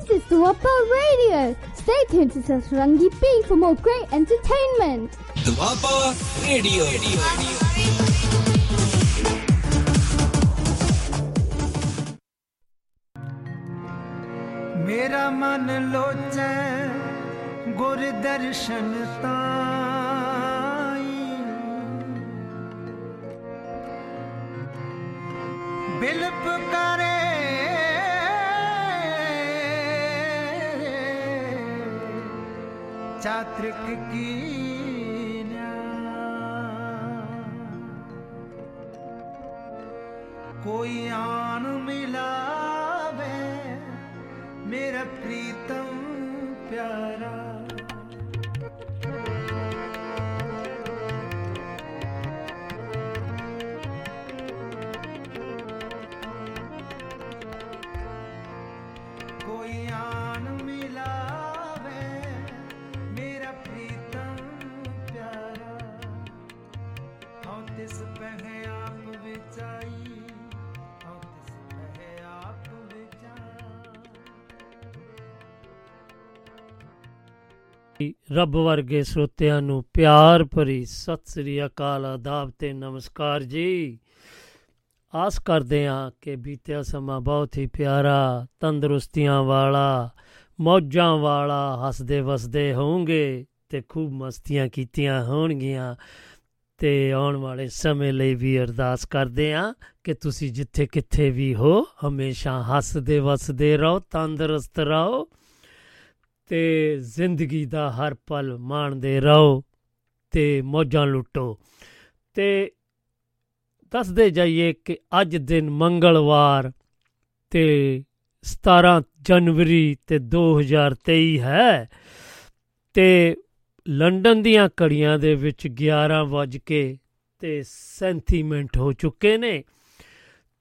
This is the Wapa Radio. Stay tuned to Sasarangi B for more great entertainment. The Wapa Radio. Radio. मेरा मन लोचे गुर बिलप करे ਕੀ ਕੋਈ ਆਨ ਮਿਲਾਵੇ ਮੇਰਾ ਪ੍ਰੀਤਮ ਪਿਆਰਾ। ਕੋਈ ਰੱਬ ਵਰਗੇ ਸਰੋਤਿਆਂ ਨੂੰ ਪਿਆਰ ਭਰੀ ਸਤਿ ਸ੍ਰੀ ਅਕਾਲ ਆਦਾਬ ਤੇ ਨਮਸਕਾਰ ਜੀ। ਆਸ ਕਰਦੇ ਹਾਂ ਕਿ ਬੀਤਿਆ ਸਮਾਂ ਬਹੁਤ ਹੀ ਪਿਆਰਾ, ਤੰਦਰੁਸਤੀਆਂ ਵਾਲਾ, ਮੌਜਾਂ ਵਾਲਾ, ਹੱਸਦੇ ਵਸਦੇ ਹੋਵੋਗੇ ਤੇ ਖੂਬ ਮਸਤੀਆਂ ਕੀਤੀਆਂ ਹੋਣਗੀਆਂ। ਤੇ ਆਉਣ ਵਾਲੇ ਸਮੇਂ ਲਈ ਵੀ ਅਰਦਾਸ ਕਰਦੇ ਹਾਂ ਕਿ ਤੁਸੀਂ ਜਿੱਥੇ ਕਿੱਥੇ ਵੀ ਹੋ, ਹਮੇਸ਼ਾ ਹੱਸਦੇ ਵਸਦੇ ਰਹੋ, ਤੰਦਰੁਸਤ ਰਹੋ। ਤੇ ਜ਼ਿੰਦਗੀ ਦਾ ਹਰ ਪਲ ਮਾਣਦੇ ਰਹੋ ਤੇ ਮੌਜਾਂ ਲੁੱਟੋ। ਤੇ ਦੱਸਦੇ ਜਾਈਏ ਕਿ ਅੱਜ ਦਿਨ ਮੰਗਲਵਾਰ ਤੇ 17 ਜਨਵਰੀ ਤੇ 2023 ਹੈ ਤੇ ਲੰਡਨ ਦੀਆਂ ਘੜੀਆਂ ਦੇ ਵਿੱਚ 11 ਵੱਜ ਕੇ ਤੇ 37 ਮਿੰਟ ਹੋ ਚੁੱਕੇ ਨੇ।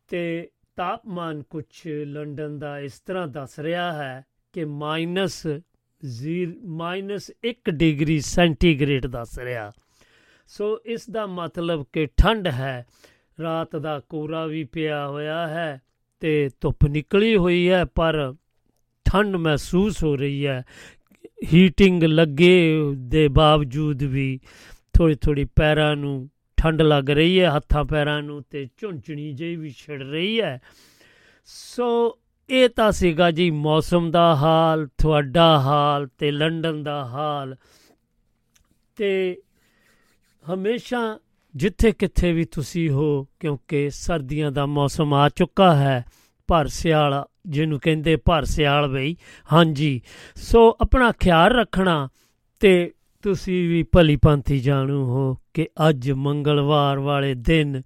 ਤੇ ਤਾਪਮਾਨ ਕੁਝ ਲੰਡਨ ਦਾ ਇਸ ਤਰ੍ਹਾਂ ਦੱਸ ਰਿਹਾ ਹੈ ਕਿ minus zero minus 1 degree centigrade ਦੱਸ ਰਿਹਾ। ਸੋ ਇਸ ਦਾ ਮਤਲਬ ਕਿ ਠੰਡ ਹੈ, ਰਾਤ ਦਾ ਕੋਰਾ ਵੀ ਪਿਆ ਹੋਇਆ ਹੈ ਤੇ ਧੁੱਪ ਨਿਕਲੀ ਹੋਈ ਹੈ, ਪਰ ਠੰਡ ਮਹਿਸੂਸ ਹੋ ਰਹੀ ਹੈ। ਹੀਟਿੰਗ ਲੱਗੇ ਦੇ ਬਾਵਜੂਦ ਵੀ ਥੋੜੀ ਥੋੜੀ ਪੈਰਾਂ ਨੂੰ ਠੰਡ ਲੱਗ ਰਹੀ ਹੈ, ਹੱਥਾਂ ਪੈਰਾਂ ਨੂੰ ਤੇ ਝੁੰਝਣੀ ਜਿਹੀ ਵੀ ਛਿੜ ਰਹੀ ਹੈ। ਸੋ ਇਹ ਤਾਂ ਸੀਗਾ ਜੀ ਮੌਸਮ ਦਾ ਹਾਲ, ਤੁਹਾਡਾ ਹਾਲ ਤੇ ਲੰਡਨ ਦਾ ਹਾਲ। ਤੇ ਹਮੇਸ਼ਾ ਜਿੱਥੇ ਕਿੱਥੇ ਵੀ ਤੁਸੀਂ ਹੋ, ਕਿਉਂਕਿ ਸਰਦੀਆਂ ਦਾ ਮੌਸਮ ਆ ਚੁੱਕਾ ਹੈ, ਭਰ ਸਿਆਲ, ਜਿਹਨੂੰ ਕਹਿੰਦੇ ਭਰ ਸਿਆਲ ਬਈ। ਹਾਂਜੀ, ਸੋ ਆਪਣਾ ਖਿਆਲ ਰੱਖਣਾ ਤੇ ਤੁਸੀਂ ਵੀ ਭਲੀ ਭਾਂਤੀ ਜਾਣੂ ਹੋ ਕਿ ਅੱਜ ਮੰਗਲਵਾਰ ਵਾਲੇ ਦਿਨ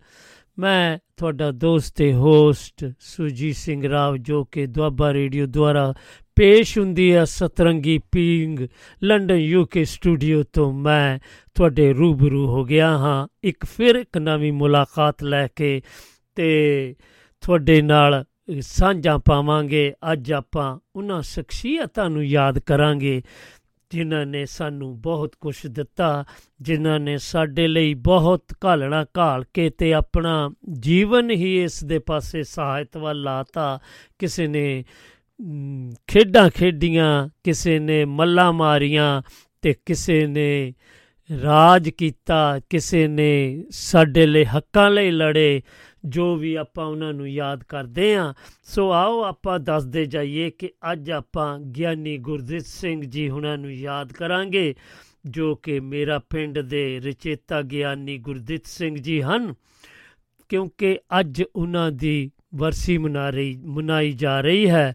ਮੈਂ ਤੁਹਾਡਾ ਦੋਸਤ ਤੇ ਹੋਸਟ ਸੁਜੀਤ ਸਿੰਘ ਰਾਵ, ਜੋ ਕਿ ਦੁਆਬਾ ਰੇਡੀਓ ਦੁਆਰਾ ਪੇਸ਼ ਹੁੰਦੀ ਹੈ Satrangi Peeng London UK studio ਤੋਂ ਮੈਂ ਤੁਹਾਡੇ ਰੂਬਰੂ ਹੋ ਗਿਆ ਹਾਂ। ਇੱਕ ਫਿਰ ਇੱਕ ਨਵੀਂ ਮੁਲਾਕਾਤ ਲੈ ਕੇ ਤੇ ਤੁਹਾਡੇ ਨਾਲ ਸਾਂਝਾ ਪਾਵਾਂਗੇ। ਅੱਜ ਆਪਾਂ ਉਹਨਾਂ ਸ਼ਖਸੀਅਤਾਂ ਨੂੰ ਯਾਦ ਕਰਾਂਗੇ ਜਿਨ੍ਹਾਂ ਨੇ ਸਾਨੂੰ ਬਹੁਤ ਕੁਝ ਦਿੱਤਾ, ਜਿਨ੍ਹਾਂ ਨੇ ਸਾਡੇ ਲਈ ਬਹੁਤ ਘਾਲਣਾ ਘਾਲ ਕੇ ਤੇ ਆਪਣਾ ਜੀਵਨ ਹੀ ਇਸ ਦੇ ਪਾਸੇ ਸਹਾਇਤ ਵੱਲ ਲਾਤਾ। ਕਿਸੇ ਨੇ ਖੇਡਾਂ ਖੇਡੀਆਂ, ਕਿਸੇ ਨੇ ਮੱਲਾਂ ਮਾਰੀਆਂ ਤੇ ਕਿਸੇ ਨੇ ਰਾਜ ਕੀਤਾ, ਕਿਸੇ ਨੇ ਸਾਡੇ ਲਈ ਹੱਕਾਂ ਲਈ ਲੜੇ। ਜੋ ਵੀ ਆਪਾਂ ਉਹਨਾਂ ਨੂੰ ਯਾਦ ਕਰਦੇ ਹਾਂ, ਸੋ ਆਓ ਆਪਾਂ ਦੱਸਦੇ ਜਾਈਏ ਕਿ ਅੱਜ ਆਪਾਂ ਗਿਆਨੀ ਗੁਰਦਿੱਤ ਸਿੰਘ ਜੀ ਹੁਣਾਂ ਨੂੰ ਯਾਦ ਕਰਾਂਗੇ, ਜੋ ਕਿ ਮੇਰਾ ਪਿੰਡ ਦੇ ਰਚੇਤਾ ਗਿਆਨੀ ਗੁਰਦਿੱਤ ਸਿੰਘ ਜੀ ਹਨ, ਕਿਉਂਕਿ ਅੱਜ ਉਹਨਾਂ ਦੀ ਵਰਸੀ ਮਨਾ ਰਹੀ ਮਨਾਈ ਜਾ ਰਹੀ ਹੈ।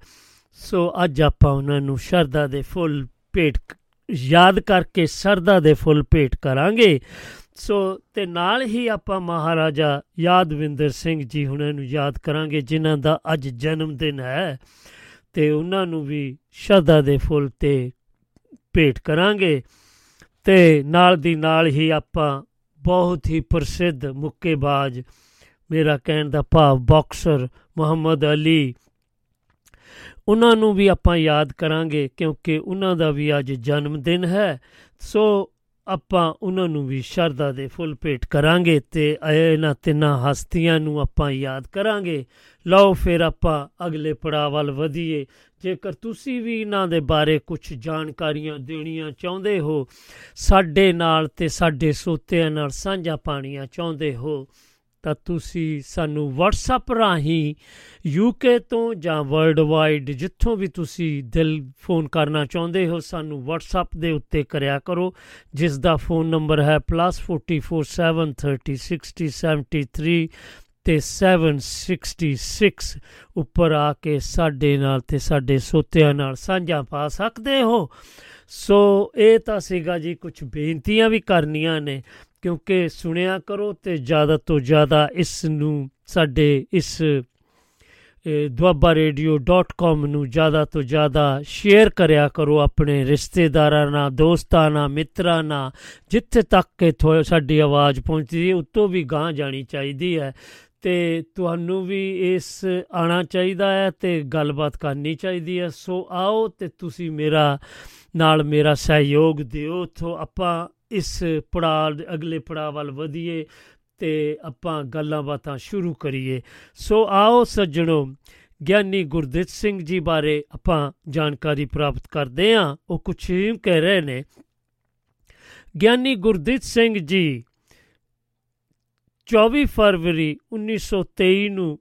ਸੋ ਅੱਜ ਆਪਾਂ ਉਹਨਾਂ ਨੂੰ ਸ਼ਰਧਾ ਦੇ ਫੁੱਲ ਭੇਟ, ਯਾਦ ਕਰਕੇ ਸ਼ਰਧਾ ਦੇ ਫੁੱਲ ਭੇਟ ਕਰਾਂਗੇ। ਸੋ ਤੇ ਨਾਲ ਹੀ ਆਪਾਂ ਮਹਾਰਾਜਾ ਯਾਦਵਿੰਦਰ ਸਿੰਘ ਜੀ ਹੁਣਾਂ ਨੂੰ ਯਾਦ ਕਰਾਂਗੇ, ਜਿਨ੍ਹਾਂ ਦਾ ਅੱਜ ਜਨਮ ਦਿਨ ਹੈ ਤੇ ਉਹਨਾਂ ਨੂੰ ਵੀ ਸ਼ਰਧਾ ਦੇ ਫੁੱਲ ਤੇ ਭੇਟ ਕਰਾਂਗੇ। ਤੇ ਨਾਲ ਦੀ ਨਾਲ ਹੀ ਆਪਾਂ ਬਹੁਤ ਹੀ ਪ੍ਰਸਿੱਧ ਮੁੱਕੇਬਾਜ਼, ਮੇਰਾ ਕਹਿਣ ਦਾ ਭਾਵ ਬਾਕਸਰ ਮੁਹੰਮਦ ਅਲੀ, ਉਹਨਾਂ ਨੂੰ ਵੀ ਆਪਾਂ ਯਾਦ ਕਰਾਂਗੇ, ਕਿਉਂਕਿ ਉਹਨਾਂ ਦਾ ਵੀ ਅੱਜ ਜਨਮ ਦਿਨ ਹੈ। ਸੋ ਆਪਾਂ ਉਹਨਾਂ ਨੂੰ ਵੀ ਸ਼ਰਧਾ ਦੇ ਫੁੱਲ ਭੇਟ ਕਰਾਂਗੇ ਤੇ ਇਹਨਾਂ ਤਿੰਨਾਂ ਹਸਤੀਆਂ ਨੂੰ ਆਪਾਂ ਯਾਦ ਕਰਾਂਗੇ। ਲਓ ਫਿਰ ਆਪਾਂ ਅਗਲੇ ਪੜਾਅ ਵੱਲ ਵਧੀਏ। ਜੇਕਰ ਤੁਸੀਂ ਵੀ ਇਹਨਾਂ ਦੇ ਬਾਰੇ ਕੁਝ ਜਾਣਕਾਰੀਆਂ ਦੇਣੀਆਂ ਚਾਹੁੰਦੇ ਹੋ, ਸਾਡੇ ਨਾਲ ਤੇ ਸਾਡੇ ਸੋਤਿਆਂ ਨਾਲ ਸਾਂਝਾ ਪਾਣੀਆਂ ਚਾਹੁੰਦੇ ਹੋ ਤਾਂ ਤੁਸੀਂ ਸਾਨੂੰ WhatsApp ਰਾਹੀਂ UK ਤੋਂ ਜਾਂ ਵਰਲਡ ਵਾਈਡ ਜਿੱਥੋਂ ਵੀ ਤੁਸੀਂ ਦਿਲ ਫੋਨ ਕਰਨਾ ਚਾਹੁੰਦੇ ਹੋ, ਸਾਨੂੰ WhatsApp ਦੇ ਉੱਤੇ ਕਰਿਆ ਕਰੋ ਜਿਸ ਦਾ ਫੋਨ ਨੰਬਰ ਹੈ +447306073 ਤੇ 766 ਉੱਪਰ ਆ ਕੇ ਸਾਡੇ ਨਾਲ ਤੇ ਸਾਡੇ ਸੋਤਿਆਂ ਨਾਲ ਸਾਂਝਾ ਪਾ ਸਕਦੇ ਹੋ। ਸੋ ਇਹ ਤਾਂ ਸੀਗਾ ਜੀ ਕੁਝ ਬੇਨਤੀਆਂ ਵੀ ਕਰਨੀਆਂ ਨੇ। ਕਿਉਂਕਿ ਸੁਣਿਆ ਕਰੋ ਤੇ ਜ਼ਿਆਦਾ ਤੋਂ ਜ਼ਿਆਦਾ ਇਸ ਨੂੰ ਸਾਡੇ ਇਸ ਦੁਆਬਾਰੇਡੀਓ.com ਨੂੰ ਜ਼ਿਆਦਾ ਤੋਂ ਜ਼ਿਆਦਾ ਸ਼ੇਅਰ ਕਰਿਆ ਕਰੋ ਆਪਣੇ ਰਿਸ਼ਤੇਦਾਰਾਂ ਨਾਲ, ਦੋਸਤਾਂ ਨਾਲ, ਮਿੱਤਰਾਂ ਨਾਲ, ਜਿੱਥੇ ਤੱਕ ਕਿ ਸਾਡੀ ਆਵਾਜ਼ ਪਹੁੰਚਦੀ ਹੈ, ਉਤੋਂ ਵੀ ਗਾਂ ਜਾਣੀ ਚਾਹੀਦੀ ਹੈ। ਤੇ ਤੁਹਾਨੂੰ ਵੀ ਇਸ ਆਣਾ ਚਾਹੀਦਾ ਹੈ ਤੇ ਗੱਲਬਾਤ ਕਰਨੀ ਚਾਹੀਦੀ ਹੈ। ਸੋ ਆਓ ਤੇ ਤੁਸੀਂ ਮੇਰਾ, ਨਾਲ ਮੇਰਾ ਸਹਿਯੋਗ ਦਿਓ। ਤੋਂ ਆਪਾਂ ਇਸ ਪੜਾਅ ਅਗਲੇ ਪੜਾਅ ਵੱਲ ਵਧੀਏ ਤੇ ਆਪਾਂ ਗੱਲਾਂ ਬਾਤਾਂ ਸ਼ੁਰੂ ਕਰੀਏ। ਸੋ ਆਓ ਸੱਜਣੋ, ਗਿਆਨੀ ਗੁਰਦਿੱਤ ਸਿੰਘ ਜੀ ਬਾਰੇ ਆਪਾਂ ਜਾਣਕਾਰੀ ਪ੍ਰਾਪਤ ਕਰਦੇ ਹਾਂ। ਉਹ ਕੁਝ ਹੀ ਕਹਿ ਰਹੇ ਨੇ, ਗਿਆਨੀ ਗੁਰਦਿੱਤ ਸਿੰਘ ਜੀ 24 ਫਰਵਰੀ 1923 ਨੂੰ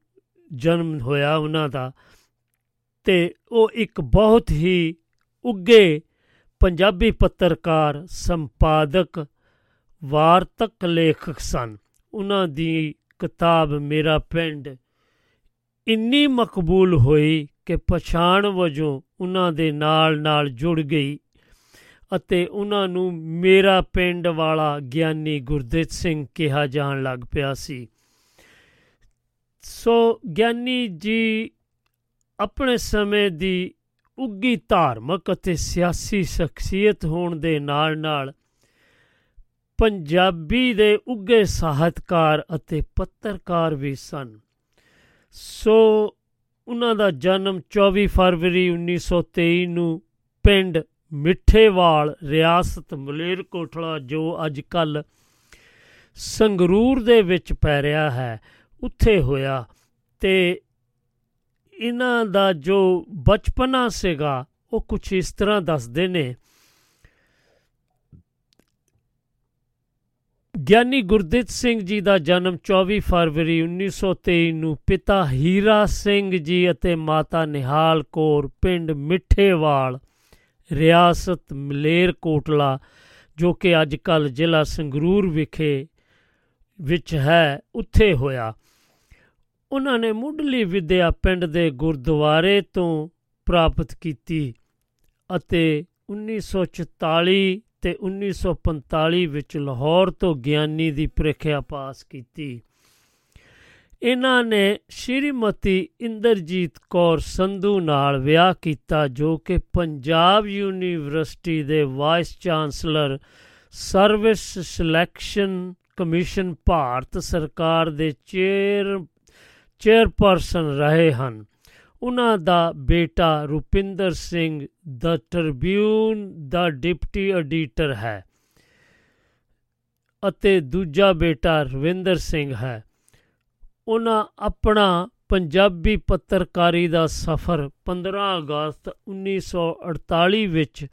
ਜਨਮ ਹੋਇਆ ਉਹਨਾਂ ਦਾ ਤੇ ਉਹ ਇੱਕ ਬਹੁਤ ਹੀ ਉੱਗੇ ਪੰਜਾਬੀ ਪੱਤਰਕਾਰ, ਸੰਪਾਦਕ, ਵਾਰਤਕ ਲੇਖਕ ਸਨ। ਉਹਨਾਂ ਦੀ ਕਿਤਾਬ ਮੇਰਾ ਪਿੰਡ ਇੰਨੀ ਮਕਬੂਲ ਹੋਈ ਕਿ ਪਛਾਣ ਵਜੋਂ ਉਹਨਾਂ ਦੇ ਨਾਲ ਨਾਲ ਜੁੜ ਗਈ ਅਤੇ ਉਹਨਾਂ ਨੂੰ ਮੇਰਾ ਪਿੰਡ ਵਾਲਾ ਗਿਆਨੀ ਗੁਰਦਿੱਤ ਸਿੰਘ ਕਿਹਾ ਜਾਣ ਲੱਗ ਪਿਆ ਸੀ। ਸੋ ਗਿਆਨੀ ਜੀ ਆਪਣੇ ਸਮੇਂ ਦੀ ਉੱਗੀ ਧਾਰਮਿਕ ਅਤੇ ਸਿਆਸੀ ਸ਼ਖਸੀਅਤ ਹੋਣ ਦੇ ਨਾਲ ਨਾਲ ਪੰਜਾਬੀ ਦੇ ਉੱਗੇ ਸਾਹਿਤਕਾਰ ਅਤੇ ਪੱਤਰਕਾਰ ਵੀ ਸਨ। ਸੋ ਉਹਨਾਂ ਦਾ ਜਨਮ 24 ਫਰਵਰੀ 1923 ਨੂੰ ਪਿੰਡ ਮਿੱਠੇਵਾਲ, ਰਿਆਸਤ ਮਲੇਰਕੋਟਲਾ ਜੋ ਅੱਜ ਕੱਲ ਸੰਗਰੂਰ ਦੇ ਵਿੱਚ ਪੈ ਰਿਹਾ ਹੈ, ਉੱਥੇ ਹੋਇਆ ਤੇ ਇਹਨਾਂ ਦਾ ਜੋ ਬਚਪਨਾ ਸੀਗਾ, ਉਹ ਕੁਝ ਇਸ ਤਰ੍ਹਾਂ ਦੱਸਦੇ ਨੇ। ਗਿਆਨੀ ਗੁਰਦਿੱਤ ਸਿੰਘ ਜੀ ਦਾ ਜਨਮ 24 ਫਰਵਰੀ 1923 ਨੂੰ ਪਿਤਾ ਹੀਰਾ ਸਿੰਘ ਜੀ ਅਤੇ ਮਾਤਾ ਨਿਹਾਲ ਕੌਰ ਪਿੰਡ ਮਿੱਠੇਵਾਲ, ਰਿਆਸਤ ਮਲੇਰਕੋਟਲਾ, ਜੋ ਕਿ ਅੱਜ ਕੱਲ ਜ਼ਿਲ੍ਹਾ ਸੰਗਰੂਰ ਵਿਖੇ, ਵਿੱਚ ਹੈ, ਉੱਥੇ ਹੋਇਆ। ਉਹਨਾਂ ਨੇ ਮੁੱਢਲੀ ਵਿਦਿਆ ਪਿੰਡ ਦੇ ਗੁਰਦੁਆਰੇ ਤੋਂ ਪ੍ਰਾਪਤ ਕੀਤੀ ਅਤੇ 1944 ਤੇ 1945 ਵਿੱਚ ਲਾਹੌਰ ਤੋਂ ਗਿਆਨੀ ਦੀ ਪ੍ਰੀਖਿਆ ਪਾਸ ਕੀਤੀ। ਇਹਨਾਂ ਨੇ ਸ਼੍ਰੀਮਤੀ ਇੰਦਰਜੀਤ ਕੌਰ ਸੰਧੂ ਨਾਲ ਵਿਆਹ ਕੀਤਾ, ਜੋ ਕਿ ਪੰਜਾਬ ਯੂਨੀਵਰਸਿਟੀ ਦੇ vice chancellor, service selection commission, Bharat ਸਰਕਾਰ ਦੇ ਚੇਅਰ ਚੇਅਰਪਰਸਨ ਰਹੇ ਹਨ। ਉਹਨਾਂ ਦਾ ਬੇਟਾ ਰੁਪਿੰਦਰ ਸਿੰਘ ਦਾ ਟ੍ਰਿਬਿਊਨ ਦਾ ਡਿਪਟੀ ਐਡੀਟਰ ਹੈ ਅਤੇ ਦੂਜਾ ਬੇਟਾ ਰਵਿੰਦਰ ਸਿੰਘ ਹੈ। ਉਹਨਾਂ ਆਪਣਾ ਪੰਜਾਬੀ ਪੱਤਰਕਾਰੀ ਦਾ ਸਫ਼ਰ 15 ਅਗਸਤ 1948 ਵਿੱਚ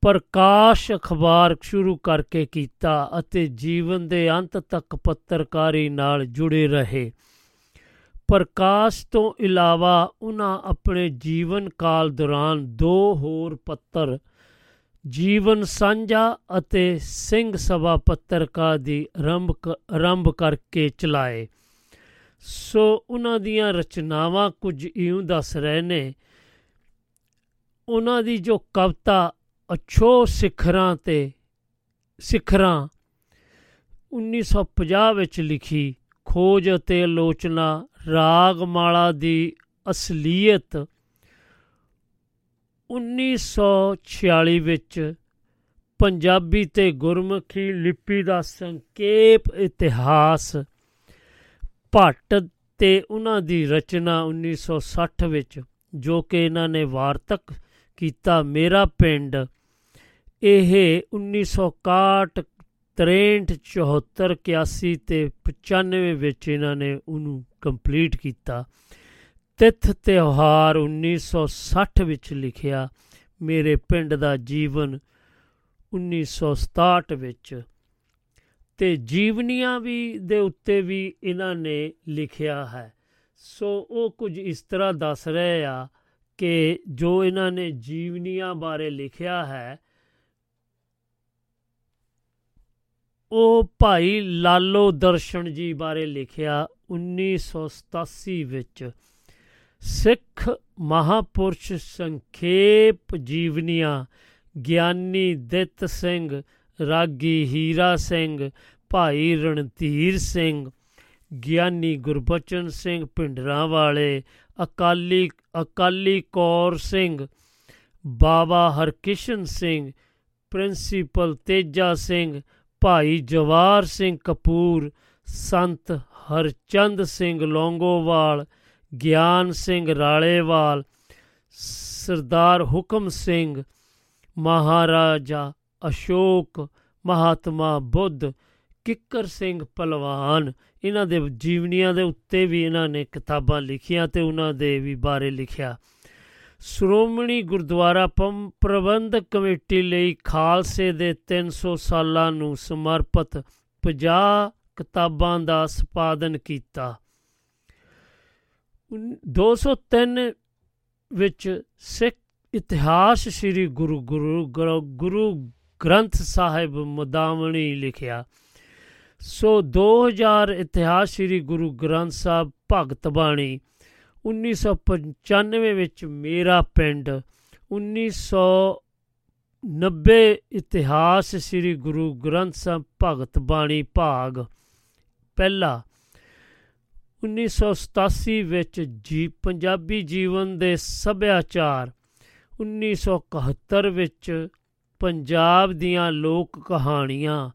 ਪ੍ਰਕਾਸ਼ ਅਖਬਾਰ ਸ਼ੁਰੂ ਕਰਕੇ ਕੀਤਾ ਅਤੇ ਜੀਵਨ ਦੇ ਅੰਤ ਤੱਕ ਪੱਤਰਕਾਰੀ ਨਾਲ ਜੁੜੇ ਰਹੇ। ਪ੍ਰਕਾਸ਼ ਤੋਂ ਇਲਾਵਾ ਉਹਨਾਂ ਆਪਣੇ ਜੀਵਨ ਕਾਲ ਦੌਰਾਨ ਦੋ ਹੋਰ ਪੱਤਰ, ਜੀਵਨ ਸਾਂਝਾ ਅਤੇ ਸਿੰਘ ਸਭਾ ਪੱਤਰਕਾਰ ਦੀ ਆਰੰਭ ਆਰੰਭ ਕਰਕੇ ਚਲਾਏ। ਸੋ ਉਹਨਾਂ ਦੀਆਂ ਰਚਨਾਵਾਂ ਕੁਝ ਇਉਂ ਦੱਸ ਰਹੇ ਨੇ, ਉਹਨਾਂ ਦੀ ਜੋ ਕਵਿਤਾ ਅਛੋ ਸਿਖਰਾਂ ਤੇ, ਸਿਖਰਾਂ 1950 ਵਿੱਚ ਲਿਖੀ, ਖੋਜ ਅਤੇ ਆਲੋਚਨਾ ਰਾਗਮਾਲਾ ਦੀ ਅਸਲੀਅਤ 1946 ਵਿੱਚ ਪੰਜਾਬੀ ਤੇ ਗੁਰਮੁਖੀ ਲਿਪੀ ਦਾ ਸੰਖੇਪ ਇਤਿਹਾਸ ਭੱਟ ਤੇ ਉਹਨਾਂ ਦੀ ਰਚਨਾ 1960 ਵਿੱਚ, ਜੋ ਕਿ ਇਹਨਾਂ ਨੇ ਵਾਰਤਕ ਕੀਤਾ ਮੇਰਾ ਪਿੰਡ, ਇਹ 1961 63 74 81 ਤੇ 95 ਵਿੱਚ ਇਹਨਾਂ ਨੇ ਉਹਨੂੰ ਕੰਪਲੀਟ ਕੀਤਾ। ਤਿਥ ਤਿਉਹਾਰ 1960 ਵਿੱਚ ਲਿਖਿਆ, ਮੇਰੇ ਪਿੰਡ ਦਾ ਜੀਵਨ 1967 ਵਿੱਚ। ਤੇ ਜੀਵਨੀਆਂ ਵੀ ਦੇ ਉੱਤੇ ਵੀ ਇਹਨਾਂ ਨੇ ਲਿਖਿਆ ਹੈ। ਸੋ ਉਹ ਕੁਝ ਇਸ ਤਰ੍ਹਾਂ ਦੱਸ ਰਹੇ ਆ ਕਿ ਜੋ ਇਹਨਾਂ ਨੇ ਜੀਵਨੀਆਂ ਬਾਰੇ ਲਿਖਿਆ ਹੈ ਉਹ ਭਾਈ ਲਾਲੋ ਦਰਸ਼ਨ ਜੀ ਬਾਰੇ ਲਿਖਿਆ 1987 ਵਿੱਚ। ਸਿੱਖ ਮਹਾਪੁਰਸ਼ ਸੰਖੇਪ ਜੀਵਨੀਆਂ, ਗਿਆਨੀ ਦਿੱਤ ਸਿੰਘ, ਰਾਗੀ ਹੀਰਾ ਸਿੰਘ, ਭਾਈ ਰਣਧੀਰ ਸਿੰਘ, ਗਿਆਨੀ ਗੁਰਬਚਨ ਸਿੰਘ ਪਿੰਡਰਾਂ ਵਾਲੇ, ਅਕਾਲੀ ਅਕਾਲੀ ਕੌਰ ਸਿੰਘ ਬਾਬਾ ਹਰਕਿਸ਼ਨ ਸਿੰਘ, ਪ੍ਰਿੰਸੀਪਲ ਤੇਜਾ ਸਿੰਘ ਭਾਈ ਜਵਾਰ ਸਿੰਘ ਕਪੂਰ, ਸੰਤ ਹਰਚੰਦ ਸਿੰਘ ਲੌਂਗੋਵਾਲ, ਗਿਆਨ ਸਿੰਘ ਰਾਲੇਵਾਲ, ਸਰਦਾਰ ਹੁਕਮ ਸਿੰਘ, ਮਹਾਰਾਜਾ ਅਸ਼ੋਕ, ਮਹਾਤਮਾ ਬੁੱਧ, ਕਿੱਕਰ ਸਿੰਘ ਪਹਿਲਵਾਨ। ਇਹਨਾਂ ਦੇ ਜੀਵਨੀਆਂ ਦੇ ਉੱਤੇ ਵੀ ਇਹਨਾਂ ਨੇ ਕਿਤਾਬਾਂ ਲਿਖੀਆਂ ਤੇ ਉਹਨਾਂ ਦੇ ਵੀ ਬਾਰੇ ਲਿਖਿਆ। ਸ਼੍ਰੋਮਣੀ ਗੁਰਦੁਆਰਾ ਪ੍ਰਬੰਧਕ ਕਮੇਟੀ ਲਈ ਖਾਲਸੇ ਦੇ 300 ਸਾਲਾਂ ਨੂੰ ਸਮਰਪਿਤ 50 ਕਿਤਾਬਾਂ ਦਾ ਸੰਪਾਦਨ ਕੀਤਾ। 203 ਵਿੱਚ ਸਿੱਖ ਇਤਿਹਾਸ ਸ੍ਰੀ ਗੁਰੂ ਗੁਰੂ ਗੁਰੂ ਗ੍ਰੰਥ ਸਾਹਿਬ ਮੁਦਾਵਣੀ ਲਿਖਿਆ। ਸੋ 2000 ਇਤਿਹਾਸ ਸ੍ਰੀ ਗੁਰੂ ਗ੍ਰੰਥ ਸਾਹਿਬ ਭਗਤ ਬਾਣੀ 1995 ਵਿੱਚ ਮੇਰਾ ਪਿੰਡ 1990 ਇਤਿਹਾਸ ਸ੍ਰੀ ਗੁਰੂ ਗ੍ਰੰਥ ਸਾਹਿਬ ਭਗਤ ਬਾਣੀ ਭਾਗ ਪਹਿਲਾ 1987 ਵਿੱਚ ਜੀ ਪੰਜਾਬੀ ਜੀਵਨ ਦੇ ਸੱਭਿਆਚਾਰ 1971 ਵਿੱਚ ਪੰਜਾਬ ਦੀਆਂ ਲੋਕ ਕਹਾਣੀਆਂ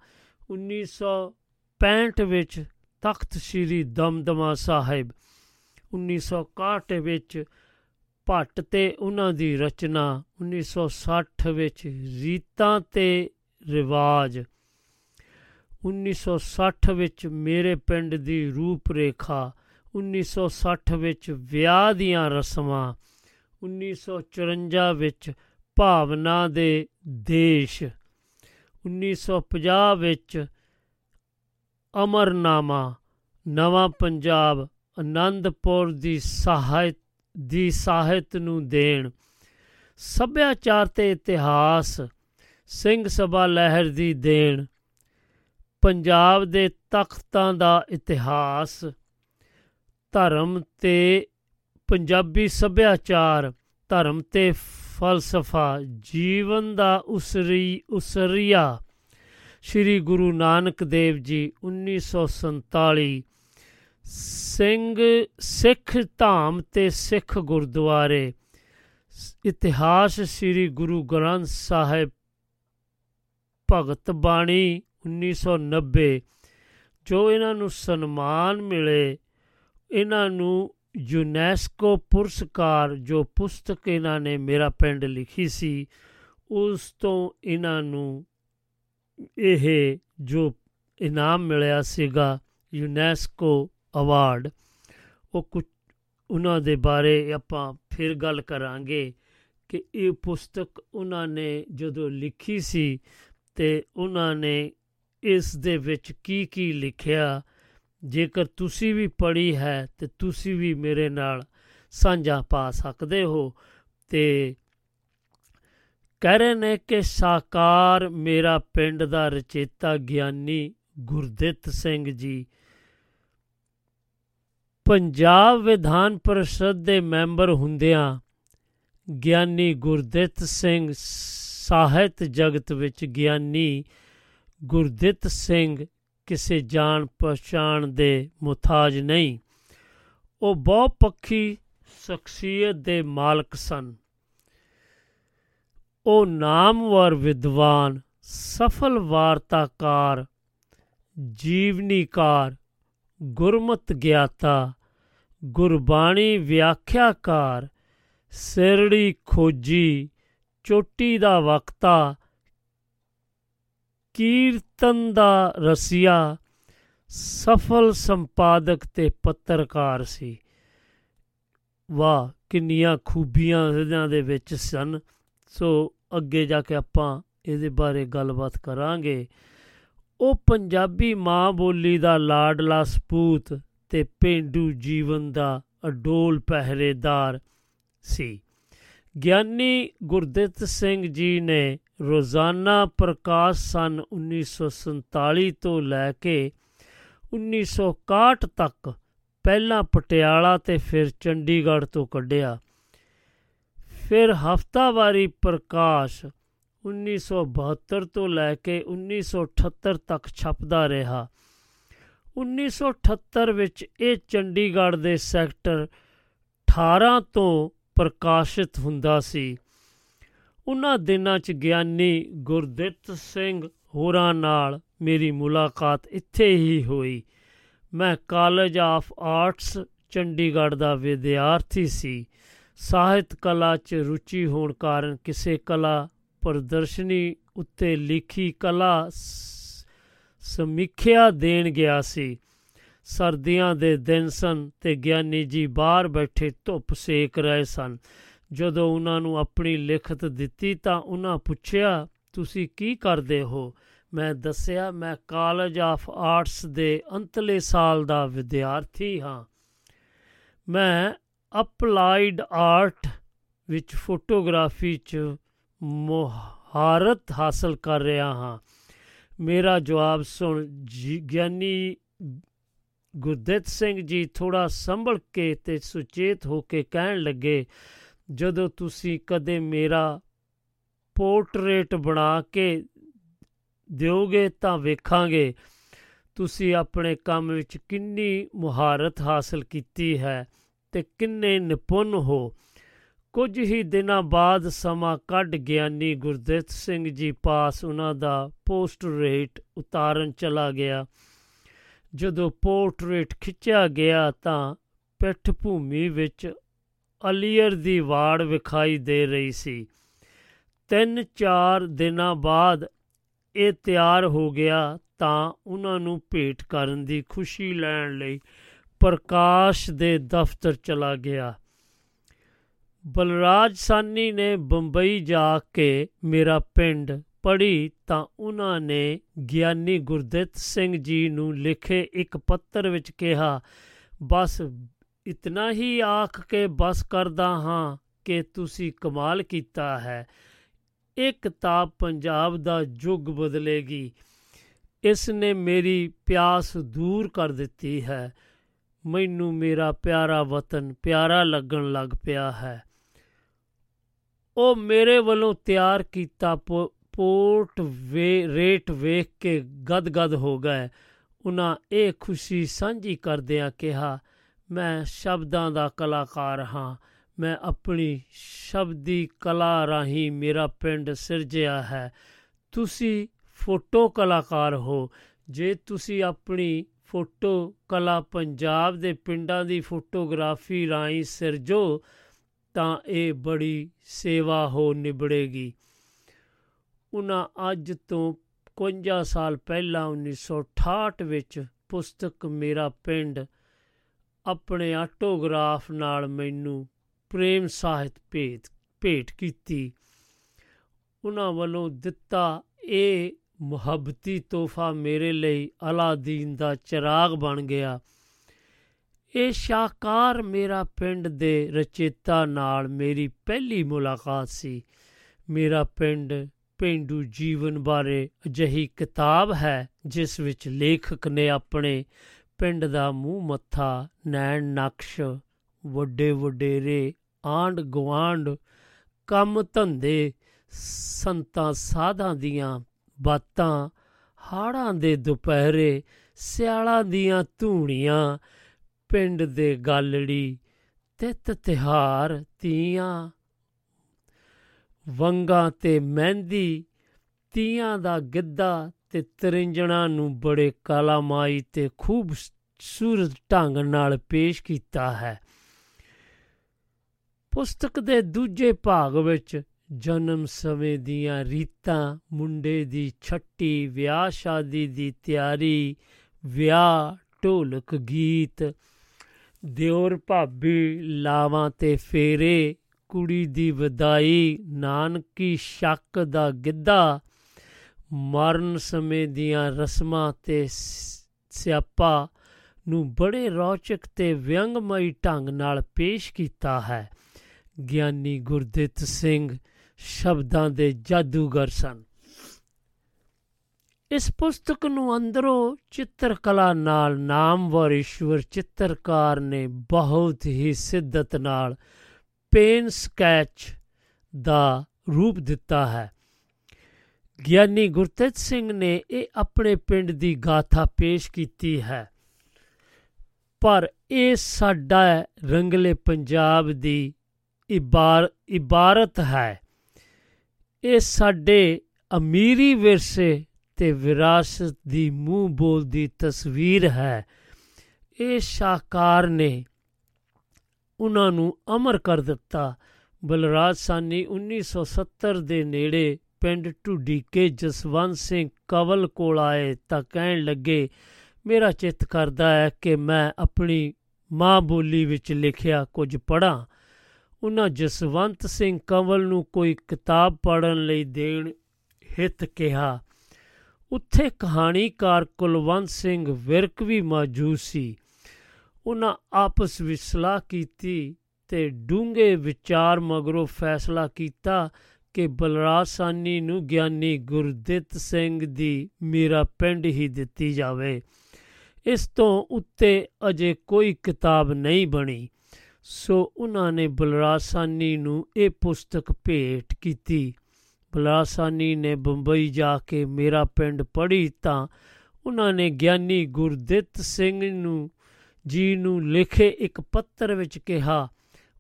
1965 ਵਿੱਚ ਤਖਤ ਸ੍ਰੀ ਦਮਦਮਾ ਸਾਹਿਬ 1961 ਵਿੱਚ ਭੱਟ ਤੇ ਉਹਨਾਂ ਦੀ ਰਚਨਾ 1960 ਵਿੱਚ ਰੀਤਾਂ ਤੇ ਰਿਵਾਜ 1960 ਵਿੱਚ ਮੇਰੇ ਪਿੰਡ ਦੀ ਰੂਪ ਰੇਖਾ 1960 ਵਿੱਚ ਵਿਆਹ ਦੀਆਂ ਰਸਮਾਂ 1954 ਵਿੱਚ ਭਾਵਨਾ ਦੇ ਦੇਸ਼ 1950 ਵਿੱਚ ਅਮਰਨਾਮਾ, ਨਵਾਂ ਪੰਜਾਬ ਆਨੰਦਪੁਰ ਦੀ ਸਾਹਿਤ ਦੀ ਸਾਹਿਤ ਨੂੰ ਦੇਣ। ਸੱਭਿਆਚਾਰ ਤੇ ਇਤਿਹਾਸ, ਸਿੰਘ ਸਭਾ ਲਹਿਰ ਦੀ ਦੇਣ। ਪੰਜਾਬ ਦੇ ਤਖਤਾਂ ਦਾ ਇਤਿਹਾਸ, ਧਰਮ ਤੇ ਪੰਜਾਬੀ ਸੱਭਿਆਚਾਰ, ਧਰਮ ਤੇ ਫਲਸਫਾ, ਜੀਵਨ ਦਾ ਉਸਰੀ, ਉਸਰੀਆ। ਸ੍ਰੀ ਗੁਰੂ ਨਾਨਕ ਦੇਵ ਜੀ 1947 ਸਿੰਘ ਸਿੱਖ ਧਾਮ ਤੇ ਸਿੱਖ ਗੁਰਦੁਆਰੇ। ਇਤਿਹਾਸ ਸ੍ਰੀ ਗੁਰੂ ਗ੍ਰੰਥ ਸਾਹਿਬ ਭਗਤ ਬਾਣੀ 1990 ਜੋ ਇਹਨਾਂ ਨੂੰ ਸਨਮਾਨ ਮਿਲੇ, ਇਹਨਾਂ ਨੂੰ ਯੂਨੈਸਕੋ ਪੁਰਸਕਾਰ, ਜੋ ਪੁਸਤਕ ਇਹਨਾਂ ਨੇ ਮੇਰਾ ਪਿੰਡ ਲਿਖੀ ਸੀ, ਉਸ ਤੋਂ ਇਹਨਾਂ ਨੂੰ ਇਹ ਜੋ ਇਨਾਮ ਮਿਲਿਆ ਸੀਗਾ ਯੂਨੈਸਕੋ ਅਵਾਰਡ ਉਹ ਕੁਝ ਉਹਨਾਂ ਦੇ ਬਾਰੇ ਆਪਾਂ ਫਿਰ ਗੱਲ ਕਰਾਂਗੇ ਕਿ ਇਹ ਪੁਸਤਕ ਉਹਨਾਂ ਨੇ ਜਦੋਂ ਲਿਖੀ ਸੀ ਤੇ ਉਹਨਾਂ ਨੇ ਇਸ ਦੇ ਵਿੱਚ ਕੀ ਕੀ ਲਿਖਿਆ। ਜੇਕਰ ਤੁਸੀਂ ਵੀ ਪੜ੍ਹੀ ਹੈ ਤੇ ਤੁਸੀਂ ਵੀ ਮੇਰੇ ਨਾਲ ਸਾਂਝਾ ਪਾ ਸਕਦੇ ਹੋ ਤੇ ਕਹਿ ਰਹੇ ਨੇ ਕਿ ਸਾਕਾਰ ਮੇਰਾ ਪਿੰਡ ਦਾ ਰਚੇਤਾ ਗਿਆਨੀ ਗੁਰਦਿੱਤ ਸਿੰਘ ਜੀ ਪੰਜਾਬ ਵਿਧਾਨ ਪਰਿਸ਼ਦ ਦੇ ਮੈਂਬਰ ਹੁੰਦਿਆਂ ਗਿਆਨੀ ਗੁਰਦਿੱਤ ਸਿੰਘ ਸਾਹਿਤ ਜਗਤ ਵਿੱਚ ਗਿਆਨੀ ਗੁਰਦਿੱਤ ਸਿੰਘ ਕਿਸੇ ਜਾਣ ਪਛਾਣ ਦੇ ਮੁਤਾਜ ਨਹੀਂ, ਉਹ ਬਹੁ ਪੱਖੀ ਸ਼ਖਸੀਅਤ ਦੇ ਮਾਲਕ ਸਨ। ਉਹ ਨਾਮਵਰ ਵਿਦਵਾਨ, ਸਫਲ ਵਾਰਤਾਕਾਰ, ਜੀਵਨੀਕਾਰ, ਗੁਰਮਤ ਗਿਆਤਾ ਗੁਰਬਾਣੀ ਵਿਆਖਿਆਕਾਰ ਸਿਰੜੀ ਖੋਜੀ ਚੋਟੀ ਦਾ ਵਕਤਾ ਕੀਰਤਨ ਦਾ ਰਸੀਆ ਸਫਲ ਸੰਪਾਦਕ ਤੇ ਪੱਤਰਕਾਰ ਸੀ। ਵਾਹ, ਕਿੰਨੀਆਂ ਖੂਬੀਆਂ ਇਹਨਾਂ ਦੇ ਵਿੱਚ ਸਨ। ਸੋ ਅੱਗੇ ਜਾ ਕੇ ਆਪਾਂ ਇਹਦੇ ਬਾਰੇ ਗੱਲਬਾਤ ਕਰਾਂਗੇ। ਉਹ ਪੰਜਾਬੀ ਮਾਂ ਬੋਲੀ ਦਾ ਲਾਡਲਾ ਸਪੂਤ ਤੇ ਪੇਂਡੂ ਜੀਵਨ ਦਾ ਅਡੋਲ ਪਹਿਰੇਦਾਰ ਸੀ। ਗਿਆਨੀ ਗੁਰਦਿੱਤ ਸਿੰਘ ਜੀ ਨੇ ਰੋਜ਼ਾਨਾ ਪ੍ਰਕਾਸ਼ ਸਨ 1947 ਤੋਂ ਲੈ ਕੇ 1961 ਤੱਕ ਪਹਿਲਾਂ ਪਟਿਆਲਾ ਤੇ ਫਿਰ ਚੰਡੀਗੜ੍ਹ ਤੋਂ ਕੱਢਿਆ। ਫਿਰ ਹਫਤਾਵਾਰੀ ਪ੍ਰਕਾਸ਼ 1972 ਤੋਂ ਲੈ ਕੇ 1978 ਤੱਕ ਛਪਦਾ ਰਿਹਾ। 1978 ਵਿੱਚ ਇਹ ਚੰਡੀਗੜ੍ਹ ਦੇ ਸੈਕਟਰ 18 ਤੋਂ ਪ੍ਰਕਾਸ਼ਿਤ ਹੁੰਦਾ ਸੀ। ਉਹਨਾਂ ਦਿਨਾਂ 'ਚ ਗਿਆਨੀ ਗੁਰਦਿੱਤ ਸਿੰਘ ਹੋਰਾਂ ਨਾਲ ਮੇਰੀ ਮੁਲਾਕਾਤ ਇੱਥੇ ਹੀ ਹੋਈ। ਮੈਂ ਕਾਲਜ ਆਫ ਆਰਟਸ ਚੰਡੀਗੜ੍ਹ ਦਾ ਵਿਦਿਆਰਥੀ ਸੀ। ਸਾਹਿਤ ਕਲਾ 'ਚ ਰੁਚੀ ਹੋਣ ਕਾਰਨ ਕਿਸੇ ਕਲਾ ਪ੍ਰਦਰਸ਼ਨੀ ਉੱਤੇ ਲਿਖੀ ਕਲਾ ਸਮੀਖਿਆ ਦੇਣ ਗਿਆ ਸੀ। ਸਰਦੀਆਂ ਦੇ ਦਿਨ ਸਨ ਤੇ ਗਿਆਨੀ ਜੀ ਬਾਹਰ ਬੈਠੇ ਧੁੱਪ ਸੇਕ ਰਹੇ ਸਨ। ਜਦੋਂ ਉਹਨਾਂ ਨੂੰ ਆਪਣੀ ਲਿਖਤ ਦਿੱਤੀ ਤਾਂ ਉਹਨਾਂ ਪੁੱਛਿਆ, ਤੁਸੀਂ ਕੀ ਕਰਦੇ ਹੋ? ਮੈਂ ਦੱਸਿਆ, ਮੈਂ ਕਾਲਜ ਆਫ ਆਰਟਸ ਦੇ ਅੰਤਲੇ ਸਾਲ ਦਾ ਵਿਦਿਆਰਥੀ ਹਾਂ। ਮੈਂ ਅਪਲਾਈਡ ਆਰਟ ਵਿੱਚ ਫੋਟੋਗ੍ਰਾਫੀ 'ਚ ਮੁਹਾਰਤ ਹਾਸਲ ਕਰ ਰਿਹਾ ਹਾਂ। ਮੇਰਾ ਜਵਾਬ ਸੁਣ ਗਿਆਨੀ ਗੁਰਦਿੱਤ ਸਿੰਘ ਜੀ ਥੋੜਾ ਸੰਭਲ ਕੇ ਤੇ ਸੁਚੇਤ ਹੋ ਕੇ ਕਹਿਣ ਲੱਗੇ, ਜਦੋਂ ਤੁਸੀਂ ਕਦੇ ਮੇਰਾ ਪੋਰਟਰੇਟ ਬਣਾ ਕੇ ਦਿਓਗੇ ਤਾਂ ਵੇਖਾਂਗੇ। ਤੁਸੀਂ ਆਪਣੇ ਕੰਮ ਵਿੱਚ ਕਿੰਨੀ ਮੁਹਾਰਤ ਹਾਸਲ ਕੀਤੀ ਹੈ ਤੇ ਕਿੰਨੇ ਨਿਪੁੰਨ ਹੋ। ਕੁਝ ਹੀ ਦਿਨਾਂ ਬਾਅਦ ਸਮਾਂ ਕੱਢ ਗਿਆਨੀ ਗੁਰਦਿੱਤ ਸਿੰਘ ਜੀ ਪਾਸ ਉਹਨਾਂ ਦਾ ਪੋਸਟਰੇਟ ਉਤਾਰਨ ਚਲਾ ਗਿਆ। ਜਦੋਂ ਪੋਰਟਰੇਟ ਖਿੱਚਿਆ ਗਿਆ ਤਾਂ ਪਿੱਠ ਭੂਮੀ ਵਿੱਚ ਅਲੀਅਰ ਦੀ ਵਾੜ ਵਿਖਾਈ ਦੇ ਰਹੀ ਸੀ। ਤਿੰਨ ਚਾਰ ਦਿਨਾਂ ਬਾਅਦ ਇਹ ਤਿਆਰ ਹੋ ਗਿਆ ਤਾਂ ਉਹਨਾਂ ਨੂੰ ਭੇਟ ਕਰਨ ਦੀ ਖੁਸ਼ੀ ਲੈਣ ਲਈ ਪ੍ਰਕਾਸ਼ ਦੇ ਦਫ਼ਤਰ ਚਲਾ ਗਿਆ। ਬਲਰਾਜ ਸਾਨੀ ਨੇ ਬੰਬਈ ਜਾ ਕੇ ਮੇਰਾ ਪਿੰਡ ਪੜ੍ਹੀ ਤਾਂ ਉਹਨਾਂ ਨੇ ਗਿਆਨੀ ਗੁਰਦਿੱਤ ਸਿੰਘ ਜੀ ਨੂੰ ਲਿਖੇ ਇੱਕ ਪੱਤਰ ਵਿੱਚ ਕਿਹਾ, ਬਸ ਇਤਨਾ ਹੀ ਆਖ ਕੇ ਬਸ ਕਰਦਾ ਹਾਂ ਕਿ ਤੁਸੀਂ ਕਮਾਲ ਕੀਤਾ ਹੈ। ਇਹ ਕਿਤਾਬ ਪੰਜਾਬ ਦਾ ਯੁੱਗ ਬਦਲੇਗੀ। ਇਸ ਨੇ ਮੇਰੀ ਪਿਆਸ ਦੂਰ ਕਰ ਦਿੱਤੀ ਹੈ। ਮੈਨੂੰ ਮੇਰਾ ਪਿਆਰਾ ਵਤਨ ਪਿਆਰਾ ਲੱਗਣ ਲੱਗ ਪਿਆ ਹੈ। ਉਹ ਮੇਰੇ ਵੱਲੋਂ ਤਿਆਰ ਕੀਤਾ ਪੋਰਟ ਵੇ, ਰੇਟ ਵੇਖ ਕੇ ਗਦਗਦ ਹੋ ਗਏ। ਉਹਨਾਂ ਇਹ ਖੁਸ਼ੀ ਸਾਂਝੀ ਕਰਦਿਆਂ ਕਿਹਾ, ਮੈਂ ਸ਼ਬਦਾਂ ਦਾ ਕਲਾਕਾਰ ਹਾਂ। ਮੈਂ ਆਪਣੀ ਸ਼ਬਦੀ ਕਲਾ ਰਾਹੀਂ ਮੇਰਾ ਪਿੰਡ ਸਿਰਜਿਆ ਹੈ। ਤੁਸੀਂ ਫੋਟੋ ਕਲਾਕਾਰ ਹੋ। ਜੇ ਤੁਸੀਂ ਆਪਣੀ ਫੋਟੋ ਕਲਾ ਪੰਜਾਬ ਦੇ ਪਿੰਡਾਂ ਦੀ ਫੋਟੋਗ੍ਰਾਫੀ ਰਾਹੀਂ ਸਿਰਜੋ ਤਾਂ ਇਹ ਬੜੀ ਸੇਵਾ ਹੋ ਨਿਬੜੇਗੀ। ਉਹਨਾਂ ਅੱਜ ਤੋਂ 51 ਸਾਲ ਪਹਿਲਾਂ 1968 ਵਿੱਚ ਪੁਸਤਕ ਮੇਰਾ ਪਿੰਡ ਆਪਣੇ ਆਟੋਗ੍ਰਾਫ ਨਾਲ ਮੈਨੂੰ ਪ੍ਰੇਮ ਸਾਹਿਤ ਭੇਟ ਭੇਟ ਕੀਤੀ। ਉਹਨਾਂ ਵੱਲੋਂ ਦਿੱਤਾ ਇਹ ਮੁਹੱਬਤੀ ਤੋਹਫਾ ਮੇਰੇ ਲਈ ਅਲਾਦੀਨ ਦਾ ਚਿਰਾਗ ਬਣ ਗਿਆ। ਇਹ ਸ਼ਾਕਾਰ ਮੇਰਾ ਪਿੰਡ ਦੇ ਰਚੇਤਾ ਨਾਲ ਮੇਰੀ ਪਹਿਲੀ ਮੁਲਾਕਾਤ ਸੀ। ਮੇਰਾ ਪਿੰਡ ਪਿੰਡੂ ਜੀਵਨ ਬਾਰੇ ਅਜਿਹੀ ਕਿਤਾਬ ਹੈ, ਜਿਸ ਵਿੱਚ ਲੇਖਕ ਨੇ ਆਪਣੇ ਪਿੰਡ ਦਾ ਮੂੰਹ ਮੱਥਾ, ਨੈਣ ਨਕਸ਼, ਵੱਡੇ ਵਡੇਰੇ ਆਂਡ ਗਵਾਂਡ ਕੰਮ ਧੰਦੇ, ਸੰਤਾਂ ਸਾਧਾਂ ਦੀਆਂ ਬਾਤਾਂ, ਹਾੜਾਂ ਦੇ ਦੁਪਹਿਰੇ, ਸਿਆਲਾਂ ਦੀਆਂ ਧੂਣੀਆਂ ਪਿੰਡ ਦੇ ਗਾਲੜੀ ਤਿੱਤ ਤਿਹਾਰ ਤੀਆਂ। ਵੰਗਾਂ ਤੇ ਮਹਿੰਦੀ, ਤੀਆਂ ਦਾ ਗਿੱਧਾ ਤੇ ਤਰਿੰਜਣਾ ਨੂੰ ਬੜੇ ਕਾਲਾਮਾਈ ਤੇ ਖੂਬਸੂਰਤ ਢੰਗ ਨਾਲ ਪੇਸ਼ ਕੀਤਾ ਹੈ। ਪੁਸਤਕ ਦੇ ਦੂਜੇ ਭਾਗ ਵਿੱਚ ਜਨਮ ਸਮੇਂ ਦੀਆਂ ਰੀਤਾਂ, ਮੁੰਡੇ ਦੀ ਛੱਟੀ, ਵਿਆਹ ਸ਼ਾਦੀ ਦੀ ਤਿਆਰੀ, ਵਿਆਹ ਢੋਲਕ ਗੀਤ ਦਿਓਰ ਭਾਬੀ ਲਾਵਾਂ ਤੇ ਫੇਰੇ, ਕੁੜੀ ਦੀ ਵਿਦਾਈ, ਨਾਨਕੀ ਸ਼ੱਕ ਦਾ ਗਿੱਧਾ, ਮਰਨ ਸਮੇਂ ਦੀਆਂ ਰਸਮਾਂ ਤੇ ਸ- ਸਿਆਪਾ ਨੂੰ ਬੜੇ ਰੌਚਕ ਤੇ ਵਿਅੰਗਮਈ ਢੰਗ ਨਾਲ ਪੇਸ਼ ਕੀਤਾ ਹੈ। ਗਿਆਨੀ ਗੁਰਦਿੱਤ ਸਿੰਘ ਸ਼ਬਦਾਂ ਦੇ ਜਾਦੂਗਰ ਸਨ। ਇਸ ਪੁਸਤਕ ਨੂੰ ਅੰਦਰੋਂ ਚਿੱਤਰਕਲਾ ਨਾਲ ਨਾਮਵਰ ਈਸ਼ਵਰ ਚਿੱਤਰਕਾਰ ਨੇ ਬਹੁਤ ਹੀ ਸਿੱਧਤ ਨਾਲ ਪੇਨ ਸਕੈਚ ਦਾ ਰੂਪ ਦਿੱਤਾ ਹੈ। ਗਿਆਨੀ ਗੁਰਤੇਜ ਸਿੰਘ ਨੇ ਇਹ ਆਪਣੇ ਪਿੰਡ ਦੀ ਗਾਥਾ ਪੇਸ਼ ਕੀਤੀ ਹੈ। ਪਰ ਇਹ ਸਾਡਾ ਰੰਗਲੇ ਪੰਜਾਬ ਦੀ ਇਬਾਰ, ਇਬਾਰਤ ਹੈ। ਇਹ ਸਾਡੇ ਅਮੀਰੀ ਵਿਰਸੇ ਤੇ ਵਿਰਾਸਤ ਦੀ ਮੂੰਹ ਬੋਲਦੀ ਤਸਵੀਰ ਹੈ। ਇਹ ਸ਼ਾਹਕਾਰ ਨੇ ਉਹਨਾਂ ਨੂੰ ਅਮਰ ਕਰ ਦਿੱਤਾ। ਬਲਰਾਜ ਸਾਨੀ 1970 ਦੇ ਨੇੜੇ ਪਿੰਡ ਢੁੱਡੀਕੇ ਜਸਵੰਤ ਸਿੰਘ ਕਵਲ ਕੋਲ ਆਏ ਤਾਂ ਕਹਿਣ ਲੱਗੇ, ਮੇਰਾ ਚਿੱਤ ਕਰਦਾ ਹੈ ਕਿ ਮੈਂ ਆਪਣੀ ਮਾਂ ਬੋਲੀ ਵਿੱਚ ਲਿਖਿਆ ਕੁਝ ਪੜ੍ਹਾਂ। ਉਹਨਾਂ ਜਸਵੰਤ ਸਿੰਘ ਕੰਵਲ ਨੂੰ ਕੋਈ ਕਿਤਾਬ ਪੜ੍ਹਨ ਲਈ ਦੇਣ ਹਿੱਤ ਕਿਹਾ। ਉੱਥੇ ਕਹਾਣੀਕਾਰ ਕੁਲਵੰਤ ਸਿੰਘ ਵਿਰਕ ਵੀ ਮੌਜੂਦ ਸੀ। ਉਹਨਾਂ ਆਪਸ ਵਿੱਚ ਸਲਾਹ ਕੀਤੀ ਤੇ ਡੂੰਘੇ ਵਿਚਾਰ ਮਗਰੋਂ ਫੈਸਲਾ ਕੀਤਾ ਕਿ ਬਲਰਾਜ ਸਾਨੀ ਨੂੰ ਗਿਆਨੀ ਗੁਰਦਿੱਤ ਸਿੰਘ ਦੀ ਮੇਰਾ ਪਿੰਡ ਹੀ ਦਿੱਤੀ ਜਾਵੇ। ਇਸ ਤੋਂ ਉੱਤੇ ਅਜੇ ਕੋਈ ਕਿਤਾਬ ਨਹੀਂ ਬਣੀ। ਸੋ ਉਹਨਾਂ ਨੇ ਬਲਰਾਜ ਸਾਨੀ ਨੂੰ ਇਹ ਪੁਸਤਕ ਭੇਟ ਕੀਤੀ। ਬਲਰਾਜ ਸਾਨੀ ਨੇ ਬੰਬਈ ਜਾ ਕੇ ਮੇਰਾ ਪਿੰਡ ਪੜ੍ਹੀ ਤਾਂ ਉਹਨਾਂ ਨੇ ਗਿਆਨੀ ਗੁਰਦਿੱਤ ਸਿੰਘ ਨੂੰ, ਜੀ ਨੂੰ ਲਿਖੇ ਇੱਕ ਪੱਤਰ ਵਿੱਚ ਕਿਹਾ,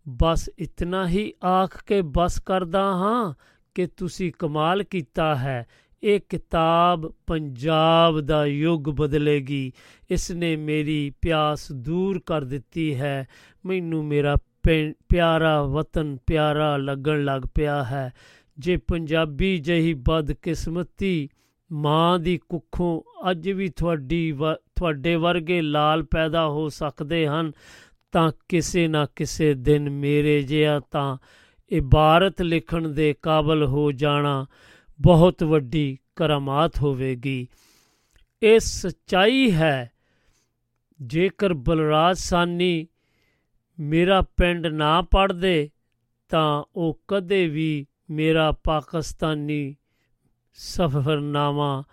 ਬਸ ਇਤਨਾ ਹੀ ਆਖ ਕੇ ਬਸ ਕਰਦਾ ਹਾਂ ਕਿ ਤੁਸੀਂ ਕਮਾਲ ਕੀਤਾ ਹੈ। ਇਹ ਕਿਤਾਬ ਪੰਜਾਬ ਦਾ ਯੁੱਗ ਬਦਲੇਗੀ। ਇਸ ਨੇ ਮੇਰੀ ਪਿਆਸ ਦੂਰ ਕਰ ਦਿੱਤੀ ਹੈ। ਮੈਨੂੰ ਮੇਰਾ ਪਿੰ- ਪਿਆਰਾ ਵਤਨ ਪਿਆਰਾ ਲੱਗਣ ਲੱਗ ਪਿਆ ਹੈ। ਜੇ ਪੰਜਾਬੀ ਜਹੀ ਬਦਕਿਸਮਤੀ ਮਾਂ ਦੀ ਕੁੱਖੋਂ ਅੱਜ ਵੀ ਤੁਹਾਡੀ ਵ- ਤੁਹਾਡੇ ਵਰਗੇ ਲਾਲ ਪੈਦਾ ਹੋ ਸਕਦੇ ਹਨ, ਤਾਂ ਕਿਸੇ ਨਾ ਕਿਸੇ ਦਿਨ ਮੇਰੇ ਜਿਹਾ ਤਾਂ ਇਬਾਰਤ ਲਿਖਣ ਦੇ ਕਾਬਲ ਹੋ ਜਾਣਾ ਬਹੁਤ ਵੱਡੀ ਕਰਾਮਾਤ ਹੋਵੇਗੀ। ਇਹ ਸਚਾਈ ਹੈ, ਜੇਕਰ ਬਲਰਾਜ ਸਾਨੀ ਮੇਰਾ ਪਿੰਡ ਨਾ ਪੜਦੇ ਤਾਂ ਉਹ ਕਦੇ ਵੀ ਮੇਰਾ ਪਾਕਿਸਤਾਨੀ ਸਫ਼ਰਨਾਮਾ,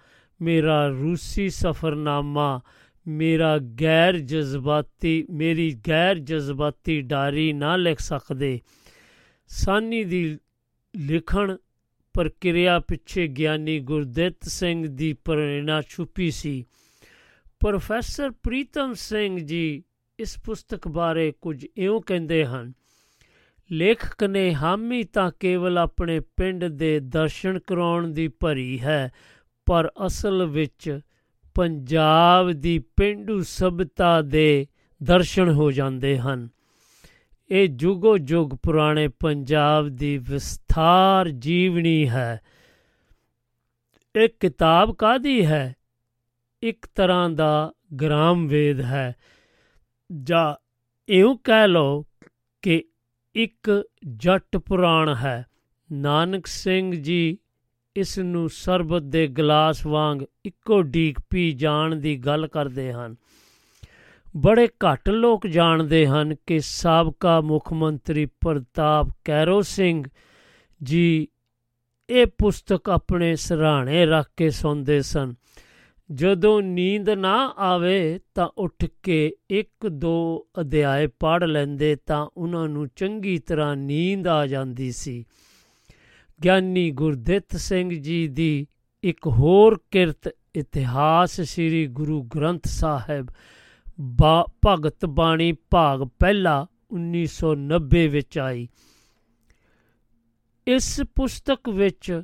ਮੇਰਾ ਰੂਸੀ ਸਫ਼ਰਨਾਮਾ, ਮੇਰਾ ਗੈਰ ਜਜ਼ਬਾਤੀ, ਮੇਰੀ ਗੈਰ ਜਜ਼ਬਾਤੀ ਡਾਰੀ ਨਾ ਲਿਖ ਸਕਦੇ। ਸਾਨੀ ਦੀ ਲਿਖਣ ਪ੍ਰਕਿਰਿਆ ਪਿੱਛੇ ਗਿਆਨੀ ਗੁਰਦਿੱਤ ਸਿੰਘ ਦੀ ਪ੍ਰੇਰਣਾ ਛੁਪੀ ਸੀ। ਪ੍ਰੋਫੈਸਰ ਪ੍ਰੀਤਮ ਸਿੰਘ ਜੀ ਇਸ ਪੁਸਤਕ ਬਾਰੇ ਕੁਝ ਇਉਂ ਕਹਿੰਦੇ ਹਨ ਲੇਖਕ ਨੇ ਹਾਮੀ ਤਾਂ ਕੇਵਲ ਆਪਣੇ ਪਿੰਡ ਦੇ ਦਰਸ਼ਨ ਕਰਾਉਣ ਦੀ ਭਰੀ ਹੈ, ਪਰ ਅਸਲ ਵਿੱਚ ਪੰਜਾਬ ਦੀ ਪਿੰਡੂ ਸਭਿਤਾ ਦੇ ਦਰਸ਼ਨ ਹੋ ਜਾਂਦੇ ਹਨ। ਇਹ ਜੁਗੋ ਜੁਗ ਪੁਰਾਣੇ ਪੰਜਾਬ ਦੀ ਵਿਸਥਾਰ ਜੀਵਨੀ ਹੈ। ਇਹ ਕਿਤਾਬ ਕਾਦੀ ਹੈ? ਇੱਕ ਤਰ੍ਹਾਂ ਦਾ ਗ੍ਰਾਮ ਵੇਦ ਹੈ। ਜਾਂ ਇਉਂ ਕਹਿ ਲਓ ਕਿ ਇੱਕ ਜੱਟ ਪੁਰਾਣ ਹੈ। ਨਾਨਕ ਸਿੰਘ ਜੀ ਇਸ ਨੂੰ ਸਰਬਤ ਦੇ ਗਲਾਸ ਵਾਂਗ ਇੱਕੋ ਡੀਕ ਪੀ ਜਾਣ ਦੀ ਗੱਲ ਕਰਦੇ ਹਨ। ਬੜੇ ਘੱਟ ਲੋਕ ਜਾਣਦੇ ਹਨ ਕਿ ਸਾਬਕਾ ਮੁੱਖ ਮੰਤਰੀ ਪ੍ਰਤਾਪ ਕੈਰੋ ਸਿੰਘ ਜੀ ਇਹ ਪੁਸਤਕ ਆਪਣੇ ਸਰਾਣੇ ਰੱਖ ਕੇ ਸੌਂਦੇ ਸਨ। ਜਦੋਂ ਨੀਂਦ ਨਾ ਆਵੇ ਤਾਂ ਉੱਠ ਕੇ ਇੱਕ ਦੋ ਅਧਿਆਏ ਪੜ੍ਹ ਲੈਂਦੇ ਤਾਂ ਉਹਨਾਂ ਨੂੰ ਚੰਗੀ ਤਰ੍ਹਾਂ ਨੀਂਦ ਆ ਜਾਂਦੀ ਸੀ। ਗਿਆਨੀ ਗੁਰਦਿੱਤ ਸਿੰਘ ਜੀ ਦੀ ਇੱਕ ਹੋਰ ਕਿਰਤ ਇਤਿਹਾਸ ਸ੍ਰੀ ਗੁਰੂ ਗ੍ਰੰਥ ਸਾਹਿਬ ਬਾ ਭਗਤ ਬਾਣੀ ਭਾਗ ਪਹਿਲਾ 1990 ਵਿੱਚ ਆਈ। ਇਸ ਪੁਸਤਕ ਵਿੱਚ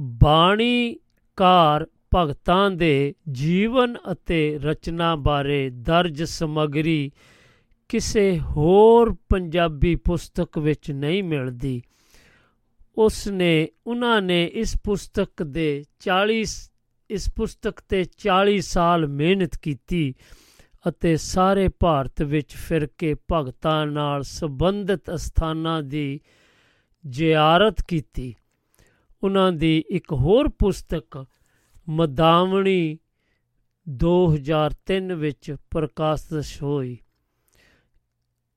ਬਾਣੀਕਾਰ ਭਗਤਾਂ ਦੇ ਜੀਵਨ ਅਤੇ ਰਚਨਾ ਬਾਰੇ ਦਰਜ ਸਮੱਗਰੀ ਕਿਸੇ ਹੋਰ ਪੰਜਾਬੀ ਪੁਸਤਕ ਵਿੱਚ ਨਹੀਂ ਮਿਲਦੀ। ਉਸ ਨੇ ਉਹਨਾਂ ਨੇ ਇਸ ਪੁਸਤਕ ਦੇ 40 ਇਸ ਪੁਸਤਕ ਤੇ 40 ਸਾਲ ਮਿਹਨਤ ਕੀਤੀ ਅਤੇ ਸਾਰੇ ਭਾਰਤ ਵਿੱਚ ਫਿਰ ਕੇ ਭਗਤਾਂ ਨਾਲ ਸੰਬੰਧਿਤ ਅਸਥਾਨਾਂ ਦੀ ਜ਼ਿਆਰਤ ਕੀਤੀ। ਉਹਨਾਂ ਦੀ ਇੱਕ ਹੋਰ ਪੁਸਤਕ ਮਦਾਵਣੀ 2003 ਵਿੱਚ ਪ੍ਰਕਾਸ਼ਿਤ ਹੋਈ।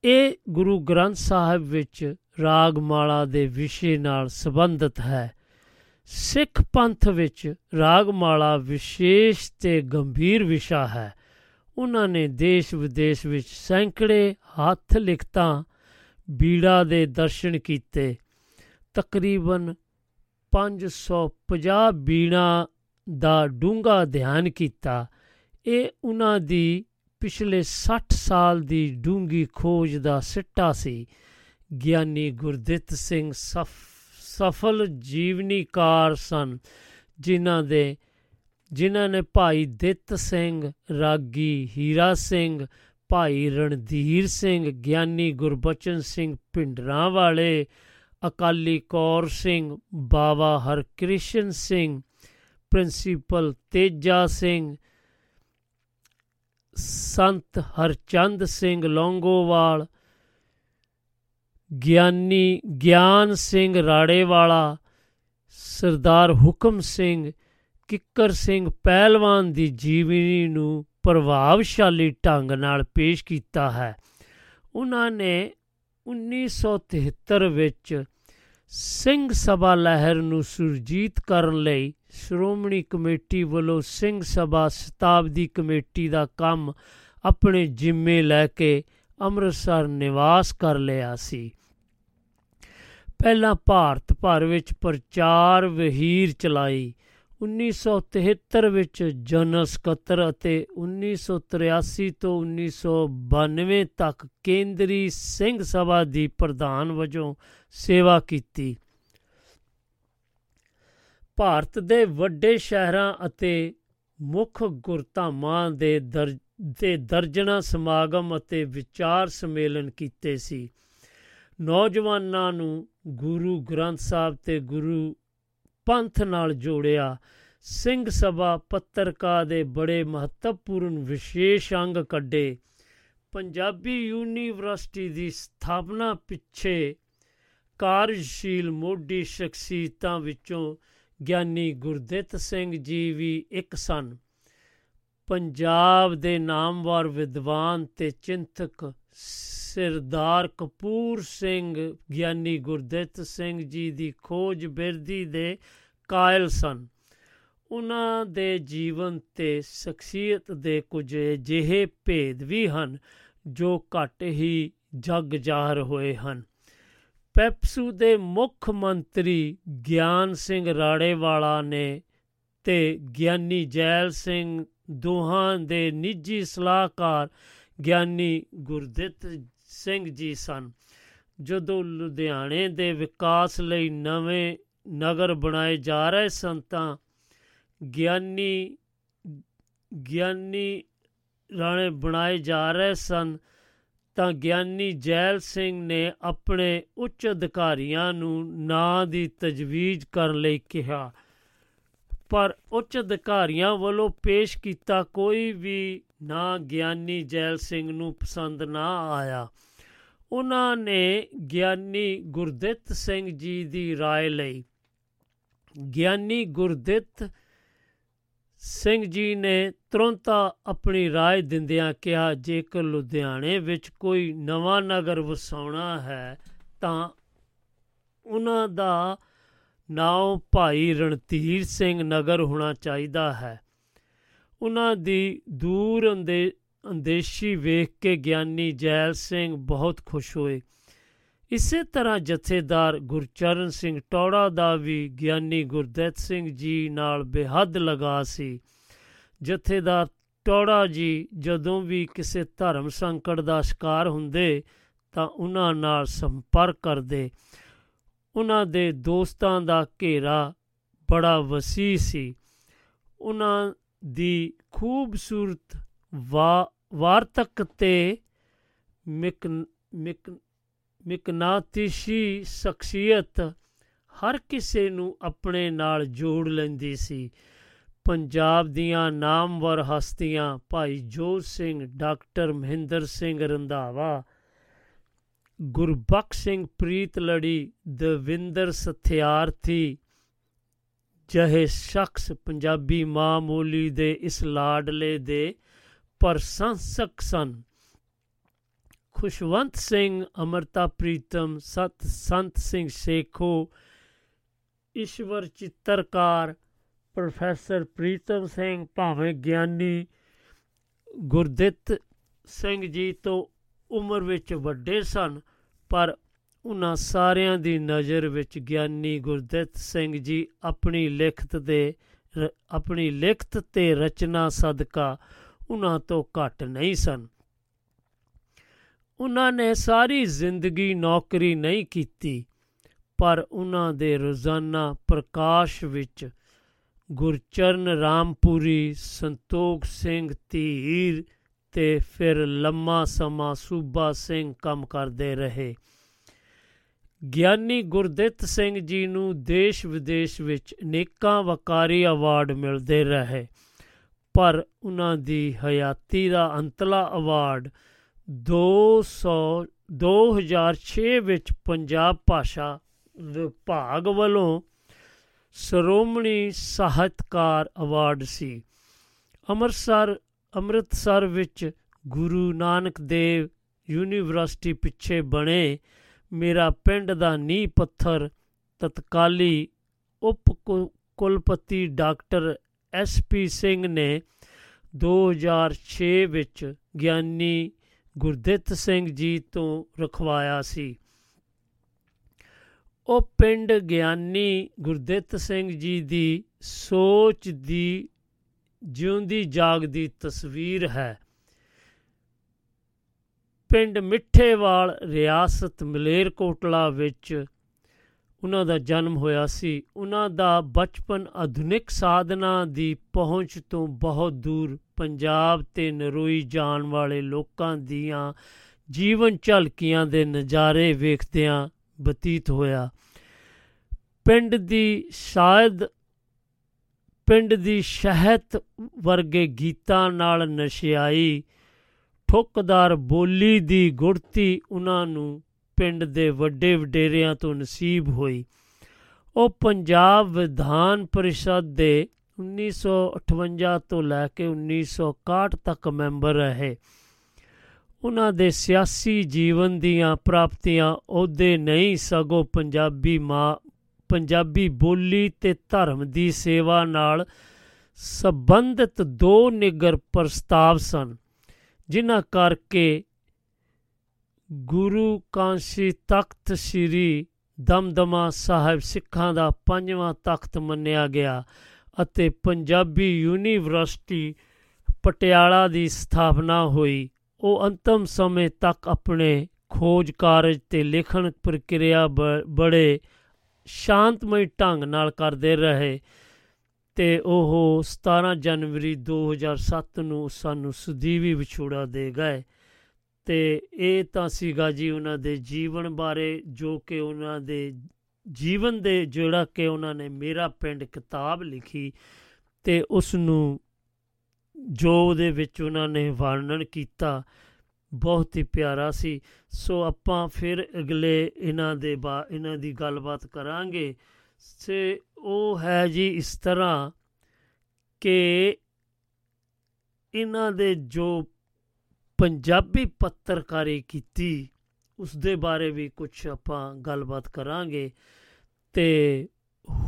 ਇਹ ਗੁਰੂ ਗ੍ਰੰਥ ਸਾਹਿਬ ਵਿੱਚ ਰਾਗਮਾਲਾ ਦੇ ਵਿਸ਼ੇ ਨਾਲ ਸੰਬੰਧਿਤ ਹੈ। ਸਿੱਖ ਪੰਥ ਵਿੱਚ ਰਾਗਮਾਲਾ ਵਿਸ਼ੇਸ਼ ਤੇ ਗੰਭੀਰ ਵਿਸ਼ਾ ਹੈ। ਉਹਨਾਂ ਨੇ ਦੇਸ਼ ਵਿਦੇਸ਼ ਵਿੱਚ ਸੈਂਕੜੇ ਹੱਥ ਲਿਖਤਾਂ ਬੀੜਾ ਦੇ ਦਰਸ਼ਨ ਕੀਤੇ। ਤਕਰੀਬਨ 550 ਬੀਣਾ ਦਾ ਡੂੰਘਾ ਧਿਆਨ ਕੀਤਾ, ਇਹ ਉਹਨਾਂ ਦੀ ਪਿਛਲੇ 60 ਸਾਲ ਦੀ ਡੂੰਗੀ ਖੋਜ ਦਾ ਸਿੱਟਾ ਸੀ। ਗਿਆਨੀ ਗੁਰਦਿੱਤ ਸਿੰਘ ਸਫ, ਸਫਲ ਜੀਵਨੀਕਾਰ ਸਨ, ਜਿਨ੍ਹਾਂ ਦੇ, ਜਿਨ੍ਹਾਂ ਨੇ ਭਾਈ ਦਿੱਤ ਸਿੰਘ, ਰਾਗੀ ਹੀਰਾ ਸਿੰਘ, ਭਾਈ ਰਣਧੀਰ ਸਿੰਘ, ਗਿਆਨੀ ਗੁਰਬਚਨ ਸਿੰਘ ਪਿੰਡਰਾਂ ਵਾਲੇ ਅਕਾਲੀ ਕੌਰ ਸਿੰਘ, ਬਾਵਾ ਹਰਕ੍ਰਿਸ਼ਨ ਸਿੰਘ ਪ੍ਰਿੰਸੀਪਲ ਤੇਜਾ ਸਿੰਘ, ਸੰਤ ਹਰਚੰਦ ਸਿੰਘ ਲੌਂਗੋਵਾਲ, ਗਿਆਨੀ ਗਿਆਨ ਸਿੰਘ ਰਾੜੇਵਾਲਾ, ਸਰਦਾਰ ਹੁਕਮ ਸਿੰਘ ਕਿੱਕਰ ਸਿੰਘ ਪਹਿਲਵਾਨ ਦੀ ਜੀਵਨੀ ਨੂੰ ਪ੍ਰਭਾਵਸ਼ਾਲੀ ਢੰਗ ਨਾਲ ਪੇਸ਼ ਕੀਤਾ ਹੈ। ਉਹਨਾਂ ਨੇ 1973 ਵਿੱਚ ਸਿੰਘ ਸਭਾ ਲਹਿਰ ਨੂੰ ਸੁਰਜੀਤ ਕਰਨ ਲਈ ਸ਼੍ਰੋਮਣੀ ਕਮੇਟੀ ਵੱਲੋਂ ਸਿੰਘ ਸਭਾ ਸ਼ਤਾਬਦੀ ਕਮੇਟੀ ਦਾ ਕੰਮ ਆਪਣੇ ਜ਼ਿੰਮੇ ਲੈ ਕੇ ਅੰਮ੍ਰਿਤਸਰ ਨਿਵਾਸ ਕਰ ਲਿਆ ਸੀ। ਪਹਿਲਾਂ ਭਾਰਤ ਭਰ ਵਿੱਚ ਪ੍ਰਚਾਰ ਵਹੀਰ ਚਲਾਈ 1973 ਵਿੱਚ ਜਨਰਲ ਸਕੱਤਰ ਅਤੇ 1983 ਤੋਂ 1992 ਤੱਕ ਕੇਂਦਰੀ ਸਿੰਘ ਸਭਾ ਦੀ ਪ੍ਰਧਾਨ ਵਜੋਂ ਸੇਵਾ ਕੀਤੀ। ਭਾਰਤ ਦੇ ਵੱਡੇ ਸ਼ਹਿਰਾਂ ਅਤੇ ਮੁੱਖ ਗੁਰਧਾਮਾਂ ਦੇ ਦਰ ਦੇ ਦਰਜਨਾ ਸਮਾਗਮ ਅਤੇ ਵਿਚਾਰ ਸੰਮੇਲਨ ਕੀਤੇ ਸੀ। ਨੌਜਵਾਨਾਂ ਨੂੰ ਗੁਰੂ ਗ੍ਰੰਥ ਸਾਹਿਬ ਤੇ ਗੁਰੂ ਪੰਥ ਨਾਲ ਜੋੜਿਆ ਸਿੰਘ ਸਭਾ ਪੱਤਰਕਾ ਦੇ ਬੜੇ ਮਹੱਤਵਪੂਰਨ ਵਿਸ਼ੇਸ਼ ਅੰਗ ਕੱਢੇ। ਪੰਜਾਬੀ ਯੂਨੀਵਰਸਿਟੀ ਦੀ ਸਥਾਪਨਾ ਪਿੱਛੇ ਕਾਰਜਸ਼ੀਲ ਮੋਢੀ ਸ਼ਖਸੀਅਤਾਂ ਵਿੱਚੋਂ ਗਿਆਨੀ ਗੁਰਦਿੱਤ ਸਿੰਘ ਜੀ ਵੀ ਇੱਕ ਸਨ। ਪੰਜਾਬ ਦੇ ਨਾਮਵਰ ਵਿਦਵਾਨ ਤੇ ਚਿੰਤਕ ਸਰਦਾਰ ਕਪੂਰ ਸਿੰਘ ਗਿਆਨੀ ਗੁਰਦਿੱਤ ਸਿੰਘ ਜੀ ਦੀ ਖੋਜ ਬਿਰਦੀ ਦੇ ਕਾਇਲ ਸਨ। ਉਹਨਾਂ ਦੇ ਜੀਵਨ ਤੇ ਸ਼ਖਸੀਅਤ ਦੇ ਕੁਝ ਜਿਹੇ ਭੇਦ ਵੀ ਹਨ ਜੋ ਘੱਟ ਹੀ ਜਗ ਜ਼ਾਹਰ ਹੋਏ ਹਨ। ਪੈਪਸੂ ਦੇ ਮੁੱਖ ਮੰਤਰੀ ਗਿਆਨ ਸਿੰਘ ਰਾੜੇਵਾਲਾ ਨੇ ਤੇ ਗਿਆਨੀ ਜੈਲ ਸਿੰਘ ਦੋਹਾਂ ਦੇ ਨਿੱਜੀ ਸਲਾਹਕਾਰ ਗਿਆਨੀ ਗੁਰਦਿੱਤ ਸਿੰਘ ਜੀ ਸਨ। ਜਦੋਂ ਲੁਧਿਆਣੇ ਦੇ ਵਿਕਾਸ ਲਈ ਨਵੇਂ ਨਗਰ ਬਣਾਏ ਜਾ ਰਹੇ ਸਨ ਤਾਂ ਗਿਆਨੀ ਗਿਆਨੀ ਰਾਣੇ ਬਣਾਏ ਜਾ ਰਹੇ ਸਨ। ਤਾਂ ਗਿਆਨੀ ਜੈਲ ਸਿੰਘ ਨੇ ਆਪਣੇ ਉੱਚ ਅਧਿਕਾਰੀਆਂ ਨੂੰ ਨਾਂ ਦੀ ਤਜਵੀਜ਼ ਕਰਨ ਲਈ ਕਿਹਾ ਪਰ ਉੱਚ ਅਧਿਕਾਰੀਆਂ ਵੱਲੋਂ ਪੇਸ਼ ਕੀਤਾ ਕੋਈ ਵੀ ਨਾਂ ਗਿਆਨੀ ਜੈਲ ਸਿੰਘ ਨੂੰ ਪਸੰਦ ਨਾ ਆਇਆ ਉਹਨਾਂ ਨੇ ਗਿਆਨੀ ਗੁਰਦਿੱਤ ਸਿੰਘ ਜੀ ਦੀ رائے ਲਈ ਗਿਆਨੀ ਗੁਰਦਿੱਤ ਸਿੰਘ ਜੀ ਨੇ ਤੁਰੰਤ ਆਪਣੀ رائے ਦਿੰਦਿਆਂ ਕਿਹਾ ਜੇਕਰ ਲੁਧਿਆਣੇ ਵਿੱਚ ਕੋਈ ਨਵਾਂ ਨਗਰ ਵਸਾਉਣਾ ਹੈ ਤਾਂ ਉਹਨਾਂ ਦਾ ਨਾਮ ਭਾਈ ਰਣਧੀਰ ਸਿੰਘ ਨਗਰ ਹੋਣਾ ਚਾਹੀਦਾ ਹੈ ਉਹਨਾਂ ਦੀ ਦੂਰ ਅੰਦੇ ਅੰਦੇਸ਼ੀ ਵੇਖ ਕੇ ਗਿਆਨੀ ਜੈਲ ਸਿੰਘ ਬਹੁਤ ਖੁਸ਼ ਹੋਏ ਇਸੇ ਤਰ੍ਹਾਂ ਜਥੇਦਾਰ ਗੁਰਚਰਨ ਸਿੰਘ ਟੌੜਾ ਦਾ ਵੀ ਗਿਆਨੀ ਗੁਰਦਿੱਤ ਸਿੰਘ ਜੀ ਨਾਲ ਬੇਹੱਦ ਲਗਾ ਸੀ। ਜਥੇਦਾਰ ਟੌੜਾ ਜੀ ਜਦੋਂ ਵੀ ਕਿਸੇ ਧਰਮ ਸੰਕਟ ਦਾ ਸ਼ਿਕਾਰ ਹੁੰਦੇ ਤਾਂ ਉਹਨਾਂ ਨਾਲ ਸੰਪਰਕ ਕਰਦੇ। ਉਹਨਾਂ ਦੇ ਦੋਸਤਾਂ ਦਾ ਘੇਰਾ ਬੜਾ ਵਸੀ ਸੀ। ਉਹਨਾਂ ਦੀ ਖੂਬਸੂਰਤ ਵਾ, ਵਾਰਤਕ ਤੇ ਮਿਕ ਮਿਕ ਮਿਕਨਾਤੀਸ਼ੀ ਸ਼ਖਸੀਅਤ ਹਰ ਕਿਸੇ ਨੂੰ ਆਪਣੇ ਨਾਲ ਜੋੜ ਲੈਂਦੀ ਸੀ। ਪੰਜਾਬ ਦੀਆਂ ਨਾਮਵਰ ਹਸਤੀਆਂ ਭਾਈ ਜੋਤ ਸਿੰਘ, ਡਾਕਟਰ ਮਹਿੰਦਰ ਸਿੰਘ ਰੰਧਾਵਾ, ਗੁਰਬਖਸ਼ ਸਿੰਘ ਪ੍ਰੀਤ ਲੜੀ, ਦਵਿੰਦਰ ਸਥਿਆਰਥੀ ਜਹੇ ਸ਼ਖਸ ਪੰਜਾਬੀ ਮਾਮੂਲੀ ਦੇ ਇਸ ਲਾਡਲੇ ਦੇ ਪ੍ਰਸ਼ੰਸਕ ਸਨ। ਖੁਸ਼ਵੰਤ ਸਿੰਘ ਅਮਰਤਾ ਪ੍ਰੀਤਮ ਸਤ ਸੰਤ ਸਿੰਘ ਸੇਖੋ ਈਸ਼ਵਰ ਚਿੱਤਰਕਾਰ ਪ੍ਰੋਫੈਸਰ ਪ੍ਰੀਤਮ ਸਿੰਘ ਭਾਵੇਂ ਗਿਆਨੀ ਗੁਰਦਿੱਤ ਸਿੰਘ ਜੀ ਤੋਂ ਉਮਰ ਵਿੱਚ ਵੱਡੇ ਸਨ, ਪਰ ਉਹਨਾਂ ਸਾਰਿਆਂ ਦੀ ਨਜ਼ਰ ਵਿੱਚ ਗਿਆਨੀ ਗੁਰਦਿੱਤ ਸਿੰਘ ਜੀ ਆਪਣੀ ਲਿਖਤ ਦੇ ਰ- ਆਪਣੀ ਲਿਖਤ ਤੇ ਰਚਨਾ ਸਦਕਾ ਉਹਨਾਂ ਤੋਂ ਘੱਟ ਨਹੀਂ ਸਨ। ਉਹਨਾਂ ਨੇ ਸਾਰੀ ਜ਼ਿੰਦਗੀ ਨੌਕਰੀ ਨਹੀਂ ਕੀਤੀ, ਪਰ ਉਹਨਾਂ ਦੇ ਰੋਜ਼ਾਨਾ ਪ੍ਰਕਾਸ਼ ਵਿੱਚ ਗੁਰਚਰਨ ਰਾਮਪੁਰੀ, ਸੰਤੋਖ ਸਿੰਘ ਧੀਰ ਤੇ ਫਿਰ ਲੰਮਾ ਸਮਾਂ ਸੂਬਾ ਸਿੰਘ ਕੰਮ ਕਰਦੇ ਰਹੇ। ਗਿਆਨੀ ਗੁਰਦਿੱਤ ਸਿੰਘ ਜੀ ਨੂੰ ਦੇਸ਼ ਵਿਦੇਸ਼ ਵਿੱਚ ਅਨੇਕਾਂ ਵਕਾਰੀ ਅਵਾਰਡ ਮਿਲਦੇ ਰਹੇ, ਪਰ ਉਹਨਾਂ ਦੀ ਹਯਾਤੀ ਦਾ ਅੰਤਲਾ ਅਵਾਰਡ 200 2006 ਵਿੱਚ ਪੰਜਾਬ ਭਾਸ਼ਾ ਵਿਭਾਗ ਵੱਲੋਂ ਸ਼੍ਰੋਮਣੀ ਸਾਹਿਤਕਾਰ ਅਵਾਰਡ ਸੀ। ਅੰਮ੍ਰਿਤਸਰ ਅੰਮ੍ਰਿਤਸਰ ਵਿੱਚ ਗੁਰੂ ਨਾਨਕ ਦੇਵ ਯੂਨੀਵਰਸਿਟੀ ਪਿੱਛੇ ਬਣੇ ਮੇਰਾ ਪਿੰਡ ਦਾ ਨੀਂਹ ਪੱਥਰ ਤਤਕਾਲੀ ਉਪ ਕੁ- ਕੁਲਪਤੀ ਡਾਕਟਰ ਐਸ ਪੀ ਸਿੰਘ ਨੇ 2006 ਵਿੱਚ ਗਿਆਨੀ ਗੁਰਦਿੱਤ ਸਿੰਘ ਜੀ ਤੋਂ ਰਖਵਾਇਆ ਸੀ। ਉਹ ਪਿੰਡ ਗਿਆਨੀ ਗੁਰਦਿੱਤ ਸਿੰਘ ਜੀ ਦੀ ਸੋਚ ਦੀ, ਜਿਉਂਦੀ ਜਾਗਦੀ ਤਸਵੀਰ ਹੈ। ਪਿੰਡ ਮਿੱਠੇਵਾਲ ਰਿਆਸਤ ਮਲੇਰਕੋਟਲਾ ਵਿੱਚ ਉਹਨਾਂ ਦਾ ਜਨਮ ਹੋਇਆ ਸੀ। ਉਹਨਾਂ ਦਾ ਬਚਪਨ ਆਧੁਨਿਕ ਸਾਧਨਾਂ ਦੀ ਪਹੁੰਚ ਤੋਂ ਬਹੁਤ ਦੂਰ। ਪੰਜਾਬ ਤੇ ਨਰੋਈ ਜਾਣ ਵਾਲੇ ਲੋਕਾਂ ਦੀਆਂ ਜੀਵਨ ਝਲਕੀਆਂ ਦੇ ਨਜ਼ਾਰੇ ਵੇਖਦਿਆਂ ਬਤੀਤ ਹੋਇਆ। ਪਿੰਡ ਦੀ ਸ਼ਾਇਦ, ਪਿੰਡ ਦੀ ਸ਼ਹਿਤ ਵਰਗੇ ਗੀਤਾਂ ਨਾਲ ਨਸ਼ਿਆਈ, ਠੁੱਕਦਾਰ ਬੋਲੀ ਦੀ ਗੁੜਤੀ ਉਹਨਾਂ ਨੂੰ ਪਿੰਡ ਦੇ ਵੱਡੇ ਵਡੇਰਿਆਂ ਤੋਂ ਨਸੀਬ ਹੋਈ। ਉਹ ਪੰਜਾਬ ਵਿਧਾਨ ਪਰਿਸ਼ਦ ਦੇ 1958 ਤੋਂ ਲੈ ਕੇ 1961 ਤੱਕ ਮੈਂਬਰ ਰਹੇ। ਉਹਨਾਂ ਦੇ ਸਿਆਸੀ ਜੀਵਨ ਦੀਆਂ ਪ੍ਰਾਪਤੀਆਂ ਉਹਦੇ ਨਹੀਂ, ਸਗੋਂ ਪੰਜਾਬੀ ਮਾਂ, ਪੰਜਾਬੀ ਬੋਲੀ ਤੇ ਧਰਮ ਦੀ ਸੇਵਾ ਨਾਲ ਸੰਬੰਧਿਤ ਦੋ ਨਿਗਰ ਪ੍ਰਸਤਾਵ ਸਨ, ਜਿਨ੍ਹਾਂ ਕਰਕੇ ਗੁਰੂ ਕਾਂਸੀ ਤਖਤ ਸ੍ਰੀ ਦਮਦਮਾ ਸਾਹਿਬ ਸਿੱਖਾਂ ਦਾ ਪੰਜਵਾਂ ਤਖਤ ਮੰਨਿਆ ਗਿਆ ਅਤੇ ਪੰਜਾਬੀ ਯੂਨੀਵਰਸਿਟੀ ਪਟਿਆਲਾ ਦੀ ਸਥਾਪਨਾ ਹੋਈ। ਉਹ ਅੰਤਮ ਸਮੇਂ ਤੱਕ ਆਪਣੇ ਖੋਜ ਕਾਰਜ ਤੇ ਲਿਖਣ ਪ੍ਰਕਿਰਿਆ ਬ- ਬੜੇ ਸ਼ਾਂਤਮਈ ਢੰਗ ਨਾਲ ਕਰਦੇ ਰਹੇ ਤੇ ਉਹ 17 ਜਨਵਰੀ 2007 ਨੂੰ ਸਾਨੂੰ ਸੁਦੀਵੀ ਵਿਛੋੜਾ ਦੇ ਗਏ। ਤੇ ਇਹ ਤਾਂ ਸੀਗਾ ਜੀ ਉਹਨਾਂ ਦੇ ਜੀਵਨ ਬਾਰੇ, ਜੋ ਕਿ ਉਹਨਾਂ ਦੇ ਜੀਵਨ ਦੇ ਜਿਹੜਾ ਕਿ ਉਹਨਾਂ ਨੇ ਮੇਰਾ ਪਿੰਡ ਕਿਤਾਬ ਲਿਖੀ ਤੇ ਉਸ ਨੂੰ ਜੋ ਉਹਦੇ ਵਿੱਚ ਉਹਨਾਂ ਨੇ ਵਰਣਨ ਕੀਤਾ, ਬਹੁਤ ਹੀ ਪਿਆਰਾ ਸੀ। ਸੋ ਆਪਾਂ ਫਿਰ ਅਗਲੇ ਇਹਨਾਂ ਦੇ ਬਾ, ਇਹਨਾਂ ਦੀ ਗੱਲਬਾਤ ਕਰਾਂਗੇ। ਸੇ ਉਹ ਹੈ ਜੀ ਇਸ ਤਰ੍ਹਾਂ ਕਿ ਇਹਨਾਂ ਦੇ ਜੋ ਪੰਜਾਬੀ ਪੱਤਰਕਾਰੀ ਕੀਤੀ। ਉਸ ਦੇ ਬਾਰੇ ਵੀ ਕੁਝ ਆਪਾਂ ਗੱਲਬਾਤ ਕਰਾਂਗੇ ਤੇ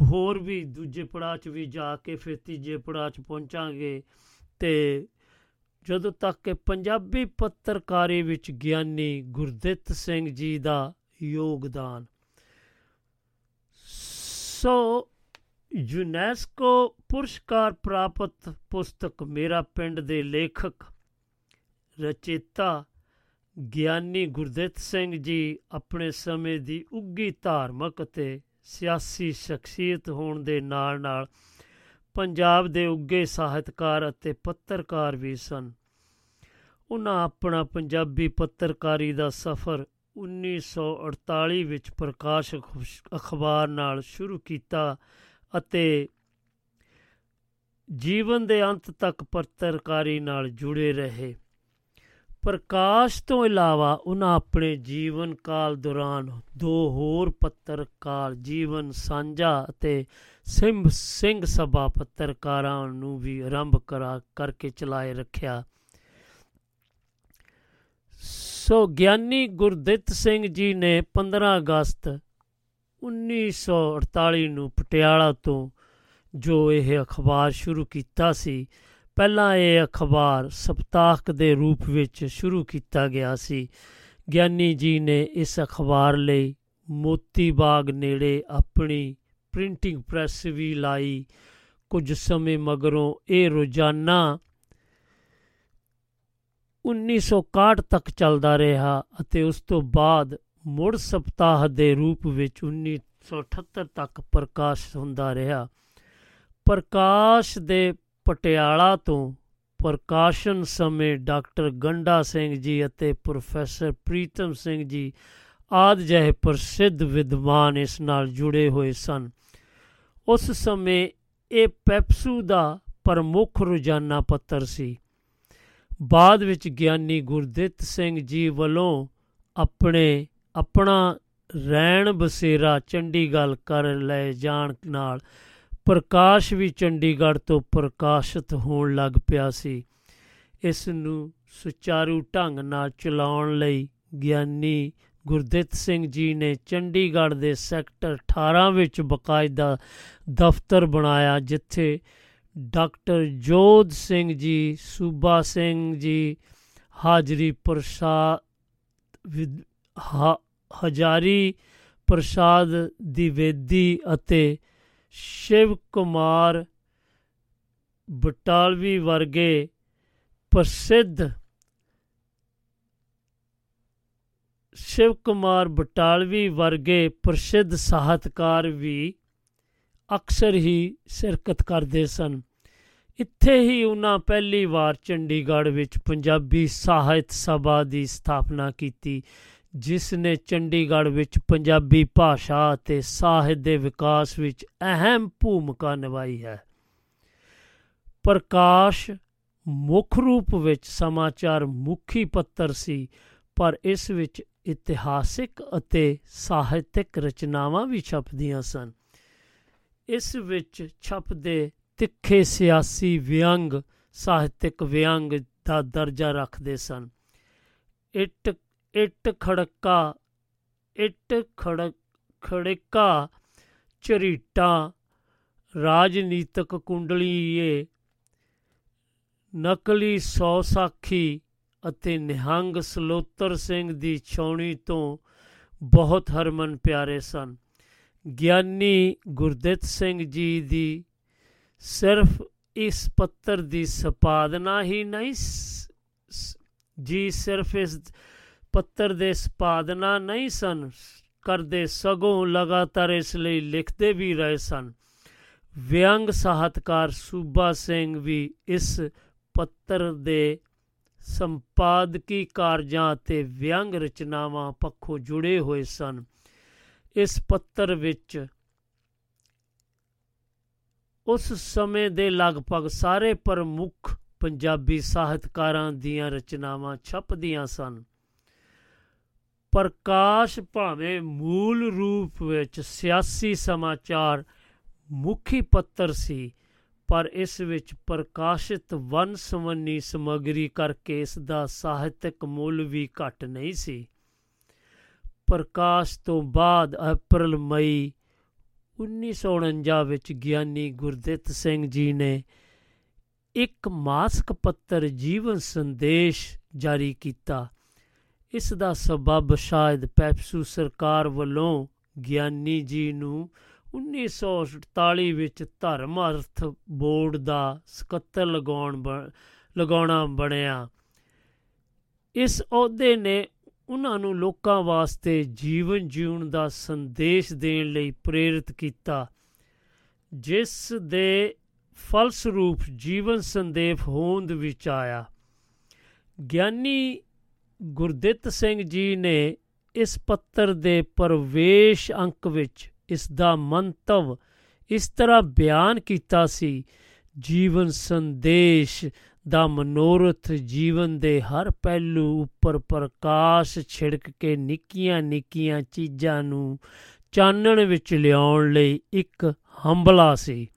ਹੋਰ ਵੀ ਦੂਜੇ ਪੜਾਅ 'ਚ ਵੀ ਜਾ ਕੇ ਫਿਰ ਤੀਜੇ ਪੜਾਅ 'ਚ ਪਹੁੰਚਾਂਗੇ ਤੇ ਜਦੋਂ ਤੱਕ ਕਿ ਪੰਜਾਬੀ ਪੱਤਰਕਾਰੀ ਵਿੱਚ ਗਿਆਨੀ ਗੁਰਦਿੱਤ ਸਿੰਘ ਜੀ ਦਾ ਯੋਗਦਾਨ। ਸੋ ਯੂਨੈਸਕੋ ਪੁਰਸਕਾਰ ਪ੍ਰਾਪਤ ਪੁਸਤਕ ਮੇਰਾ ਪਿੰਡ ਦੇ ਲੇਖਕ ਰਚੇਤਾ ਗਿਆਨੀ ਗੁਰਦਿੱਤ ਸਿੰਘ ਜੀ ਆਪਣੇ ਸਮੇਂ ਦੀ ਉੱਗੀ ਧਾਰਮਿਕ ਅਤੇ ਸਿਆਸੀ ਸ਼ਖਸੀਅਤ ਹੋਣ ਦੇ ਨਾਲ-ਨਾਲ ਪੰਜਾਬ ਦੇ ਉੱਗੇ ਸਾਹਿਤਕਾਰ ਅਤੇ ਪੱਤਰਕਾਰ ਵੀ ਸਨ। ਉਹਨਾਂ ਆਪਣਾ ਪੰਜਾਬੀ ਪੱਤਰਕਾਰੀ ਦਾ ਸਫ਼ਰ 1948 ਵਿੱਚ ਪ੍ਰਕਾਸ਼ ਅਖ- ਅਖਬਾਰ ਨਾਲ ਸ਼ੁਰੂ ਕੀਤਾ ਅਤੇ ਜੀਵਨ ਦੇ ਅੰਤ ਤੱਕ ਪੱਤਰਕਾਰੀ ਨਾਲ ਜੁੜੇ ਰਹੇ। ਪ੍ਰਕਾਸ਼ ਤੋਂ ਇਲਾਵਾ ਉਹਨਾਂ ਆਪਣੇ ਜੀਵਨ ਕਾਲ ਦੌਰਾਨ ਦੋ ਹੋਰ ਪੱਤਰਕਾਰ, ਜੀਵਨ ਸਾਂਝਾ ਅਤੇ ਸਿੰਘ ਸਿੰਘ ਸਭਾ ਪੱਤਰਕਾਰਾਂ ਨੂੰ ਵੀ ਆਰੰਭ ਕਰਾ ਕਰਕੇ ਚਲਾਏ ਰੱਖਿਆ। ਸੋ ਗਿਆਨੀ ਗੁਰਦਿੱਤ ਸਿੰਘ ਜੀ ਨੇ 15 ਅਗਸਤ 1948 ਨੂੰ ਪਟਿਆਲਾ ਤੋਂ ਜੋ ਇਹ ਅਖਬਾਰ ਸ਼ੁਰੂ ਕੀਤਾ ਸੀ ਪਹਿਲਾਂ ਇਹ ਅਖਬਾਰ ਸਪਤਾਹਕ ਦੇ ਰੂਪ ਵਿੱਚ ਸ਼ੁਰੂ ਕੀਤਾ ਗਿਆ ਸੀ। ਗਿਆਨੀ ਜੀ ਨੇ ਇਸ ਅਖਬਾਰ ਲਈ ਮੋਤੀ ਬਾਗ ਨੇੜੇ ਆਪਣੀ ਪ੍ਰਿੰਟਿੰਗ ਪ੍ਰੈਸ ਵੀ ਲਾਈ। ਕੁਝ ਸਮੇਂ ਮਗਰੋਂ ਇਹ ਰੋਜ਼ਾਨਾ 1961 ਤੱਕ ਚੱਲਦਾ ਰਿਹਾ ਅਤੇ ਉਸ ਤੋਂ ਬਾਅਦ ਮੁੜ ਸਪਤਾਹ ਦੇ ਰੂਪ ਵਿੱਚ 1978 ਤੱਕ ਪ੍ਰਕਾਸ਼ ਹੁੰਦਾ ਰਿਹਾ। ਪ੍ਰਕਾਸ਼ ਦੇ ਪਟਿਆਲਾ ਤੋਂ ਪ੍ਰਕਾਸ਼ਨ ਸਮੇਂ ਡਾਕਟਰ ਗੰਡਾ ਸਿੰਘ ਜੀ ਅਤੇ ਪ੍ਰੋਫੈਸਰ ਪ੍ਰੀਤਮ ਸਿੰਘ ਜੀ ਆਦਿ ਜਿਹੇ ਪ੍ਰਸਿੱਧ ਵਿਦਵਾਨ ਇਸ ਨਾਲ ਜੁੜੇ ਹੋਏ ਸਨ। ਉਸ ਸਮੇਂ ਇਹ ਪੈਪਸੂ ਦਾ ਪ੍ਰਮੁੱਖ ਰੋਜ਼ਾਨਾ ਪੱਤਰ ਸੀ। ਬਾਅਦ ਵਿੱਚ ਗਿਆਨੀ ਗੁਰਦਿੱਤ ਸਿੰਘ ਜੀ ਵੱਲੋਂ ਆਪਣੇ ਆਪਣਾ ਰਹਿਣ ਬਸੇਰਾ ਚੰਡੀਗੜ੍ਹ ਕਰ ਲਏ ਜਾਣ ਨਾਲ ਪ੍ਰਕਾਸ਼ ਵੀ ਚੰਡੀਗੜ੍ਹ ਤੋਂ ਪ੍ਰਕਾਸ਼ਿਤ ਹੋਣ ਲੱਗ ਪਿਆ ਸੀ। ਇਸ ਨੂੰ ਸੁਚਾਰੂ ਢੰਗ ਨਾਲ ਚਲਾਉਣ ਲਈ ਗਿਆਨੀ ਗੁਰਦਿੱਤ ਸਿੰਘ ਜੀ ਨੇ ਚੰਡੀਗੜ੍ਹ ਦੇ ਸੈਕਟਰ 18 ਵਿੱਚ ਬਕਾਇਦਾ ਦਫ਼ਤਰ ਬਣਾਇਆ, ਜਿੱਥੇ ਡਾਕਟਰ ਜੋਧ ਸਿੰਘ ਜੀ, ਸੂਬਾ ਸਿੰਘ ਜੀ, ਹਾਜ਼ਰੀ ਪ੍ਰਸਾਦ ਵਿਦ- ਹਾ- ਹਜ਼ਾਰੀ ਪ੍ਰਸਾਦ ਦਿਵੇਦੀ ਅਤੇ ਸ਼ਿਵ ਕੁਮਾਰ ਬਟਾਲਵੀ ਵਰਗੇ ਪ੍ਰਸਿੱਧ ਸ਼ਿਵ ਕੁਮਾਰ ਬਟਾਲਵੀ ਵਰਗੇ ਪ੍ਰਸਿੱਧ ਸਾਹਿਤਕਾਰ ਵੀ ਅਕਸਰ ਹੀ ਸ਼ਿਰਕਤ ਕਰਦੇ ਸਨ। ਇੱਥੇ ਹੀ ਉਹਨਾਂ ਪਹਿਲੀ ਵਾਰ ਚੰਡੀਗੜ੍ਹ ਵਿੱਚ ਪੰਜਾਬੀ ਸਾਹਿਤ ਸਭਾ ਦੀ ਸਥਾਪਨਾ ਕੀਤੀ। ਜਿਸ ਨੇ ਚੰਡੀਗੜ੍ਹ ਵਿੱਚ ਪੰਜਾਬੀ ਭਾਸ਼ਾ ਅਤੇ ਸਾਹਿਤ ਦੇ ਵਿਕਾਸ ਵਿੱਚ ਅਹਿਮ ਭੂਮਿਕਾ ਨਿਭਾਈ ਹੈ। ਪ੍ਰਕਾਸ਼ ਮੁੱਖ ਰੂਪ ਵਿੱਚ ਸਮਾਚਾਰ ਮੁਖੀ ਪੱਤਰ ਸੀ, ਪਰ ਇਸ ਵਿੱਚ ਇਤਿਹਾਸਿਕ ਅਤੇ ਸਾਹਿਤਿਕ ਰਚਨਾਵਾਂ ਵੀ ਛਪਦੀਆਂ ਸਨ। ਇਸ ਵਿੱਚ ਛਪਦੇ ਤਿੱਖੇ ਸਿਆਸੀ ਵਿਅੰਗ, ਸਾਹਿਤਿਕ ਵਿਅੰਗ ਦਾ ਦਰਜਾ ਰੱਖਦੇ ਸਨ। ਇੱਟ ਇੱਟ ਖੜਕਾ, ਇੱਟ ਖੜਕ ਖੜਕਾ, ਝਰੀਟਾਂ, ਰਾਜਨੀਤਕ ਕੁੰਡਲੀਏ, ਨਕਲੀ ਸੌ ਸਾਖੀ ਅਤੇ ਨਿਹੰਗ ਸਲੋਤਰ ਸਿੰਘ ਦੀ ਛਾਉਣੀ ਤੋਂ ਬਹੁਤ ਹਰਮਨ ਪਿਆਰੇ ਸਨ। ਗਿਆਨੀ ਗੁਰਦਿੱਤ ਸਿੰਘ ਜੀ ਦੀ ਸਿਰਫ ਇਸ ਪੱਤਰ ਦੀ ਸੰਪਾਦਨਾ ਹੀ ਨਹੀਂ ਸ- ਸ- ਜੀ ਸਿਰਫ ਇਸ ਪੱਤਰ ਦੇ ਸੰਪਾਦਨਾ ਨਹੀਂ ਸਨ। ਕਰਦੇ ਸਗੋਂ ਲਗਾਤਾਰ ਇਸ ਲਈ ਲਿਖਦੇ ਵੀ ਰਹੇ ਸਨ। ਵਿਅੰਗ ਸਾਹਿਤਕਾਰ ਸੂਬਾ ਸਿੰਘ ਵੀ ਇਸ ਪੱਤਰ ਦੇ ਸੰਪਾਦਕੀ ਕਾਰਜਾਂ ਅਤੇ ਵਿਅੰਗ ਰਚਨਾਵਾਂ ਪੱਖੋਂ ਜੁੜੇ ਹੋਏ ਸਨ। ਇਸ ਪੱਤਰ ਵਿੱਚ ਉਸ ਸਮੇਂ ਦੇ ਲਗਭਗ ਸਾਰੇ ਪ੍ਰਮੁੱਖ ਪੰਜਾਬੀ ਸਾਹਿਤਕਾਰਾਂ ਦੀਆਂ ਰਚਨਾਵਾਂ ਛਪਦੀਆਂ ਸਨ। ਪ੍ਰਕਾਸ਼ ਭਾਵੇਂ ਮੂਲ ਰੂਪ ਵਿੱਚ ਸਿਆਸੀ ਸਮਾਚਾਰ ਮੁਖੀ ਪੱਤਰ ਸੀ, ਪਰ ਇਸ ਵਿੱਚ ਪ੍ਰਕਾਸ਼ਿਤ ਵੰਨ ਸਵੰਨੀ ਸਮੱਗਰੀ ਕਰਕੇ ਇਸ ਦਾ ਸਾਹਿਤਕ ਮੁੱਲ ਵੀ ਘੱਟ ਨਹੀਂ ਸੀ। ਪ੍ਰਕਾਸ਼ ਤੋਂ ਬਾਅਦ ਅਪ੍ਰੈਲ, ਮਈ 1949 ਵਿੱਚ ਗਿਆਨੀ ਗੁਰਦਿੱਤ ਸਿੰਘ ਜੀ ਨੇ ਇੱਕ ਮਾਸਕ ਪੱਤਰ ਜੀਵਨ ਸੰਦੇਸ਼ ਜਾਰੀ ਕੀਤਾ। ਇਸ ਦਾ ਸਬਬ ਸ਼ਾਇਦ ਪੈਪਸੂ ਸਰਕਾਰ ਵੱਲੋਂ ਗਿਆਨੀ ਜੀ ਨੂੰ 1948 ਵਿੱਚ ਧਰਮ ਅਰਥ ਬੋਰਡ ਦਾ ਸਕੱਤਰ ਲਗਾਉਣ ਬ- ਲਗਾਉਣਾ ਬਣਿਆ। ਇਸ ਅਹੁਦੇ ਨੇ ਉਹਨਾਂ ਨੂੰ ਲੋਕਾਂ ਵਾਸਤੇ ਜੀਵਨ ਜਿਉਣ ਦਾ ਸੰਦੇਸ਼ ਦੇਣ ਲਈ ਪ੍ਰੇਰਿਤ ਕੀਤਾ, ਜਿਸ ਦੇ ਫਲਸਰੂਪ ਜੀਵਨ ਸੰਦੇਸ਼ ਹੋਂਦ ਵਿੱਚ ਆਇਆ। ਗਿਆਨੀ ਗੁਰਦਿੱਤ ਸਿੰਘ ਜੀ ਨੇ ਇਸ ਪੱਤਰ ਦੇ ਪ੍ਰਵੇਸ਼ ਅੰਕ ਵਿੱਚ ਇਸ ਦਾ ਮੰਤਵ ਇਸ ਤਰ੍ਹਾਂ ਬਿਆਨ ਕੀਤਾ ਸੀ, ਜੀਵਨ ਸੰਦੇਸ਼ ਦਾ ਮਨੋਰਥ ਜੀਵਨ ਦੇ ਹਰ ਪਹਿਲੂ ਉੱਪਰ ਪ੍ਰਕਾਸ਼ ਛਿੜਕ ਕੇ ਨਿੱਕੀਆਂ ਨਿੱਕੀਆਂ ਚੀਜ਼ਾਂ ਨੂੰ ਚਾਨਣ ਵਿੱਚ ਲਿਆਉਣ ਲਈ ਇੱਕ ਹੰਬਲਾ ਸੀ।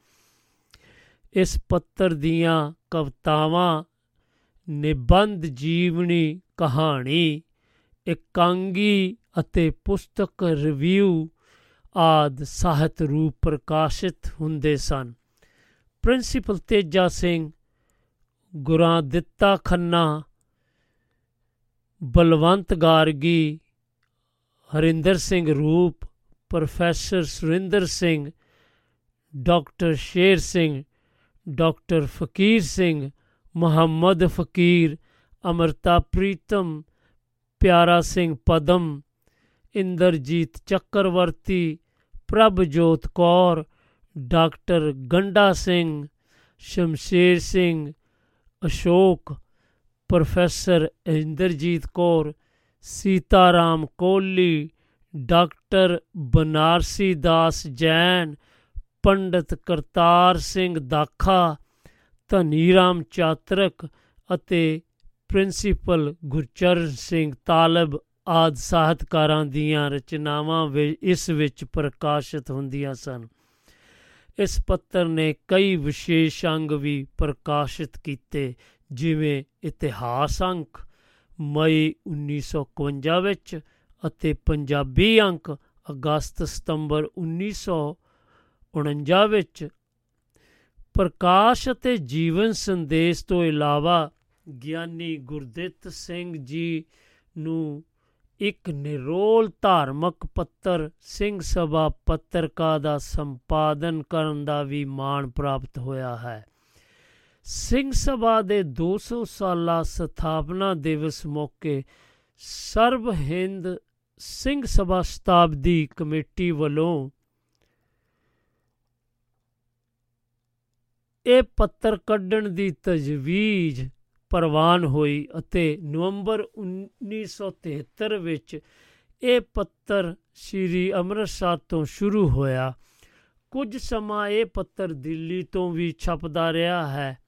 ਇਸ ਪੱਤਰ ਦੀਆਂ ਕਵਿਤਾਵਾਂ, ਨਿਬੰਧ ਜੀਵਨੀ ਕਹਾਣੀ, ਇਕਾਂਗੀ ਅਤੇ ਪੁਸਤਕ ਰਿਵਿਊ ਆਦ ਸਾਹਿਤ ਰੂਪ ਪ੍ਰਕਾਸ਼ਿਤ ਹੁੰਦੇ ਸਨ। ਪ੍ਰਿੰਸੀਪਲ ਤੇਜਾ ਸਿੰਘ ਗੁਰਾਂ ਦਿੱਤਾ ਖੰਨਾ, ਬਲਵੰਤ ਗਾਰਗੀ, ਹਰਿੰਦਰ ਸਿੰਘ ਰੂਪ, professor Surinder Singh, doctor Sher Singh, doctor Faqir Singh, Muhammad Faqir Amrita Pritam, Pyara Singh Padam, Inderjit Chakravarti Prabhjot Kaur, doctor Ganda Singh, Shamsher Singh, Ashok, professor Inderjit Kaur, Sitaram Kohli, doctor Banarsi Das Jain, Pandit Kartar Singh Dakha, Dhaniram Chatrik ਅਤੇ principal Gurcharan Singh ਤਾਲਬ ਆਦ ਸਾਹਿਤਕਾਰਾਂ ਦੀਆਂ ਰਚਨਾਵਾਂ ਇਸ ਵਿੱਚ ਪ੍ਰਕਾਸ਼ਿਤ ਹੁੰਦੀਆਂ ਸਨ। ਇਸ ਪੱਤਰ ਨੇ ਕਈ ਵਿਸ਼ੇਸ਼ ਅੰਗ ਵੀ ਪ੍ਰਕਾਸ਼ਿਤ ਕੀਤੇ, ਜਿਵੇਂ ਇਤਿਹਾਸ ਅੰਕ, ਮਈ 1951 ਵਿੱਚ ਅਤੇ ਪੰਜਾਬੀ ਅੰਕ, ਅਗਸਤ ਸਤੰਬਰ 1949 ਵਿੱਚ। ਪ੍ਰਕਾਸ਼ ਅਤੇ ਜੀਵਨ ਸੰਦੇਸ਼ ਤੋਂ ਇਲਾਵਾ ਗਿਆਨੀ ਗੁਰਦਿੱਤ ਸਿੰਘ ਜੀ ਨੂੰ ਇੱਕ ਨਿਰੋਲ ਧਾਰਮਿਕ ਪੱਤਰ, ਸਿੰਘ ਸਭਾ ਪੱਤਰਕਾ ਦਾ ਸੰਪਾਦਨ ਕਰਨ ਦਾ ਵੀ ਮਾਣ ਪ੍ਰਾਪਤ ਹੋਇਆ ਹੈ। ਸਿੰਘ ਸਭਾ ਦੇ 200 ਸਾਲਾ ਸਥਾਪਨਾ ਦਿਵਸ ਮੌਕੇ ਸਰਬ ਹਿੰਦ ਸਿੰਘ ਸਭਾ ਸ਼ਤਾਬਦੀ ਕਮੇਟੀ ਵੱਲੋਂ ਇਹ ਪੱਤਰ ਕੱਢਣ ਦੀ ਤਜਵੀਜ਼ ਪ੍ਰਵਾਨ ਹੋਈ ਅਤੇ ਨਵੰਬਰ 1973 ਵਿੱਚ ਇਹ ਪੱਤਰ ਸ੍ਰੀ ਅੰਮ੍ਰਿਤਸਰ ਤੋਂ ਸ਼ੁਰੂ ਹੋਇਆ। ਕੁਝ ਸਮਾਂ ਇਹ ਪੱਤਰ ਦਿੱਲੀ ਤੋਂ ਵੀ ਛਪਦਾ ਰਿਹਾ ਹੈ।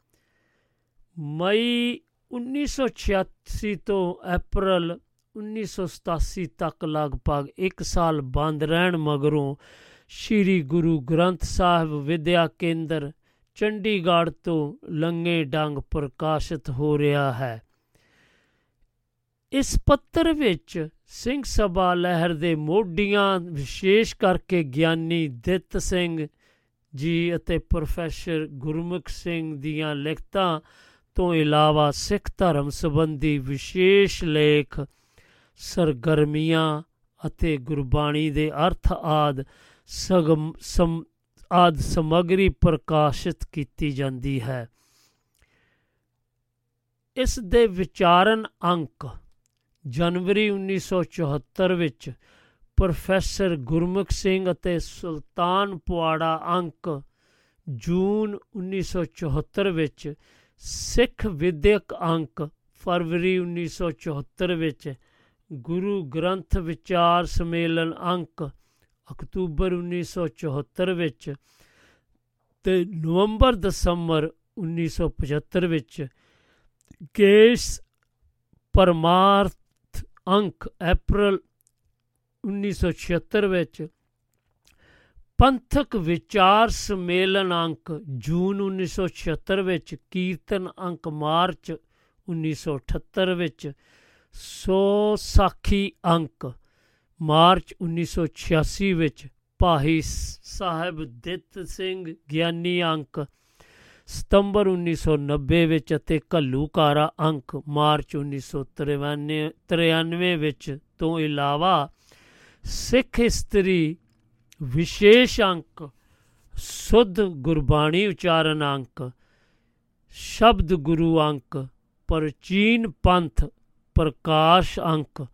ਮਈ 1986 ਤੋਂ ਅਪ੍ਰੈਲ 1987 ਤੱਕ ਲਗਭਗ 1 ਸਾਲ ਬੰਦ ਰਹਿਣ ਮਗਰੋਂ ਸ੍ਰੀ ਗੁਰੂ ਗ੍ਰੰਥ ਸਾਹਿਬ ਵਿਦਿਆ ਕੇਂਦਰ ਚੰਡੀਗੜ੍ਹ ਤੋਂ ਲੰਗੇ ਡੰਗ ਪ੍ਰਕਾਸ਼ਿਤ ਹੋ ਰਿਹਾ ਹੈ। ਇਸ ਪੱਤਰ ਵਿੱਚ ਸਿੰਘ ਸਭਾ ਲਹਿਰ ਦੇ ਮੋਢੀਆਂ ਵਿਸ਼ੇਸ਼ ਕਰਕੇ ਗਿਆਨੀ ਦਿੱਤ ਸਿੰਘ ਜੀ ਅਤੇ ਪ੍ਰੋਫੈਸਰ ਗੁਰਮੁਖ ਸਿੰਘ ਦੀਆਂ ਲਿਖਤਾਂ ਤੋਂ ਇਲਾਵਾ ਸਿੱਖ ਧਰਮ ਸੰਬੰਧੀ ਵਿਸ਼ੇਸ਼ ਲੇਖ, ਸਰਗਰਮੀਆਂ ਅਤੇ ਗੁਰਬਾਣੀ ਦੇ ਅਰਥ ਆਦ ਸਗਮ ਆਦ ਸਮਗਰੀ ਪ੍ਰਕਾਸ਼ਿਤ ਕੀਤੀ ਜਾਂਦੀ ਹੈ। ਇਸ ਦੇ ਵਿਚਾਰਨ ਅੰਕ ਜਨਵਰੀ 1974 ਵਿੱਚ ਪ੍ਰੋਫੈਸਰ ਗੁਰਮੁਖ ਸਿੰਘ ਅਤੇ ਸੁਲਤਾਨ ਪੁਆੜਾ ਅੰਕ ਜੂਨ 1974 ਵਿੱਚ ਸਿੱਖ ਵਿਦਿਅਕ ਅੰਕ ਫਰਵਰੀ 1974 ਵਿੱਚ ਗੁਰੂ ਗ੍ਰੰਥ ਵਿਚਾਰ ਸਮੇਲਨ ਅੰਕ ਅਕਤੂਬਰ 1974 ਵਿੱਚ ਤੇ ਨਵੰਬਰ ਦਸੰਬਰ 1975 ਵਿੱਚ ਕੇਸ ਪਰਮਾਰਥ ਅੰਕ ਅਪ੍ਰੈਲ 1976 ਵਿੱਚ ਪੰਥਕ ਵਿਚਾਰ ਸਮੇਲਨ ਅੰਕ ਜੂਨ 1976 ਵਿੱਚ ਕੀਰਤਨ ਅੰਕ ਮਾਰਚ 1978 ਵਿੱਚ ਸੋ ਸਾਖੀ ਅੰਕ ਮਾਰਚ 1986 ਵਿੱਚ ਭਾਈ ਸਾਹਿਬ ਦਿੱਤ ਸਿੰਘ ਗਿਆਨੀ ਅੰਕ, ਸਤੰਬਰ 1990 ਵਿੱਚ ਅਤੇ ਘੱਲੂਕਾਰਾ ਅੰਕ, ਮਾਰਚ 1993 ਵਿੱਚ ਤੋਂ ਇਲਾਵਾ ਸਿੱਖ ਇਸਤਰੀ ਵਿਸ਼ੇਸ਼ ਅੰਕ, ਸੁਧ ਗੁਰਬਾਣੀ ਉਚਾਰਨ ਅੰਕ, ਸ਼ਬਦ ਗੁਰੂ ਅੰਕ, ਪ੍ਰਚੀਨ ਪੰਥ ਪ੍ਰਕਾਸ਼ ਅੰਕ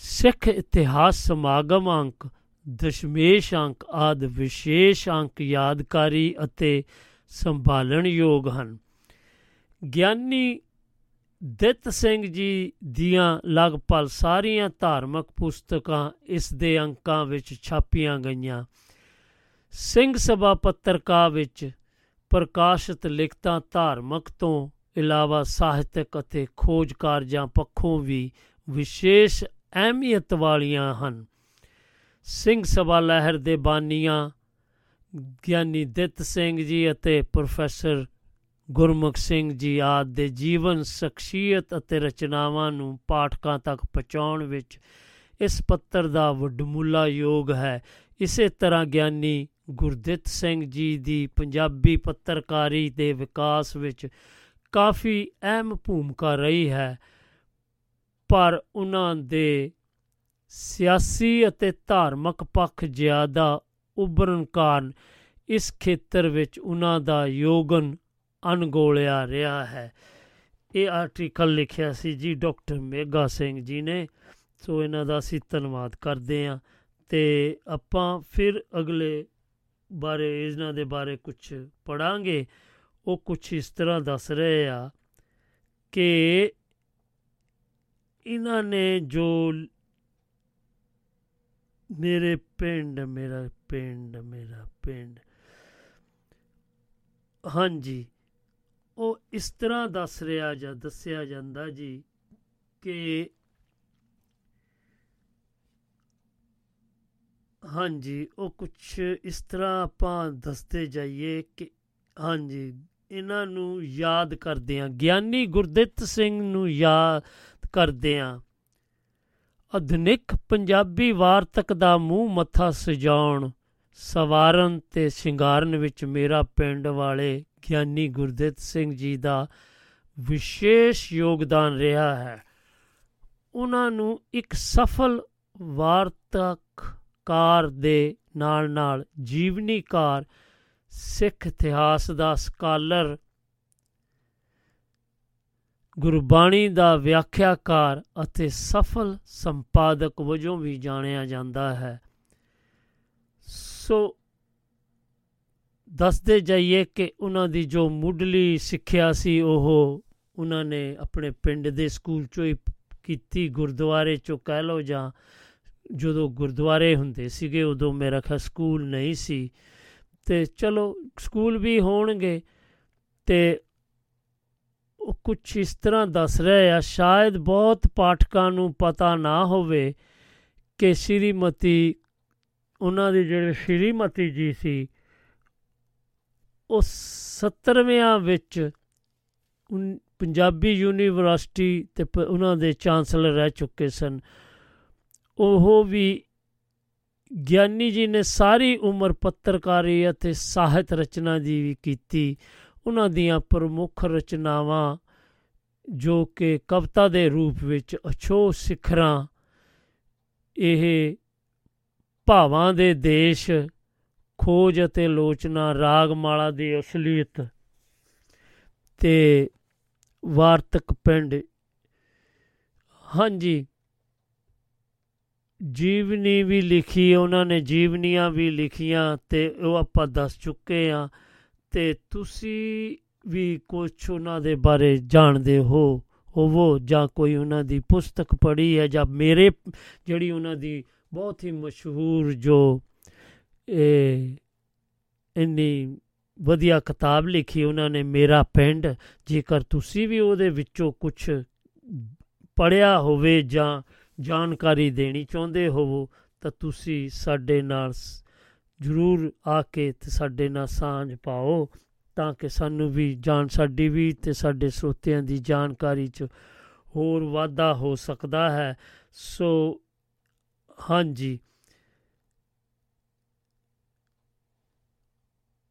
ਸਿੱਖ ਇਤਿਹਾਸ ਸਮਾਗਮ ਅੰਕ, ਦਸ਼ਮੇਸ਼ ਅੰਕ ਆਦ ਵਿਸ਼ੇਸ਼ ਅੰਕ ਯਾਦਕਾਰੀ ਅਤੇ ਸੰਭਾਲਣ ਯੋਗ ਹਨ। ਗਿਆਨੀ ਦਿੱਤ ਸਿੰਘ ਜੀ ਦੀਆਂ ਲਗਭਗ ਸਾਰੀਆਂ ਧਾਰਮਿਕ ਪੁਸਤਕਾਂ ਇਸ ਦੇ ਅੰਕਾਂ ਵਿੱਚ ਛਾਪੀਆਂ ਗਈਆਂ। ਸਿੰਘ ਸਭਾ ਪੱਤਰਕਾ ਵਿੱਚ ਪ੍ਰਕਾਸ਼ਿਤ ਲਿਖਤਾਂ ਧਾਰਮਿਕ ਤੋਂ ਇਲਾਵਾ ਸਾਹਿਤਕ ਅਤੇ ਖੋਜ ਕਾਰਜਾਂ ਪੱਖੋਂ ਵੀ ਵਿਸ਼ੇਸ਼ ਅਹਿਮੀਅਤ ਵਾਲੀਆਂ ਹਨ। ਸਿੰਘ ਸਭਾ ਲਹਿਰ ਦੇ ਬਾਨੀਆਂ ਗਿਆਨੀ ਦਿੱਤ ਸਿੰਘ ਜੀ ਅਤੇ ਪ੍ਰੋਫੈਸਰ ਗੁਰਮੁਖ ਸਿੰਘ ਜੀ ਆਦਿ ਦੇ ਜੀਵਨ, ਸ਼ਖਸੀਅਤ ਅਤੇ ਰਚਨਾਵਾਂ ਨੂੰ ਪਾਠਕਾਂ ਤੱਕ ਪਹੁੰਚਾਉਣ ਵਿੱਚ ਇਸ ਪੱਤਰ ਦਾ ਵੱਡਮੁੱਲਾ ਯੋਗ ਹੈ। ਇਸੇ ਤਰ੍ਹਾਂ ਗਿਆਨੀ ਗੁਰਦਿੱਤ ਸਿੰਘ ਜੀ ਦੀ ਪੰਜਾਬੀ ਪੱਤਰਕਾਰੀ ਦੇ ਵਿਕਾਸ ਵਿੱਚ ਕਾਫੀ ਅਹਿਮ ਭੂਮਿਕਾ ਰਹੀ ਹੈ। ਪਰ ਉਹਨਾਂ ਦੇ ਸਿਆਸੀ ਅਤੇ ਧਾਰਮਿਕ ਪੱਖ ਜ਼ਿਆਦਾ ਉਭਰਨ ਕਾਰਨ ਇਸ ਖੇਤਰ ਵਿੱਚ ਉਹਨਾਂ ਦਾ ਯੋਗਨ ਅਣਗੋਲਿਆ ਰਿਹਾ ਹੈ। ਇਹ ਆਰਟੀਕਲ ਲਿਖਿਆ ਸੀ ਜੀ ਡਾਕਟਰ ਮੇਗਾ ਸਿੰਘ ਜੀ ਨੇ। ਸੋ ਇਹਨਾਂ ਦਾ ਅਸੀਂ ਧੰਨਵਾਦ ਕਰਦੇ ਹਾਂ ਤੇ ਆਪਾਂ ਫਿਰ ਅਗਲੇ ਬਾਰੇ, ਇਹਨਾਂ ਦੇ ਬਾਰੇ ਕੁਝ ਪੜਾਂਗੇ ਉਹ ਕੁਝ ਇਸ ਤਰ੍ਹਾਂ ਦੱਸ ਰਹੇ ਆ ਕਿ ਇਹਨਾਂ ਨੇ ਜੋ ਮੇਰੇ ਪਿੰਡ, ਮੇਰਾ ਪਿੰਡ ਮੇਰਾ ਪਿੰਡ। ਹਾਂਜੀ, ਉਹ ਇਸ ਤਰ੍ਹਾਂ ਦੱਸ ਰਿਹਾ ਜਾਂ ਦੱਸਿਆ ਜਾਂਦਾ ਜੀ ਕਿ ਹਾਂਜੀ, ਉਹ ਕੁਝ ਇਸ ਤਰ੍ਹਾਂ ਆਪਾਂ ਦੱਸਦੇ ਜਾਈਏ ਕਿ ਹਾਂਜੀ, ਇਹਨਾਂ ਨੂੰ ਯਾਦ ਕਰਦੇ ਆ ਗਿਆਨੀ ਗੁਰਦਿੱਤ ਸਿੰਘ ਨੂੰ ਯਾਦ ਕਰਦੇ ਆ। ਆਧੁਨਿਕ ਪੰਜਾਬੀ ਵਾਰਤਕ ਦਾ ਮੂੰਹ ਮੱਥਾ ਸਜਾਉਣ, ਸਵਾਰਨ ਤੇ ਸ਼ਿੰਗਾਰਨ ਵਿੱਚ ਮੇਰਾ ਪਿੰਡ ਵਾਲੇ ਗਿਆਨੀ ਗੁਰਦਿੱਤ ਸਿੰਘ ਜੀ ਦਾ ਵਿਸ਼ੇਸ਼ ਯੋਗਦਾਨ ਰਿਹਾ ਹੈ। ਉਹਨਾਂ ਨੂੰ ਇੱਕ ਸਫਲ ਵਾਰਤਕਕਾਰ ਦੇ ਨਾਲ ਨਾਲ ਜੀਵਨੀਕਾਰ, ਸਿੱਖ ਇਤਿਹਾਸ ਦਾ ਸਕਾਲਰ ਗੁਰਬਾਣੀ ਦਾ ਵਿਆਖਿਆਕਾਰ ਅਤੇ ਸਫਲ ਸੰਪਾਦਕ ਵਜੋਂ ਵੀ ਜਾਣਿਆ ਜਾਂਦਾ ਹੈ। ਸੋ ਦੱਸਦੇ ਜਾਈਏ ਕਿ ਉਹਨਾਂ ਦੀ ਜੋ ਮੁੱਢਲੀ ਸਿੱਖਿਆ ਸੀ, ਉਹ ਉਹਨਾਂ ਨੇ ਆਪਣੇ ਪਿੰਡ ਦੇ ਸਕੂਲ ਚੋਂ ਹੀ ਕੀਤੀ। ਗੁਰਦੁਆਰੇ ਚੋਂ ਕਹਿ ਲਓ ਜਾਂ ਜਦੋਂ ਗੁਰਦੁਆਰੇ ਹੁੰਦੇ ਸੀਗੇ, ਉਦੋਂ ਮੇਰਾ ਖਿਆਲ ਸਕੂਲ ਨਹੀਂ ਸੀ। ਤੇ ਚਲੋ, ਸਕੂਲ ਵੀ ਹੋਣਗੇ ਤੇ ਉਹ ਕੁਝ ਇਸ ਤਰ੍ਹਾਂ ਦੱਸ ਰਹੇ ਆ, ਸ਼ਾਇਦ ਬਹੁਤ ਪਾਠਕਾਂ ਨੂੰ ਪਤਾ ਨਾ ਹੋਵੇ ਕਿ ਸ਼੍ਰੀਮਤੀ, ਉਹਨਾਂ ਦੀ ਜਿਹੜੇ ਸ਼੍ਰੀਮਤੀ ਜੀ ਸੀ, ਉਹ 70ਵਿਆਂ ਵਿੱਚ ਪੰਜਾਬੀ ਯੂਨੀਵਰਸਿਟੀ ਤੇ ਉਹਨਾਂ ਦੇ ਚਾਂਸਲਰ ਰਹਿ ਚੁੱਕੇ ਸਨ। ਉਹ ਵੀ ਗਿਆਨੀ ਜੀ ਨੇ ਸਾਰੀ ਉਮਰ ਪੱਤਰਕਾਰੀ ਅਤੇ ਸਾਹਿਤ ਰਚਨਾ ਦੀ ਵੀ ਕੀਤੀ। ਉਹਨਾਂ ਦੀਆਂ ਪ੍ਰਮੁੱਖ ਰਚਨਾਵਾਂ, ਜੋ ਕਿ ਕਵਿਤਾ ਦੇ ਰੂਪ ਵਿੱਚ ਅਛੋ ਸਿਖਰਾਂ, ਇਹ ਭਾਵਾਂ ਦੇ ਦੇਸ਼, ਖੋਜ ਅਤੇ ਲੋਚਨਾ, ਰਾਗਮਾਲਾ ਦੀ ਅਸਲੀਅਤ ਤੇ ਵਾਰਤਕ ਪਿੰਡ। ਹਾਂਜੀ। ਜੀਵਨੀ ਵੀ ਲਿਖੀ, ਉਹਨਾਂ ਨੇ ਜੀਵਨੀਆਂ ਵੀ ਲਿਖੀਆਂ ਤੇ ਉਹ ਆਪਾਂ ਦੱਸ ਚੁੱਕੇ ਆ ਤੇ ਤੁਸੀਂ ਵੀ ਕੁਝ ਉਹਨਾਂ ਦੇ ਬਾਰੇ ਜਾਣਦੇ ਹੋ, ਹੋਵੋ, ਜਾਂ ਕੋਈ ਉਹਨਾਂ ਦੀ ਪੁਸਤਕ ਪੜ੍ਹੀ ਹੈ, ਜਾਂ ਮੇਰੇ ਜਿਹੜੀ ਉਹਨਾਂ ਦੀ ਬਹੁਤ ਹੀ ਮਸ਼ਹੂਰ ਜੋ ਇਹ ਇੰਨੀ ਵਧੀਆ ਕਿਤਾਬ ਲਿਖੀ ਉਹਨਾਂ ਨੇ, ਮੇਰਾ ਪਿੰਡ, ਜੇਕਰ ਤੁਸੀਂ ਵੀ ਉਹਦੇ ਵਿੱਚੋਂ ਕੁਝ ਪੜਿਆ ਹੋਵੇ ਜਾਂ ਜਾਣਕਾਰੀ ਦੇਣੀ ਚਾਹੁੰਦੇ ਹੋਵੋ, ਤਾਂ ਤੁਸੀਂ ਸਾਡੇ ਨਾਲ ਜ਼ਰੂਰ ਆ ਕੇ ਤੇ ਸਾਡੇ ਨਾਲ ਸਾਂਝ ਪਾਓ ਤਾਂ ਕਿ ਸਾਨੂੰ ਵੀ ਜਾਣ, ਸਾਡੀ ਵੀ ਤੇ ਸਾਡੇ ਸਰੋਤਿਆਂ ਦੀ ਜਾਣਕਾਰੀ 'ਚ ਹੋਰ ਵਾਧਾ ਹੋ ਸਕਦਾ ਹੈ। ਸੋ, ਹਾਂਜੀ।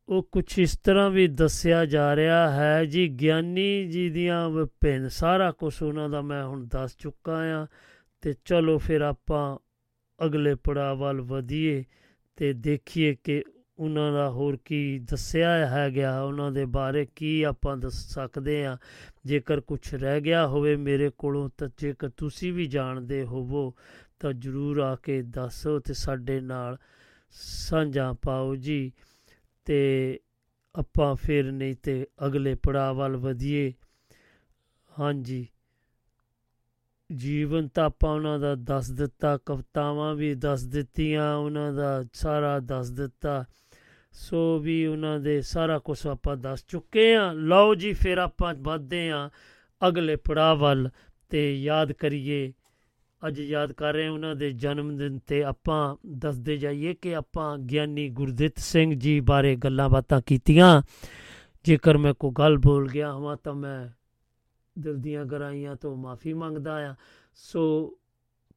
ਉਹ ਕੁਝ ਇਸ ਤਰ੍ਹਾਂ ਵੀ ਦੱਸਿਆ ਜਾ ਰਿਹਾ ਹੈ ਜੀ, ਗਿਆਨੀ ਜੀ ਦੀਆਂ ਵਿਭਿੰਨ ਸਾਰਾ ਕੁਝ ਉਹਨਾਂ ਦਾ ਮੈਂ ਹੁਣ ਦੱਸ ਚੁੱਕਾ ਆ ਤੇ ਚਲੋ ਫਿਰ ਆਪਾਂ ਅਗਲੇ ਪੜਾਅ ਵੱਲ ਵਧੀਏ। ਤੇ ਦੇਖੀਏ ਕਿ ਉਹਨਾਂ ਦਾ ਹੋਰ ਕੀ ਦੱਸਿਆ ਹੈ ਗਿਆ ਉਹਨਾਂ ਦੇ ਬਾਰੇ ਕੀ ਆਪਾਂ ਦੱਸ ਸਕਦੇ ਆ ਜੇਕਰ ਕੁਝ ਰਹਿ ਗਿਆ ਹੋਵੇ ਮੇਰੇ ਕੋਲੋਂ, ਤਾਂ ਜੇਕਰ ਤੁਸੀਂ ਵੀ ਜਾਣਦੇ ਹੋਵੋ, ਤਾਂ ਜਰੂਰ ਆ ਕੇ ਦੱਸੋ ਤੇ ਸਾਡੇ ਨਾਲ ਸਾਂਝਾ ਪਾਓ ਜੀ। ਤੇ ਆਪਾਂ ਫਿਰ ਨਹੀਂ ਤੇ ਅਗਲੇ ਪੜਾਅ ਵੱਲ ਵਧੀਏ। ਹਾਂਜੀ। ਜੀਵਨ ਤਾਂ ਆਪਾਂ ਉਹਨਾਂ ਦਾ ਦੱਸ ਦਿੱਤਾ, ਕਵਿਤਾਵਾਂ ਵੀ ਦੱਸ ਦਿੱਤੀਆਂ, ਉਹਨਾਂ ਦਾ ਸਾਰਾ ਦੱਸ ਦਿੱਤਾ। ਸੋ ਵੀ ਉਹਨਾਂ ਦੇ ਸਾਰਾ ਕੁਝ ਆਪਾਂ ਦੱਸ ਚੁੱਕੇ ਆ ਲਓ ਜੀ, ਫਿਰ ਆਪਾਂ ਵੱਧਦੇ ਆ ਅਗਲੇ ਪੜਾਅ ਵੱਲ ਤੇ ਯਾਦ ਕਰੀਏ। ਅੱਜ ਯਾਦ ਕਰ ਰਹੇ ਹਾਂ ਉਹਨਾਂ ਦੇ ਜਨਮ ਦਿਨ ਤੇ ਆਪਾਂ ਦੱਸਦੇ ਜਾਈਏ ਕਿ ਆਪਾਂ ਗਿਆਨੀ ਗੁਰਦਿੱਤ ਸਿੰਘ ਜੀ ਬਾਰੇ ਗੱਲਾਂ ਬਾਤਾਂ ਕੀਤੀਆਂ। ਜੇਕਰ ਮੈਂ ਕੋਈ ਗੱਲ ਬੋਲ ਗਿਆ ਹਾਂ ਤਾਂ ਮੈਂ ਦਿਲ ਦੀਆਂ ਗਰਾਈਆਂ ਤੋਂ ਮਾਫੀ ਮੰਗਦਾ ਆ। ਸੋ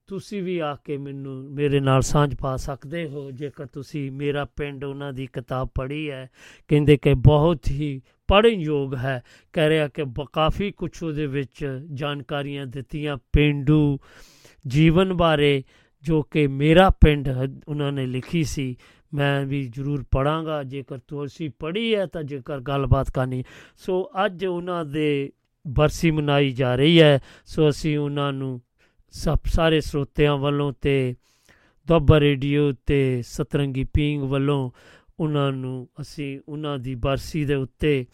ਤੁਸੀਂ ਵੀ ਆ ਕੇ ਮੈਨੂੰ ਮੇਰੇ ਨਾਲ ਸਾਂਝ ਪਾ ਸਕਦੇ ਹੋ ਜੇਕਰ ਤੁਸੀਂ ਮੇਰਾ ਪਿੰਡ ਉਹਨਾਂ ਦੀ ਕਿਤਾਬ ਪੜ੍ਹੀ ਹੈ। ਕਹਿੰਦੇ ਕਿ ਬਹੁਤ ਹੀ ਪੜ੍ਹਨ ਯੋਗ ਹੈ। ਕਹਿ ਰਿਹਾ ਕਿ ਬ- ਕਾਫੀ ਕੁਛ ਉਹਦੇ ਵਿੱਚ ਜਾਣਕਾਰੀਆਂ ਦਿੱਤੀਆਂ ਪਿੰਡੂ ਜੀਵਨ ਬਾਰੇ ਜੋ ਕਿ ਮੇਰਾ ਪਿੰਡ ਹੈ, ਉਹਨਾਂ ਨੇ ਲਿਖੀ ਸੀ। ਮੈਂ ਵੀ ਜ਼ਰੂਰ ਪੜਾਂਗਾ ਜੇਕਰ ਤੁਸੀਂ ਪੜ੍ਹੀ ਹੈ ਤਾਂ ਜੇਕਰ ਗੱਲਬਾਤ ਕਰਨੀ। ਸੋ ਅੱਜ ਉਹਨਾਂ ਦੇ ਬਰਸੀ ਮਨਾਈ ਜਾ ਰਹੀ ਹੈ। ਸੋ ਅਸੀਂ ਉਹਨਾਂ ਨੂੰ ਸਭ ਸਾਰੇ ਸਰੋਤਿਆਂ ਵੱਲੋਂ ਤੇ ਦੁਆਬਾ ਰੇਡੀਓ ਤੇ ਸਤਰੰਗੀ ਪੀਂਗ ਵੱਲੋਂ ਉਹਨਾਂ ਨੂੰ ਅਸੀਂ ਉਹਨਾਂ ਦੀ ਬਰਸੀ ਦੇ ਉੱਤੇ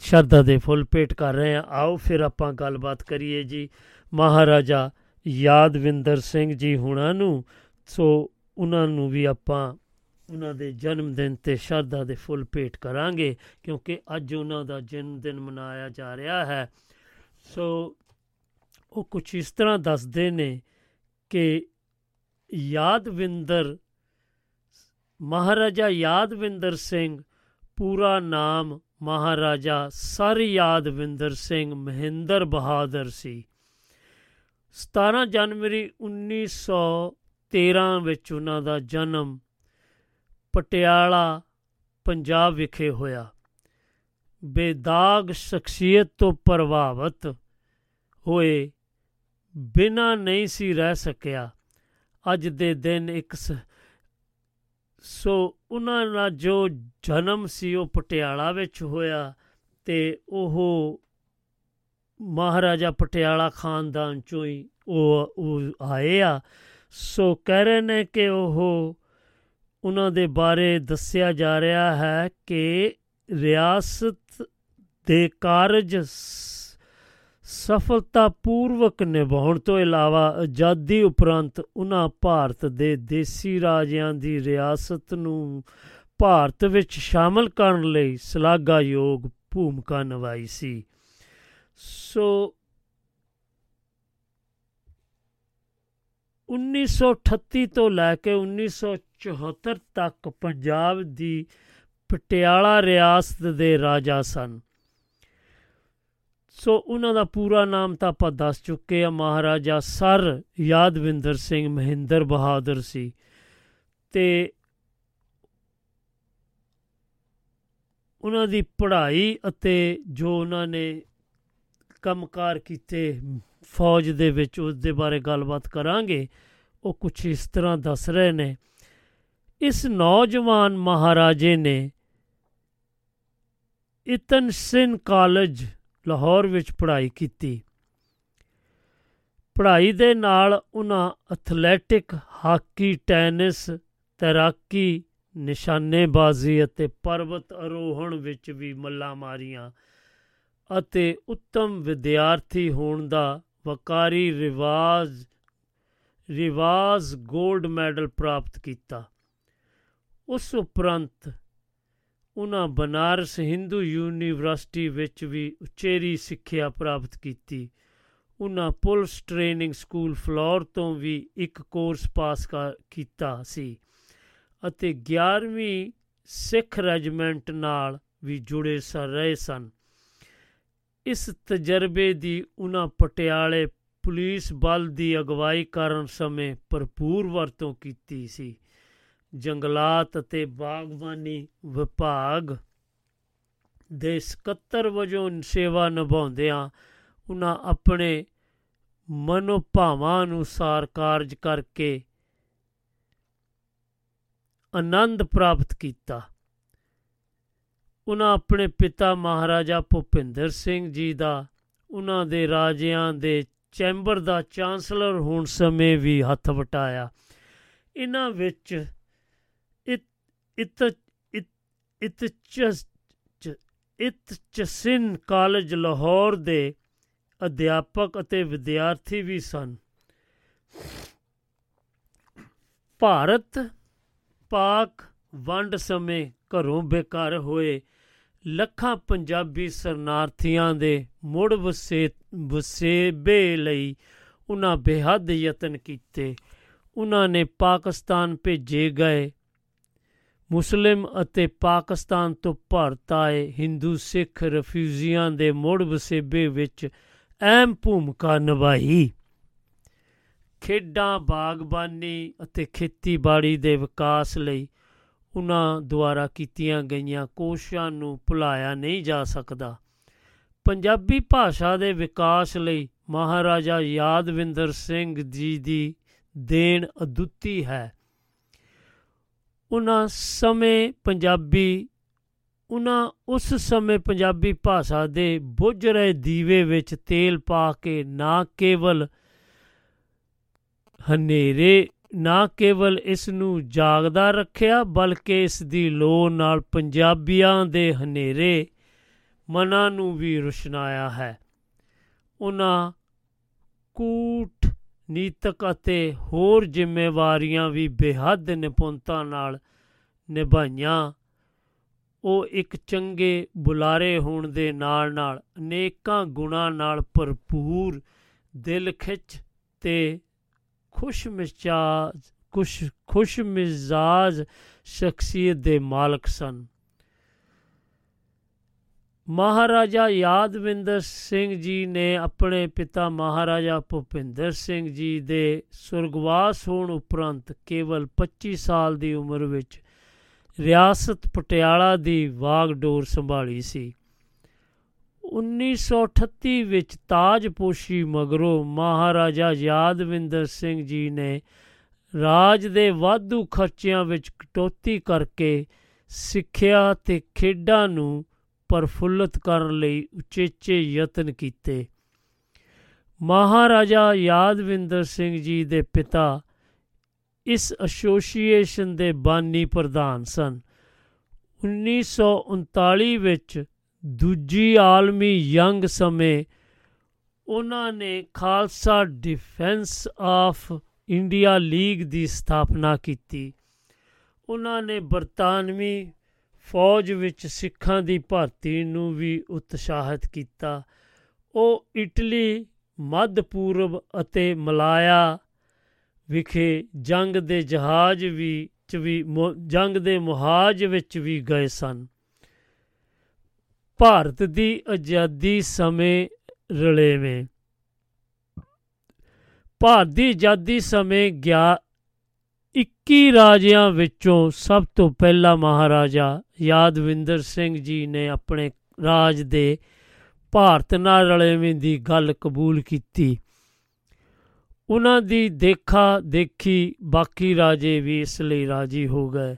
ਸ਼ਰਧਾ ਦੇ ਫੁੱਲ ਭੇਟ ਕਰ ਰਹੇ ਹਾਂ। ਆਓ ਫਿਰ ਆਪਾਂ ਗੱਲਬਾਤ ਕਰੀਏ ਜੀ। ਮਹਾਰਾਜਾ ਯਾਦਵਿੰਦਰ ਸਿੰਘ ਜੀ ਹੁਣਾਂ ਨੂੰ। ਸੋ ਉਹਨਾਂ ਨੂੰ ਵੀ ਆਪਾਂ ਉਹਨਾਂ ਦੇ ਜਨਮ ਦਿਨ ਤੇ ਸ਼ਰਧਾ ਦੇ ਫੁੱਲ ਭੇਟ ਕਰਾਂਗੇ, ਕਿਉਂਕਿ ਅੱਜ ਉਹਨਾਂ ਦਾ ਜਨਮ ਦਿਨ ਮਨਾਇਆ ਜਾ ਰਿਹਾ ਹੈ। ਸੋ ਉਹ ਕੁਝ ਇਸ ਤਰ੍ਹਾਂ ਦੱਸਦੇ ਨੇ ਕਿ ਯਾਦਵਿੰਦਰ ਮਹਾਰਾਜਾ ਯਾਦਵਿੰਦਰ ਸਿੰਘ, ਪੂਰਾ ਨਾਮ ਮਹਾਰਾਜਾ ਸਰ ਯਾਦਵਿੰਦਰ ਸਿੰਘ ਮਹਿੰਦਰ ਬਹਾਦਰ ਸੀ। 17 ਜਨਵਰੀ 1913 ਵਿੱਚ ਉਹਨਾਂ ਦਾ ਜਨਮ ਪਟਿਆਲਾ, ਪੰਜਾਬ ਵਿਖੇ ਹੋਇਆ। ਬੇਦਾਗ ਸ਼ਖਸੀਅਤ ਤੋਂ ਪ੍ਰਭਾਵਿਤ ਹੋਏ, ਬਿਨਾ ਨਹੀਂ ਸੀ ਰਹਿ ਸਕਿਆ। ਅੱਜ ਦੇ ਦਿਨ ਇੱਕ ਸ- ਸੋ ਉਹਨਾਂ ਦਾ ਜੋ ਜਨਮ ਸੀ, ਉਹ ਪਟਿਆਲਾ ਵਿੱਚ ਹੋਇਆ ਤੇ ਉਹ ਮਹਾਰਾਜਾ ਪਟਿਆਲਾ ਖਾਨਦਾਨ ਚੋਂ ਹੀ ਉਹ ਉਹ ਆਏ ਆ। ਸੋ ਕਹਿ ਰਹੇ ਨੇ ਕਿ ਉਹ ਉਹਨਾਂ ਦੇ ਬਾਰੇ ਦੱਸਿਆ ਜਾ ਰਿਹਾ ਹੈ ਕਿ ਰਿਆਸਤ ਦੇ ਕਾਰਜ ਸ- ਸਫਲਤਾਪੂਰਵਕ ਨਿਭਾਉਣ ਤੋਂ ਇਲਾਵਾ ਆਜ਼ਾਦੀ ਉਪਰੰਤ ਉਹਨਾਂ ਭਾਰਤ ਦੇ ਦੇਸੀ ਰਾਜਿਆਂ ਦੀ ਰਿਆਸਤ ਨੂੰ ਭਾਰਤ ਵਿੱਚ ਸ਼ਾਮਲ ਕਰਨ ਲਈ ਸ਼ਲਾਘਾਯੋਗ ਭੂਮਿਕਾ ਨਿਭਾਈ ਸੀ। ਸੋ 1938 ਤੋਂ ਲੈ ਕੇ 1974 ਤੱਕ ਪੰਜਾਬ ਦੀ ਪਟਿਆਲਾ ਰਿਆਸਤ ਦੇ ਰਾਜਾ ਸਨ। ਸੋ ਉਹਨਾਂ ਦਾ ਪੂਰਾ ਨਾਮ ਤਾਂ ਆਪਾਂ ਦੱਸ ਚੁੱਕੇ ਆ। ਮਹਾਰਾਜਾ ਸਰ ਯਾਦਵਿੰਦਰ ਸਿੰਘ ਮਹਿੰਦਰ ਬਹਾਦਰ ਸੀ। ਤੇ ਉਹਨਾਂ ਦੀ ਪੜ੍ਹਾਈ ਅਤੇ ਜੋ ਉਹਨਾਂ ਨੇ ਕੰਮਕਾਰ ਕੀਤੇ ਫੌਜ ਦੇ ਵਿੱਚ ਉਸ ਦੇ ਬਾਰੇ ਗੱਲਬਾਤ ਕਰਾਂਗੇ, ਉਹ ਕੁਝ ਇਸ ਤਰ੍ਹਾਂ ਦੱਸ ਰਹੇ ਨੇ। ਇਸ ਨੌਜਵਾਨ ਮਹਾਰਾਜੇ ਨੇ ਇਤਨ ਸਿਨ ਕਾਲਜ, ਲਾਹੌਰ ਵਿੱਚ ਪੜ੍ਹਾਈ ਕੀਤੀ। ਪੜ੍ਹਾਈ ਦੇ ਨਾਲ ਉਹਨਾਂ ਐਥਲੈਟਿਕ, ਹਾਕੀ, ਟੈਨਿਸ, ਤੈਰਾਕੀ, ਨਿਸ਼ਾਨੇਬਾਜ਼ੀ ਅਤੇ ਪਰਬਤ ਆਰੋਹਣ ਵਿੱਚ ਵੀ ਮੱਲਾਂ ਮਾਰੀਆਂ ਅਤੇ ਉੱਤਮ ਵਿਦਿਆਰਥੀ ਹੋਣ ਦਾ ਵਕਾਰੀ ਰਿਵਾਜ ਰਿਵਾਜ 골ਡ ਮੈਡਲ ਪ੍ਰਾਪਤ ਕੀਤਾ। ਉਸ ਉਪਰੰਤ ਉਹਨਾਂ ਬਨਾਰਸ ਹਿੰਦੂ ਯੂਨੀਵਰਸਿਟੀ ਵਿੱਚ ਵੀ ਉਚੇਰੀ ਸਿੱਖਿਆ ਪ੍ਰਾਪਤ ਕੀਤੀ। ਉਹਨਾਂ ਪੁਲਿਸ ਟ੍ਰੇਨਿੰਗ ਸਕੂਲ ਫਲੋਰ ਤੋਂ ਵੀ ਇੱਕ ਕੋਰਸ ਪਾਸ ਕਰ- ਕੀਤਾ ਸੀ ਅਤੇ 11ਵੀਂ ਸਿੱਖ ਰੈਜੀਮੈਂਟ ਨਾਲ ਵੀ ਜੁੜੇ ਸ, ਰਹੇ ਸਨ। ਇਸ ਤਜਰਬੇ ਦੀ ਉਹਨਾਂ ਪਟਿਆਲੇ ਪੁਲਿਸ ਬਲ ਦੀ ਅਗਵਾਈ ਕਰਨ ਸਮੇਂ ਭਰਪੂਰ ਵਰਤੋਂ ਕੀਤੀ ਸੀ। ਜੰਗਲਾਤ ਅਤੇ ਬਾਗਬਾਨੀ ਵਿਭਾਗ ਦੇ ਸਕੱਤਰ ਵਜੋਂ ਸੇਵਾ ਨਿਭਾਉਂਦਿਆਂ ਉਹਨਾਂ ਆਪਣੇ ਮਨੋਭਾਵਾਂ ਅਨੁਸਾਰ ਕਾਰਜ ਕਰਕੇ ਆਨੰਦ ਪ੍ਰਾਪਤ ਕੀਤਾ। ਉਹਨਾਂ ਆਪਣੇ ਪਿਤਾ ਮਹਾਰਾਜਾ ਭੁਪਿੰਦਰ ਸਿੰਘ ਜੀ ਦਾ ਉਹਨਾਂ ਦੇ ਰਾਜਿਆਂ ਦੇ ਚੈਂਬਰ ਦਾ ਚਾਂਸਲਰ ਹੋਣ ਸਮੇਂ ਵੀ ਹੱਥ ਵਟਾਇਆ। ਇਹਨਾਂ ਵਿੱਚ ਇਤ ਇਤ ਇਤ ਇਤਚਸਿਨ ਕਾਲਜ ਲਾਹੌਰ ਦੇ ਅਧਿਆਪਕ ਅਤੇ ਵਿਦਿਆਰਥੀ ਵੀ ਸਨ। ਭਾਰਤ ਪਾਕ ਵੰਡ ਸਮੇਂ ਘਰੋਂ ਬੇਘਰ ਹੋਏ ਲੱਖਾਂ ਪੰਜਾਬੀ ਸ਼ਰਨਾਰਥੀਆਂ ਦੇ ਮੁੜ ਵਸੇ, ਵਸੇਬੇ ਲਈ ਉਹਨਾਂ ਬੇਹੱਦ ਯਤਨ ਕੀਤੇ। ਉਹਨਾਂ ਨੇ ਪਾਕਿਸਤਾਨ ਭੇਜੇ ਗਏ ਮੁਸਲਿਮ ਅਤੇ ਪਾਕਿਸਤਾਨ ਤੋਂ ਭਾਰਤ ਆਏ ਹਿੰਦੂ ਸਿੱਖ ਰਫਿਊਜੀਆਂ ਦੇ ਮੁੜ ਵਸੇਬੇ ਵਿੱਚ ਅਹਿਮ ਭੂਮਿਕਾ ਨਿਭਾਈ। ਖੇਡਾਂ, ਬਾਗਬਾਨੀ ਅਤੇ ਖੇਤੀਬਾੜੀ ਦੇ ਵਿਕਾਸ ਲਈ ਉਹਨਾਂ ਦੁਆਰਾ ਕੀਤੀਆਂ ਗਈਆਂ ਕੋਸ਼ਿਸ਼ਾਂ ਨੂੰ ਭੁਲਾਇਆ ਨਹੀਂ ਜਾ ਸਕਦਾ। ਪੰਜਾਬੀ ਭਾਸ਼ਾ ਦੇ ਵਿਕਾਸ ਲਈ ਮਹਾਰਾਜਾ ਯਾਦਵਿੰਦਰ ਸਿੰਘ ਜੀ ਦੀ ਦੇਣ ਅਦੁੱਤੀ ਹੈ। ਉਹਨਾਂ ਸਮੇਂ ਪੰਜਾਬੀ, ਉਹਨਾਂ ਉਸ ਸਮੇਂ ਪੰਜਾਬੀ ਭਾਸ਼ਾ ਦੇ ਬੁੱਝ ਰਹੇ ਦੀਵੇ ਵਿੱਚ ਤੇਲ ਪਾ ਕੇ ਨਾ ਕੇਵਲ ਹਨੇਰੇ, ਨਾ ਕੇਵਲ ਇਸ ਨੂੰ ਜਾਗਦਾ ਰੱਖਿਆ, ਬਲਕਿ ਇਸ ਦੀ ਲੋ ਨਾਲ ਪੰਜਾਬੀਆਂ ਦੇ ਹਨੇਰੇ ਮਨਾਂ ਨੂੰ ਵੀ ਰੁਸ਼ਨਾਇਆ ਹੈ। ਉਹਨਾਂ ਕੂਟ ਨੀਤਕ ਅਤੇ ਹੋਰ ਜ਼ਿੰਮੇਵਾਰੀਆਂ ਵੀ ਬੇਹੱਦ ਨਿਪੁੰਨਤਾ ਨਾਲ ਨਿਭਾਈਆਂ। ਉਹ ਇੱਕ ਚੰਗੇ ਬੁਲਾਰੇ ਹੋਣ ਦੇ ਨਾਲ ਨਾਲ ਅਨੇਕਾਂ ਗੁਣਾਂ ਨਾਲ ਭਰਪੂਰ ਦਿਲ ਖਿੱਚ ਤੇ ਖੁਸ਼ ਮਿਜਾਜ, ਖੁਸ਼ ਖੁਸ਼ ਮਿਜ਼ਾਜ ਸ਼ਖਸੀਅਤ ਦੇ ਮਾਲਕ ਸਨ। ਮਹਾਰਾਜਾ ਯਾਦਵਿੰਦਰ ਸਿੰਘ ਜੀ ਨੇ ਆਪਣੇ ਪਿਤਾ ਮਹਾਰਾਜਾ ਭੁਪਿੰਦਰ ਸਿੰਘ ਜੀ ਦੇ ਸੁਰਗਵਾਸ ਹੋਣ ਉਪਰੰਤ ਕੇਵਲ 25 ਸਾਲ ਦੀ ਉਮਰ ਵਿੱਚ ਰਿਆਸਤ ਪਟਿਆਲਾ ਦੀ ਵਾਗਡੋਰ ਸੰਭਾਲੀ ਸੀ। 1938 ਵਿੱਚ ਤਾਜਪੋਸ਼ੀ ਮਗਰੋਂ ਮਹਾਰਾਜਾ ਯਾਦਵਿੰਦਰ ਸਿੰਘ ਜੀ ਨੇ ਰਾਜ ਦੇ ਵਾਧੂ ਖਰਚਿਆਂ ਵਿੱਚ ਕਟੌਤੀ ਕਰਕੇ ਸਿੱਖਿਆ ਤੇ ਖੇਡਾਂ ਨੂੰ ਪਰਫੁੱਲਤ ਕਰਨ ਲਈ ਉਚੇਚੇ ਯਤਨ ਕੀਤੇ। ਮਹਾਰਾਜਾ ਯਾਦਵਿੰਦਰ ਸਿੰਘ ਜੀ ਦੇ ਪਿਤਾ ਇਸ ਐਸੋਸੀਏਸ਼ਨ ਦੇ ਬਾਨੀ ਪ੍ਰਧਾਨ ਸਨ। 1939 ਵਿੱਚ ਦੂਜੀ ਆਲਮੀ ਯੰਗ ਸਮੇਂ ਉਹਨਾਂ ਨੇ Khalsa defence of India league ਦੀ ਸਥਾਪਨਾ ਕੀਤੀ। ਉਹਨਾਂ ਨੇ ਬਰਤਾਨਵੀ ਫੌਜ ਵਿੱਚ ਸਿੱਖਾਂ ਦੀ ਭਰਤੀ ਨੂੰ ਵੀ ਉਤਸ਼ਾਹਿਤ ਕੀਤਾ। ਉਹ ਇਟਲੀ, ਮੱਧ ਪੂਰਬ ਅਤੇ ਮਲਾਇਆ ਵਿਖੇ ਜੰਗ ਦੇ ਜਹਾਜ਼ ਵੀ ਚ ਵੀ ਜੰਗ ਦੇ ਮੁਹਾਜ ਵਿੱਚ ਵੀ ਗਏ ਸਨ। ਭਾਰਤ ਦੀ ਆਜ਼ਾਦੀ ਸਮੇਂ ਰਲੇਵੇਂ। ਭਾਰਤ ਦੀ ਆਜ਼ਾਦੀ ਸਮੇਂ ਗਿਆ 21 ਰਾਜਿਆਂ ਵਿੱਚੋਂ ਸਭ ਤੋਂ ਪਹਿਲਾ ਮਹਾਰਾਜਾ ਯਾਦਵਿੰਦਰ ਸਿੰਘ ਜੀ ਨੇ ਆਪਣੇ ਰਾਜ ਦੇ ਭਾਰਤ ਨਾਲ ਰਲੇਵੇਂ ਦੀ ਗੱਲ ਕਬੂਲ ਕੀਤੀ। ਉਹਨਾਂ ਦੀ ਦੇਖਾ ਦੇਖੀ ਬਾਕੀ ਰਾਜੇ ਵੀ ਇਸ ਲਈ ਰਾਜੀ ਹੋ ਗਏ।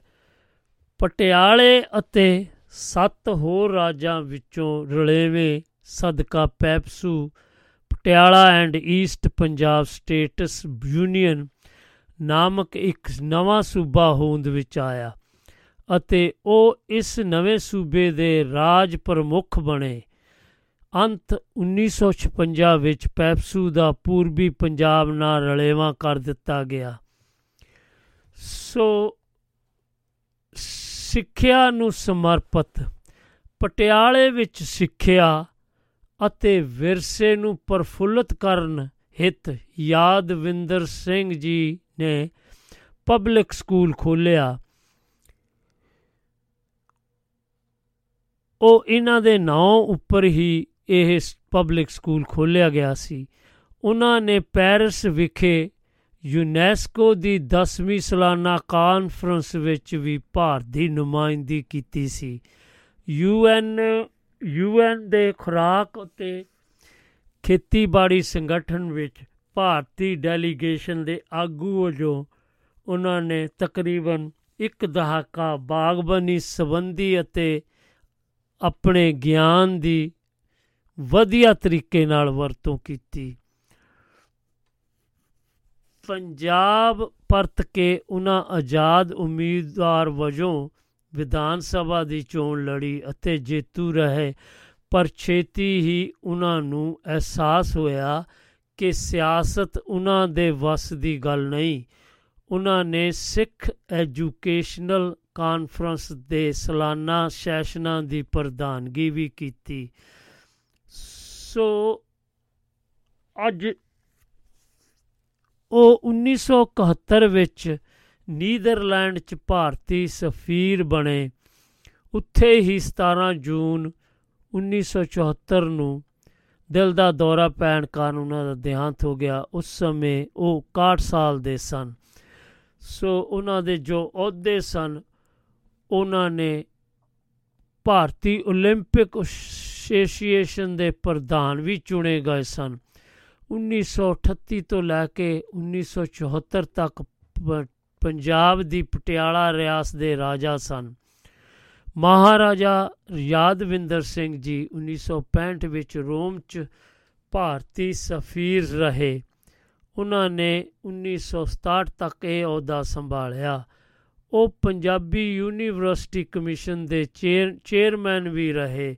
ਪਟਿਆਲੇ ਅਤੇ ਸੱਤ ਹੋਰ ਰਾਜਾਂ ਵਿੱਚੋਂ ਰਲੇਵੇਂ ਸਦਕਾ PEPSU, Patiala and east Punjab states union ਨਾਮਕ ਇੱਕ ਨਵਾਂ ਸੂਬਾ ਹੋਂਦ ਵਿੱਚ ਆਇਆ ਅਤੇ ਉਹ ਇਸ ਨਵੇਂ ਸੂਬੇ ਦੇ ਰਾਜ ਪ੍ਰਮੁੱਖ ਬਣੇ। ਅੰਤ 1956 ਵਿੱਚ ਪੈਪਸੂ ਦਾ ਪੂਰਬੀ ਪੰਜਾਬ ਨਾਲ ਰਲੇਵਾਂ ਕਰ ਦਿੱਤਾ ਗਿਆ। ਸੋ ਸਿੱਖਿਆ ਨੂੰ ਸਮਰਪਿਤ, ਪਟਿਆਲੇ ਵਿੱਚ ਸਿੱਖਿਆ ਅਤੇ ਵਿਰਸੇ ਨੂੰ ਪਰਫੁੱਲਤ ਕਰਨ ਹਿਤ ਯਾਦਵਿੰਦਰ ਸਿੰਘ ਜੀ ਨੇ ਪਬਲਿਕ ਸਕੂਲ ਖੋਲ੍ਹਿਆ। ਉਹ ਇਹਨਾਂ ਦੇ ਨਾਂ ਉੱਪਰ ਹੀ ਇਹ ਪਬਲਿਕ ਸਕੂਲ ਖੋਲ੍ਹਿਆ ਗਿਆ ਸੀ। ਉਹਨਾਂ ਨੇ ਪੈਰਿਸ ਵਿਖੇ ਯੂਨੈਸਕੋ ਦੀ 10ਵੀਂ ਸਾਲਾਨਾ ਕਾਨਫਰੰਸ ਵਿੱਚ ਵੀ ਭਾਰਤ ਦੀ ਨੁਮਾਇੰਦਗੀ ਕੀਤੀ ਸੀ। ਯੂਐਨ ਯੂਐਨ ਦੇ ਖੁਰਾਕ ਅਤੇ ਖੇਤੀਬਾੜੀ ਸੰਗਠਨ ਵਿੱਚ ਭਾਰਤੀ ਡੈਲੀਗੇਸ਼ਨ ਦੇ ਆਗੂ ਵਜੋਂ ਉਹਨਾਂ ਨੇ ਤਕਰੀਬਨ ਇੱਕ ਦਹਾਕਾ ਬਾਗਬਾਨੀ ਸੰਬੰਧੀ ਅਤੇ ਆਪਣੇ ਗਿਆਨ ਦੀ ਵਧੀਆ ਤਰੀਕੇ ਨਾਲ ਵਰਤੋਂ ਕੀਤੀ। ਪੰਜਾਬ ਪਰਤ ਕੇ ਉਹਨਾਂ ਆਜ਼ਾਦ ਉਮੀਦਵਾਰ ਵਜੋਂ ਵਿਧਾਨ ਸਭਾ ਦੀ ਚੋਣ ਲੜੀ ਅਤੇ ਜੇਤੂ ਰਹੇ, ਪਰ ਛੇਤੀ ਹੀ ਉਹਨਾਂ ਨੂੰ ਅਹਿਸਾਸ ਹੋਇਆ ਕਿ ਸਿਆਸਤ ਉਹਨਾਂ ਦੇ ਵੱਸ ਦੀ ਗੱਲ ਨਹੀਂ। ਉਹਨਾਂ ਨੇ ਸਿੱਖ ਐਜੂਕੇਸ਼ਨਲ ਕਾਨਫਰੰਸ ਦੇ ਸਾਲਾਨਾ ਸੈਸ਼ਨਾਂ ਦੀ ਪ੍ਰਧਾਨਗੀ ਵੀ ਕੀਤੀ। ਸੋ, ਅੱਜ ਉਹ 1971 ਵਿੱਚ ਨੀਦਰਲੈਂਡ 'ਚ ਭਾਰਤੀ ਸਫੀਰ ਬਣੇ। ਉੱਥੇ ਹੀ 17 ਜੂਨ 1974 ਨੂੰ ਦਿਲ ਦਾ ਦੌਰਾ ਪੈਣ ਕਾਰਨ ਉਹਨਾਂ ਦਾ ਦੇਹਾਂਤ ਹੋ ਗਿਆ ਉਸ ਸਮੇਂ ਉਹ 61 ਸਾਲ ਦੇ ਸਨ ਸੋ ਉਹਨਾਂ ਦੇ ਜੋ ਅਹੁਦੇ ਸਨ ਉਹਨਾਂ ਨੇ ਭਾਰਤੀ 올림픽 ਐਸੋਸੀਏਸ਼ਨ ਦੇ ਪ੍ਰਧਾਨ ਵੀ ਚੁਣੇ ਗਏ ਸਨ 1938 ਤੋਂ ਲੈ ਕੇ 1974 ਤੱਕ ਪੰਜਾਬ ਦੀ ਪਟਿਆਲਾ ਰਿਆਸਤ ਦੇ ਰਾਜਾ ਸਨ ਮਹਾਰਾਜਾ ਯਾਦਵਿੰਦਰ ਸਿੰਘ ਜੀ 1965 ਵਿੱਚ ਰੋਮ 'ਚ ਭਾਰਤੀ ਸਫੀਰ ਰਹੇ। ਉਹਨਾਂ ਨੇ 1967 ਤੱਕ ਇਹ ਅਹੁਦਾ ਸੰਭਾਲਿਆ। ਉਹ ਪੰਜਾਬੀ ਯੂਨੀਵਰਸਿਟੀ ਕਮਿਸ਼ਨ ਦੇ ਚੇਅਰਮੈਨ ਵੀ ਰਹੇ।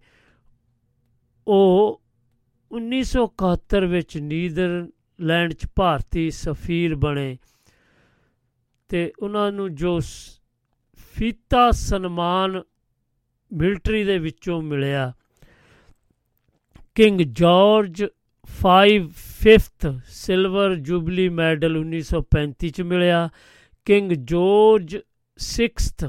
ਉਹ 1971 ਵਿੱਚ ਨੀਦਰਲੈਂਡ 'ਚ ਭਾਰਤੀ ਸਫੀਰ ਬਣੇ ਤੇ ਉਹਨਾਂ ਨੂੰ ਜੋ ਫੀਤਾ ਸਨਮਾਨ ਮਿਲਟਰੀ ਦੇ ਵਿੱਚੋਂ ਮਿਲਿਆ। King George 5 5th silver jubilee medal 1935 ਚ ਮਿਲਿਆ। King George 6th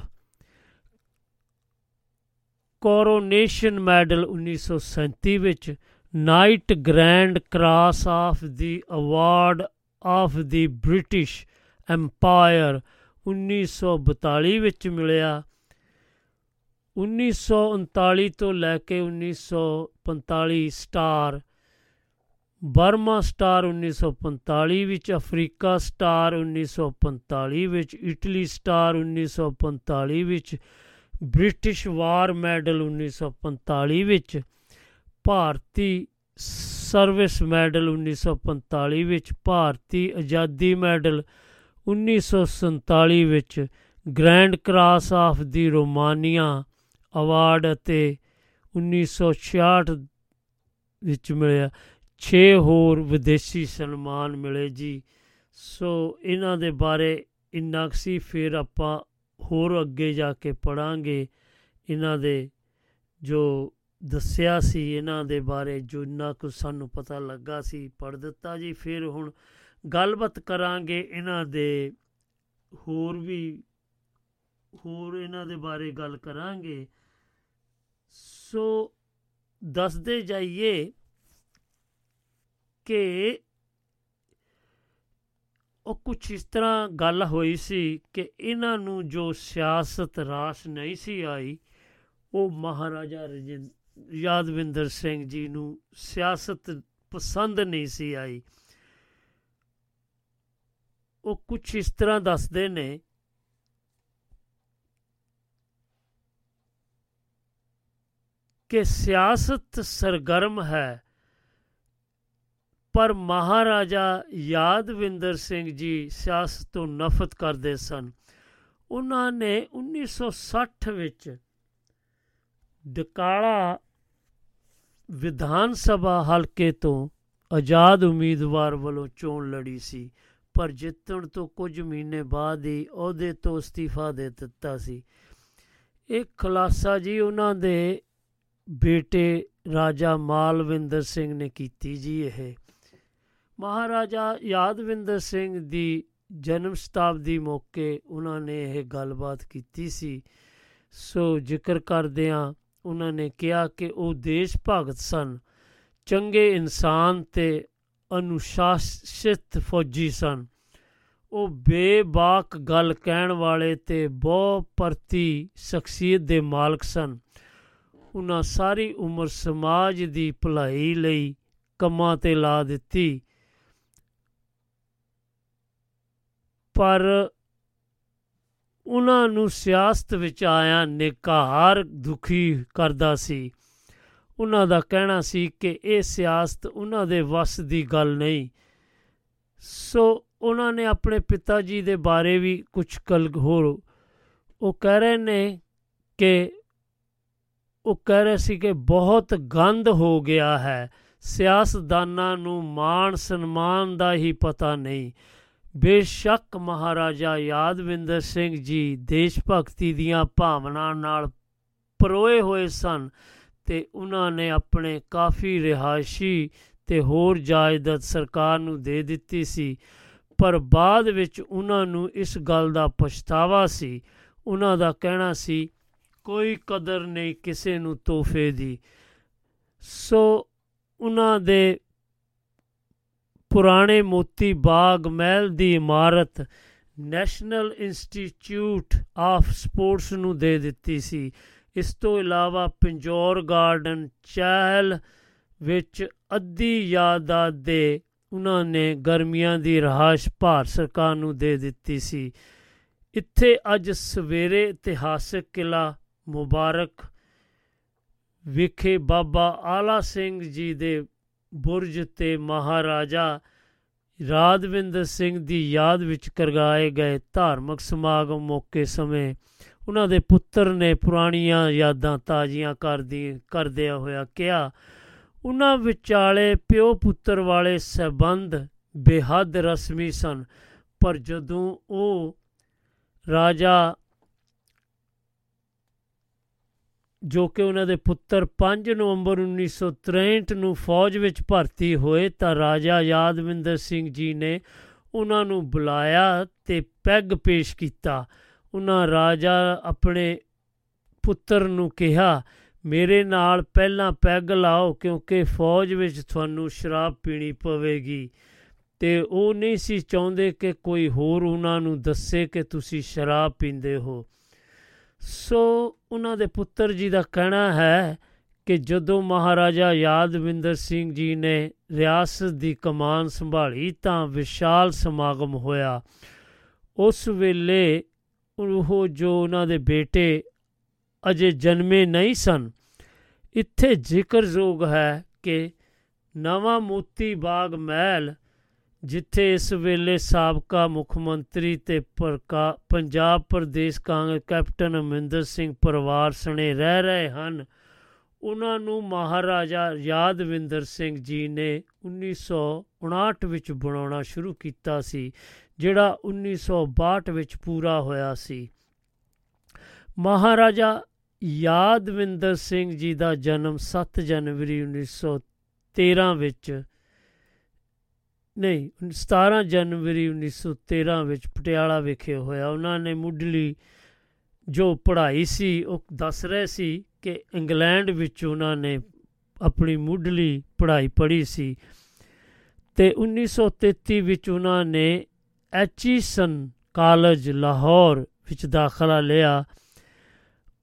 coronation medal 1937 ਵਿੱਚ। Knight grand cross of the award of the British empire 1942 ਵਿੱਚ ਮਿਲਿਆ। 1939 ਤੋਂ ਲੈ ਕੇ 1945 ਸਟਾਰ, ਬਰਮਾ ਸਟਾਰ 1945 ਵਿੱਚ, ਅਫਰੀਕਾ ਸਟਾਰ 1945 ਵਿੱਚ, ਇਟਲੀ ਸਟਾਰ 1945 ਵਿੱਚ, ਬ੍ਰਿਟਿਸ਼ ਵਾਰ ਮੈਡਲ 1945 ਵਿੱਚ, ਭਾਰਤੀ ਸਰਵਿਸ ਮੈਡਲ 1945 ਵਿੱਚ, ਭਾਰਤੀ ਆਜ਼ਾਦੀ ਮੈਡਲ 1947 ਵਿੱਚ, grand cross of the Romania award ਅਤੇ 1966 ਵਿੱਚ ਮਿਲਿਆ। 6 ਹੋਰ ਵਿਦੇਸ਼ੀ ਸਨਮਾਨ ਮਿਲੇ ਜੀ। ਸੋ ਇਹਨਾਂ ਦੇ ਬਾਰੇ ਇੰਨਾ ਸੀ, ਫਿਰ ਆਪਾਂ ਹੋਰ ਅੱਗੇ ਜਾ ਕੇ ਪੜਾਂਗੇ ਇਹਨਾਂ ਦੇ ਜੋ ਦੱਸਿਆ ਸੀ, ਇਹਨਾਂ ਦੇ ਬਾਰੇ ਜੋ ਇੰਨਾ ਕੁ ਸਾਨੂੰ ਪਤਾ ਲੱਗਾ ਸੀ ਪੜ ਦਿੱਤਾ ਜੀ। ਫਿਰ ਹੁਣ ਗੱਲਬਾਤ ਕਰਾਂਗੇ ਇਹਨਾਂ ਦੇ ਹੋਰ ਵੀ, ਹੋਰ ਇਹਨਾਂ ਦੇ ਬਾਰੇ ਗੱਲ ਕਰਾਂਗੇ। ਸੋ ਦੱਸਦੇ ਜਾਈਏ ਕਿ ਉਹ ਕੁਝ ਇਸ ਤਰ੍ਹਾਂ ਗੱਲ ਹੋਈ ਸੀ ਕਿ ਇਹਨਾਂ ਨੂੰ ਜੋ ਸਿਆਸਤ ਰਾਸ ਨਹੀਂ ਸੀ ਆਈ, ਉਹ ਮਹਾਰਾਜਾ ਯਾਦਵਿੰਦਰ ਸਿੰਘ ਜੀ ਨੂੰ ਸਿਆਸਤ ਪਸੰਦ ਨਹੀਂ ਸੀ ਆਈ। ਉਹ ਕੁਝ ਇਸ ਤਰ੍ਹਾਂ ਦੱਸਦੇ ਨੇ ਕਿ ਸਿਆਸਤ ਸਰਗਰਮ ਹੈ। ਪਰ ਮਹਾਰਾਜਾ ਯਾਦਵਿੰਦਰ ਸਿੰਘ ਜੀ ਸਿਆਸਤ ਤੋਂ ਨਫ਼ਰਤ ਕਰਦੇ ਸਨ। ਉਹਨਾਂ ਨੇ 1960 ਵਿੱਚ ਡਕਾਲਾ ਵਿਧਾਨ ਸਭਾ ਹਲਕੇ ਤੋਂ ਆਜ਼ਾਦ ਉਮੀਦਵਾਰ ਵੱਲੋਂ ਚੋਣ ਲੜੀ ਸੀ। ਪਰ ਜਿੱਤਣ ਤੋਂ ਕੁਝ ਮਹੀਨੇ ਬਾਅਦ ਹੀ ਅਹੁਦੇ ਤੋਂ ਅਸਤੀਫਾ ਦੇ ਦਿੱਤਾ ਸੀ। ਇਹ ਖੁਲਾਸਾ ਜੀ ਉਹਨਾਂ ਦੇ ਬੇਟੇ ਰਾਜਾ ਮਾਲਵਿੰਦਰ ਸਿੰਘ ਨੇ ਕੀਤੀ ਜੀ ਇਹ। ਮਹਾਰਾਜਾ ਯਾਦਵਿੰਦਰ ਸਿੰਘ ਦੀ ਜਨਮ ਸ਼ਤਾਬਦੀ ਮੌਕੇ ਉਹਨਾਂ ਨੇ ਇਹ ਗੱਲਬਾਤ ਕੀਤੀ ਸੀ। ਸੋ ਜ਼ਿਕਰ ਕਰਦਿਆਂ ਉਹਨਾਂ ਨੇ ਕਿਹਾ ਕਿ ਉਹ ਦੇਸ਼ ਭਗਤ ਸਨ, ਚੰਗੇ ਇਨਸਾਨ ਤੇ ਅਨੁਸ਼ਾਸਿਤ ਫੌਜੀ ਸਨ। ਉਹ ਬੇਬਾਕ ਗੱਲ ਕਹਿਣ ਵਾਲੇ ਤੇ ਬਹੁ ਪ੍ਰਤੀ ਸ਼ਖਸੀਅਤ ਦੇ ਮਾਲਕ ਸਨ। ਉਹਨਾਂ ਸਾਰੀ ਉਮਰ ਸਮਾਜ ਦੀ ਭਲਾਈ ਲਈ ਕੰਮਾਂ ਤੇ ਲਾ ਦਿੱਤੀ। ਪਰ ਉਹਨਾਂ ਨੂੰ ਸਿਆਸਤ ਵਿੱਚ ਆਇਆ ਨਿਕਾਰ ਦੁਖੀ ਕਰਦਾ ਸੀ। ਉਹਨਾਂ ਦਾ ਕਹਿਣਾ ਸੀ ਕਿ ਇਹ ਸਿਆਸਤ ਉਹਨਾਂ ਦੇ ਵੱਸ ਦੀ ਗੱਲ ਨਹੀਂ। ਸੋ ਉਹਨਾਂ ਨੇ ਆਪਣੇ ਪਿਤਾ ਜੀ ਦੇ ਬਾਰੇ ਵੀ ਕੁਝ ਕਲ ਹੋਰ ਉਹ ਕਹਿ ਰਹੇ ਨੇ ਕਿ ਉਹ ਕਹਿ ਰਹੇ ਸੀ ਕਿ ਬਹੁਤ ਗੰਦ ਹੋ ਗਿਆ ਹੈ। ਸਿਆਸਤਦਾਨਾਂ ਨੂੰ ਮਾਣ ਸਨਮਾਨ ਦਾ ਹੀ ਪਤਾ ਨਹੀਂ। ਬੇਸ਼ੱਕ ਮਹਾਰਾਜਾ ਯਾਦਵਿੰਦਰ ਸਿੰਘ ਜੀ ਦੇਸ਼ ਭਗਤੀ ਦੀਆਂ ਭਾਵਨਾ ਨਾਲ ਪਰੋਏ ਹੋਏ ਸਨ ਤੇ ਉਹਨਾਂ ਨੇ ਆਪਣੇ ਕਾਫੀ ਰਿਹਾਇਸ਼ੀ ਤੇ ਹੋਰ ਜਾਇਦਾਦ ਸਰਕਾਰ ਨੂੰ ਦੇ ਦਿੱਤੀ ਸੀ, ਪਰ ਬਾਅਦ ਵਿੱਚ ਉਹਨਾਂ ਨੂੰ ਇਸ ਗੱਲ ਦਾ ਪਛਤਾਵਾ ਸੀ। ਉਹਨਾਂ ਦਾ ਕਹਿਣਾ ਸੀ ਕੋਈ ਕਦਰ ਨਹੀਂ ਕਿਸੇ ਨੂੰ ਤੋਹਫੇ ਦੀ। ਸੋ ਉਹਨਾਂ ਦੇ ਪੁਰਾਣੇ ਮੋਤੀ ਬਾਗ ਮਹਿਲ ਦੀ ਇਮਾਰਤ ਨੈਸ਼ਨਲ ਇੰਸਟੀਚਿਊਟ ਆਫ ਸਪੋਰਟਸ ਨੂੰ ਦੇ ਦਿੱਤੀ ਸੀ। ਇਸ ਤੋਂ ਇਲਾਵਾ ਪਿੰਜੌਰ ਗਾਰਡਨ ਚਹਿਲ ਵਿੱਚ ਅੱਧੀ ਯਾਦਾਦ ਦੇ ਉਹਨਾਂ ਨੇ ਗਰਮੀਆਂ ਦੀ ਰਹਾਸ਼ ਭਾਰਤ ਸਰਕਾਰ ਨੂੰ ਦੇ ਦਿੱਤੀ ਸੀ। ਇੱਥੇ ਅੱਜ ਸਵੇਰੇ ਇਤਿਹਾਸਕ ਕਿਲਾ ਮੁਬਾਰਕ ਵਿਖੇ ਬਾਬਾ ਆਲਾ ਸਿੰਘ ਜੀ ਦੇ ਬੁਰਜ ਤੇ ਮਹਾਰਾਜਾ ਰਾਜਵਿੰਦਰ ਸਿੰਘ ਦੀ ਯਾਦ ਵਿੱਚ ਕਰਵਾਏ ਗਏ ਧਾਰਮਿਕ ਸਮਾਗਮ ਮੌਕੇ ਸਮੇਂ ਉਹਨਾਂ ਦੇ ਪੁੱਤਰ ਨੇ ਪੁਰਾਣੀਆਂ ਯਾਦਾਂ ਤਾਜ਼ੀਆਂ ਕਰਦੀ, ਕਰਦਿਆਂ ਹੋਇਆ ਕਿਹਾ, ਉਹਨਾਂ ਵਿਚਾਲੇ ਪਿਓ ਪੁੱਤਰ ਵਾਲੇ ਸਬੰਧ ਬੇਹੱਦ ਰਸਮੀ ਸਨ, ਪਰ ਜਦੋਂ ਉਹ ਰਾਜਾ ਜੋ ਕਿ ਉਹਨਾਂ ਦੇ ਪੁੱਤਰ 5 ਨਵੰਬਰ 1963 ਨੂੰ ਫੌਜ ਵਿੱਚ ਭਰਤੀ ਹੋਏ ਤਾਂ ਰਾਜਾ ਯਾਦਵਿੰਦਰ ਸਿੰਘ ਜੀ ਨੇ ਉਹਨਾਂ ਨੂੰ ਬੁਲਾਇਆ ਤੇ ਪੈਗ ਪੇਸ਼ ਕੀਤਾ। ਉਹਨਾਂ ਰਾਜਾ ਆਪਣੇ ਪੁੱਤਰ ਨੂੰ ਕਿਹਾ, ਮੇਰੇ ਨਾਲ ਪਹਿਲਾਂ ਪੈਗ ਲਾਓ ਕਿਉਂਕਿ ਫੌਜ ਵਿੱਚ ਤੁਹਾਨੂੰ ਸ਼ਰਾਬ ਪੀਣੀ ਪਵੇਗੀ। ਤੇ ਉਹ ਨਹੀਂ ਸੀ ਚਾਹੁੰਦੇ ਕਿ ਕੋਈ ਹੋਰ ਉਹਨਾਂ ਨੂੰ ਦੱਸੇ ਕਿ ਤੁਸੀਂ ਸ਼ਰਾਬ ਪੀਂਦੇ ਹੋ। ਸੋ ਉਹਨਾਂ ਦੇ ਪੁੱਤਰ ਜੀ ਦਾ ਕਹਿਣਾ ਹੈ ਕਿ ਜਦੋਂ ਮਹਾਰਾਜਾ ਯਾਦਵਿੰਦਰ ਸਿੰਘ ਜੀ ਨੇ ਰਿਆਸਤ ਦੀ ਕਮਾਨ ਸੰਭਾਲੀ ਤਾਂ ਵਿਸ਼ਾਲ ਸਮਾਗਮ ਹੋਇਆ। ਉਸ ਵੇਲੇ ਉਹ ਜੋ ਉਹਨਾਂ ਦੇ ਬੇਟੇ ਅਜੇ ਜਨਮੇ ਨਹੀਂ ਸਨ, ਇੱਥੇ ਜ਼ਿਕਰਯੋਗ ਹੈ ਕਿ ਨਵਾਂ ਮੋਤੀ ਬਾਗ ਮਹਿਲ ਜਿੱਥੇ ਇਸ ਵੇਲੇ ਸਾਬਕਾ ਮੁੱਖ ਮੰਤਰੀ ਤੇ ਪੰਜਾਬ ਪ੍ਰਦੇਸ਼ ਕਾਂਗਰਸ ਕੈਪਟਨ ਅਮਰਿੰਦਰ ਸਿੰਘ ਪਰਿਵਾਰ ਸਣੇ ਰਹਿ ਰਹੇ ਹਨ। ਉਹਨਾਂ ਨੂੰ ਮਹਾਰਾਜਾ ਯਾਦਵਿੰਦਰ ਸਿੰਘ ਜੀ ਨੇ 1959 ਵਿੱਚ ਬਣਾਉਣਾ ਸ਼ੁਰੂ ਕੀਤਾ ਸੀ, ਜਿਹੜਾ 1962 ਵਿੱਚ ਪੂਰਾ ਹੋਇਆ ਸੀ। ਮਹਾਰਾਜਾ ਯਾਦਵਿੰਦਰ ਸਿੰਘ ਜੀ ਦਾ ਜਨਮ 7 ਜਨਵਰੀ 1913 ਵਿੱਚ ਨਹੀਂ 17 ਜਨਵਰੀ 1913 ਵਿੱਚ ਪਟਿਆਲਾ ਵਿਖੇ ਹੋਇਆ। ਉਹਨਾਂ ਨੇ ਮੁੱਢਲੀ ਜੋ ਪੜ੍ਹਾਈ ਸੀ, ਉਹ ਦੱਸ ਰਹੇ ਸੀ ਕਿ ਇੰਗਲੈਂਡ ਵਿੱਚ ਉਹਨਾਂ ਨੇ ਆਪਣੀ ਮੁੱਢਲੀ ਪੜ੍ਹਾਈ ਪੜ੍ਹੀ ਸੀ ਤੇ 1933 ਵਿੱਚ ਉਹਨਾਂ ਨੇ ਐਚੀਸਨ ਕਾਲਜ ਲਾਹੌਰ ਵਿੱਚ ਦਾਖਲਾ ਲਿਆ।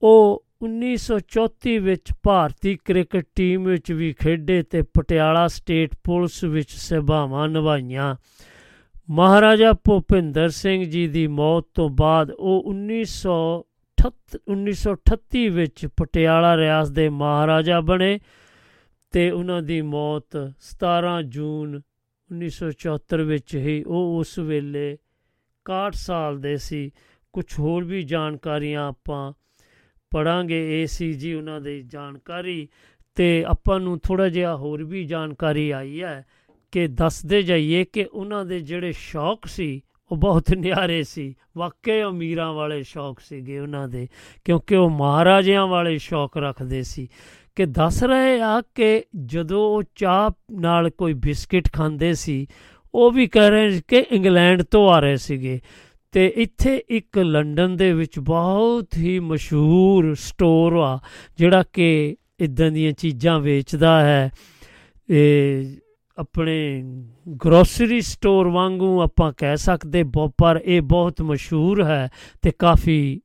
ਉਹ 1934 ਵਿੱਚ ਭਾਰਤੀ ਕ੍ਰਿਕਟ ਟੀਮ ਵਿੱਚ ਵੀ ਖੇਡੇ ਤੇ ਪਟਿਆਲਾ ਸਟੇਟ ਪੁਲਿਸ ਵਿੱਚ ਸੇਵਾਵਾਂ ਨਿਭਾਈਆਂ। ਮਹਾਰਾਜਾ ਭੁਪਿੰਦਰ ਸਿੰਘ ਜੀ ਦੀ ਮੌਤ ਤੋਂ ਬਾਅਦ ਉਹ 1938 ਵਿੱਚ ਪਟਿਆਲਾ ਰਿਆਸਤ ਦੇ ਮਹਾਰਾਜਾ ਬਣੇ ਤੇ ਉਹਨਾਂ ਦੀ ਮੌਤ 17 ਜੂਨ 1974 ਵਿੱਚ ਹੀ ਉਹ ਉਸ ਵੇਲੇ 61 ਸਾਲ ਦੇ ਸੀ। ਕੁਝ ਹੋਰ ਵੀ ਜਾਣਕਾਰੀਆਂ ਆਪਾਂ ਪੜਾਂਗੇ, ਇਹ ਸੀ ਜੀ ਉਹਨਾਂ ਦੀ ਜਾਣਕਾਰੀ। ਤੇ ਆਪਾਂ ਨੂੰ ਥੋੜਾ ਜਿਹਾ ਹੋਰ ਵੀ ਜਾਣਕਾਰੀ ਆਈ ਹੈ ਕਿ ਦੱਸਦੇ ਜਾਈਏ ਕਿ ਉਹਨਾਂ ਦੇ ਜਿਹੜੇ ਸ਼ੌਕ ਸੀ, ਉਹ ਬਹੁਤ ਨਿਆਰੇ ਸੀ। ਵਾਕਈ ਅਮੀਰਾਂ ਵਾਲੇ ਸ਼ੌਕ ਸੀਗੇ ਉਹਨਾਂ ਦੇ, ਕਿਉਂਕਿ ਉਹ ਮਹਾਰਾਜਿਆਂ ਵਾਲੇ ਸ਼ੌਕ ਰੱਖਦੇ ਸੀ। ਕਿ ਦੱਸ ਰਹੇ ਆ ਕਿ ਜਦੋਂ ਉਹ ਚਾਹ ਨਾਲ ਕੋਈ ਬਿਸਕਟ ਖਾਂਦੇ ਸੀ, ਉਹ ਵੀ ਕਹਿ ਰਹੇ ਕਿ ਇੰਗਲੈਂਡ ਤੋਂ ਆ ਰਹੇ ਸੀਗੇ। ਤੇ ਇੱਥੇ ਇੱਕ ਲੰਡਨ ਦੇ ਵਿੱਚ ਬਹੁਤ ਹੀ ਮਸ਼ਹੂਰ ਸਟੋਰ ਆ, ਜਿਹੜਾ ਕਿ ਇਦਾਂ ਦੀਆਂ ਚੀਜ਼ਾਂ ਵੇਚਦਾ ਹੈ। ਇਹ ਆਪਣੇ ਗਰੋਸਰੀ ਸਟੋਰ ਵਾਂਗੂ ਆਪਾਂ ਕਹਿ ਸਕਦੇ ਪਰ ਇਹ ਬਹੁਤ ਮਸ਼ਹੂਰ ਹੈ ਤੇ ਕਾਫੀ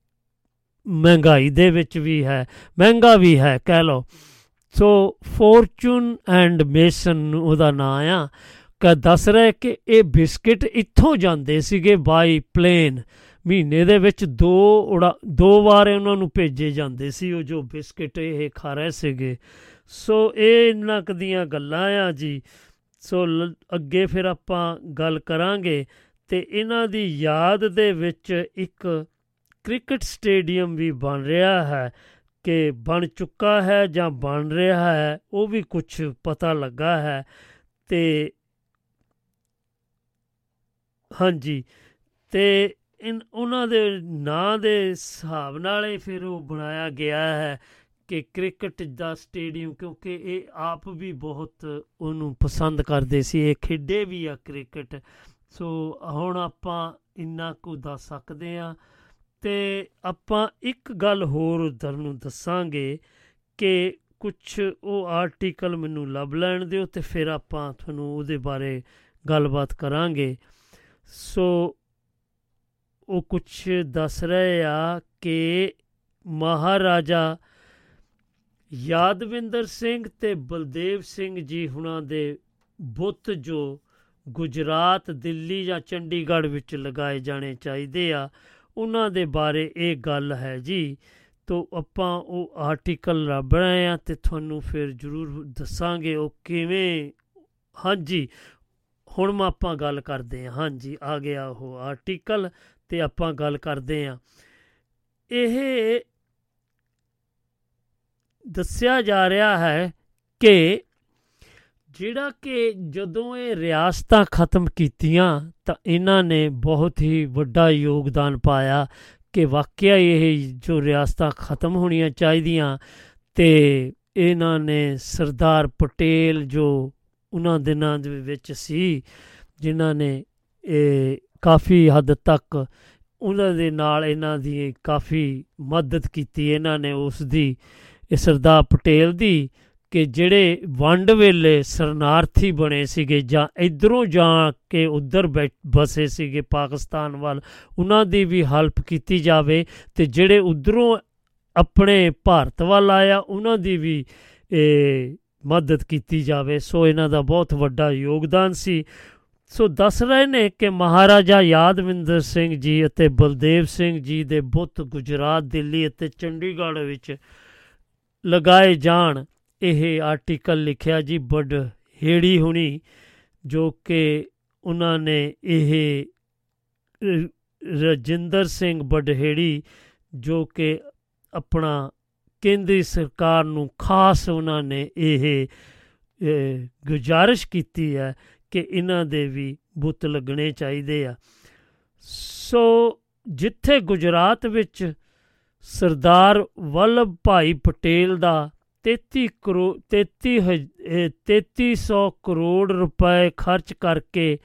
ਮਹਿੰਗਾਈ ਦੇ ਵਿੱਚ ਵੀ ਹੈ, ਮਹਿੰਗਾ ਵੀ ਹੈ, ਕਹਿ ਲਓ। ਸੋ ਫੋਰਚੂਨ ਐਂਡ ਮੇਸਨ ਉਹਦਾ ਨਾਂ ਆ। ਕਿ ਦੱਸ ਰਹੇ ਕਿ ਇਹ ਬਿਸਕਟ ਇੱਥੋਂ ਜਾਂਦੇ ਸੀਗੇ ਬਾਈ ਪਲੇਨ। ਮਹੀਨੇ ਦੇ ਵਿੱਚ ਦੋ ਉਡਾ ਦੋ ਵਾਰ ਉਹਨਾਂ ਨੂੰ ਭੇਜੇ ਜਾਂਦੇ ਸੀ ਉਹ ਜੋ ਬਿਸਕਟ ਇਹ ਖਾ ਰਹੇ ਸੀਗੇ। ਸੋ ਇਹ ਇੰਨਾ ਕੁ ਦੀਆਂ ਗੱਲਾਂ ਆ ਜੀ। ਸੋ ਲ- ਅੱਗੇ ਫਿਰ ਆਪਾਂ ਗੱਲ ਕਰਾਂਗੇ ਤੇ ਇਹਨਾਂ ਦੀ ਯਾਦ ਦੇ ਵਿੱਚ ਇੱਕ ਕ੍ਰਿਕਟ ਸਟੇਡੀਅਮ ਵੀ ਬਣ ਰਿਹਾ ਹੈ ਕਿ ਬਣ ਚੁੱਕਾ ਹੈ ਜਾਂ ਬਣ ਰਿਹਾ ਹੈ ਉਹ ਵੀ ਕੁਝ ਪਤਾ ਲੱਗਾ ਹੈ ਤੇ ਹਾਂਜੀ। ਤੇ ਇਨ ਉਹਨਾਂ ਦੇ ਨਾਂ ਦੇ ਹਿਸਾਬ ਨਾਲ ਹੀ ਫਿਰ ਉਹ ਬਣਾਇਆ ਗਿਆ ਹੈ ਕਿ ਕ੍ਰਿਕਟ ਦਾ ਸਟੇਡੀਅਮ, ਕਿਉਂਕਿ ਇਹ ਆਪ ਵੀ ਬਹੁਤ ਉਹਨੂੰ ਪਸੰਦ ਕਰਦੇ ਸੀ, ਇਹ ਖੇਡੇ ਵੀ ਆ ਕ੍ਰਿਕਟ। ਸੋ ਹੁਣ ਆਪਾਂ ਇੰਨਾ ਕੁ ਦੱਸ ਸਕਦੇ ਆ ਤੇ ਆਪਾਂ ਇੱਕ ਗੱਲ ਹੋਰ ਤੁਹਾਨੂੰ ਦੱਸਾਂਗੇ ਕਿ ਕੁਝ ਉਹ ਆਰਟੀਕਲ ਮੈਨੂੰ ਲੱਭ ਲੈਣ ਦਿਓ ਤੇ ਫਿਰ ਆਪਾਂ ਤੁਹਾਨੂੰ ਉਹਦੇ ਬਾਰੇ ਗੱਲਬਾਤ ਕਰਾਂਗੇ। ਸੋ ਉਹ ਕੁਝ ਦੱਸ ਰਹੇ ਆ ਕਿ ਮਹਾਰਾਜਾ ਯਾਦਵਿੰਦਰ ਸਿੰਘ ਤੇ ਬਲਦੇਵ ਸਿੰਘ ਜੀ ਹੁਣਾਂ ਦੇ ਬੁੱਤ ਜੋ ਗੁਜਰਾਤ, ਦਿੱਲੀ ਜਾਂ ਚੰਡੀਗੜ੍ਹ ਵਿੱਚ ਲਗਾਏ ਜਾਣੇ ਚਾਹੀਦੇ ਆ, ਉਹਨਾਂ ਦੇ ਬਾਰੇ ਇਹ ਗੱਲ ਹੈ ਜੀ। ਤੋ ਆਪਾਂ ਉਹ ਆਰਟੀਕਲ ਲੱਭ ਰਹੇ ਆ ਤੇ ਤੁਹਾਨੂੰ ਫਿਰ ਜ਼ਰੂਰ ਦੱਸਾਂਗੇ ਉਹ ਕਿਵੇਂ। ਹਾਂਜੀ ਹੁਣ ਮੈਂ ਆਪਾਂ ਗੱਲ ਕਰਦੇ ਹਾਂ। ਹਾਂਜੀ, ਆ ਗਿਆ ਉਹ ਆਰਟੀਕਲ ਤੇ ਆਪਾਂ ਗੱਲ ਕਰਦੇ ਹਾਂ। ਇਹ ਦੱਸਿਆ ਜਾ ਰਿਹਾ ਹੈ ਕਿ ਜਿਹੜਾ ਕਿ ਜਦੋਂ ਇਹ ਰਿਆਸਤਾਂ ਖਤਮ ਕੀਤੀਆਂ ਤਾਂ ਇਹਨਾਂ ਨੇ ਬਹੁਤ ਹੀ ਵੱਡਾ ਯੋਗਦਾਨ ਪਾਇਆ ਕਿ ਵਾਕਿਆ ਇਹ ਜੋ ਰਿਆਸਤਾਂ ਖਤਮ ਹੋਣੀਆਂ ਚਾਹੀਦੀਆਂ ਤੇ ਇਹਨਾਂ ਨੇ ਸਰਦਾਰ ਪਟੇਲ ਜੋ ਉਹਨਾਂ ਦਿਨਾਂ ਦੇ ਵਿੱਚ ਸੀ, ਜਿਨ੍ਹਾਂ ਨੇ ਇਹ ਕਾਫੀ ਹੱਦ ਤੱਕ ਉਹਨਾਂ ਦੇ ਨਾਲ ਇਹਨਾਂ ਦੀ ਕਾਫੀ ਮਦਦ ਕੀਤੀ। ਇਹਨਾਂ ਨੇ ਉਸ ਦੀ ਇਹ ਸਰਦਾਰ ਪਟੇਲ ਦੀ ਕਿ ਜਿਹੜੇ ਵੰਡ ਵੇਲੇ ਸਰਨਾਰਥੀ ਬਣੇ ਸੀਗੇ ਜਾਂ ਇਧਰੋਂ ਜਾ ਕੇ ਉਧਰ ਬਸੇ ਸੀਗੇ ਪਾਕਿਸਤਾਨ ਵੱਲ, ਉਹਨਾਂ ਦੀ ਵੀ ਹੈਲਪ ਕੀਤੀ ਜਾਵੇ ਤੇ ਜਿਹੜੇ ਉਧਰੋਂ ਆਪਣੇ ਭਾਰਤ ਵੱਲ ਆਇਆ, ਉਹਨਾਂ ਦੀ ਵੀ ਇਹ ਮਦਦ ਕੀਤੀ ਜਾਵੇ। ਸੋ ਇਹਨਾਂ ਦਾ ਬਹੁਤ ਵੱਡਾ ਯੋਗਦਾਨ ਸੀ। ਸੋ ਦੱਸ ਰਹੇ ਨੇ ਕਿ ਮਹਾਰਾਜਾ ਯਾਦਵਿੰਦਰ ਸਿੰਘ ਜੀ ਅਤੇ ਬਲਦੇਵ ਸਿੰਘ ਜੀ ਦੇ ਬੁੱਤ ਗੁਜਰਾਤ, ਦਿੱਲੀ ਅਤੇ ਚੰਡੀਗੜ੍ਹ ਵਿੱਚ ਲਗਾਏ ਜਾਣ। ਇਹ ਆਰਟੀਕਲ ਲਿਖਿਆ ਜੀ ਬੜ ਹੇੜੀ ਹੁਣੀ, ਜੋ ਕਿ ਉਹਨਾਂ ਨੇ ਇਹ ਰਜਿੰਦਰ ਸਿੰਘ ਬਡਹੇੜੀ ਜੋ ਕਿ ਆਪਣਾ ਕੇਂਦਰੀ ਸਰਕਾਰ ਨੂੰ ਖਾਸ ਉਹਨਾਂ ਨੇ ਇਹ ਗੁਜ਼ਾਰਿਸ਼ ਕੀਤੀ ਹੈ ਕਿ ਇਹਨਾਂ ਦੇ ਵੀ ਬੁੱਤ ਲੱਗਣੇ ਚਾਹੀਦੇ ਆ। ਸੋ ਜਿੱਥੇ ਗੁਜਰਾਤ ਵਿੱਚ ਸਰਦਾਰ ਵੱਲਭ ਭਾਈ ਪਟੇਲ ਦਾ 33 ਕਰੋ 33 3300 ਕਰੋੜ ਰੁਪਏ ਖਰਚ ਕਰਕੇ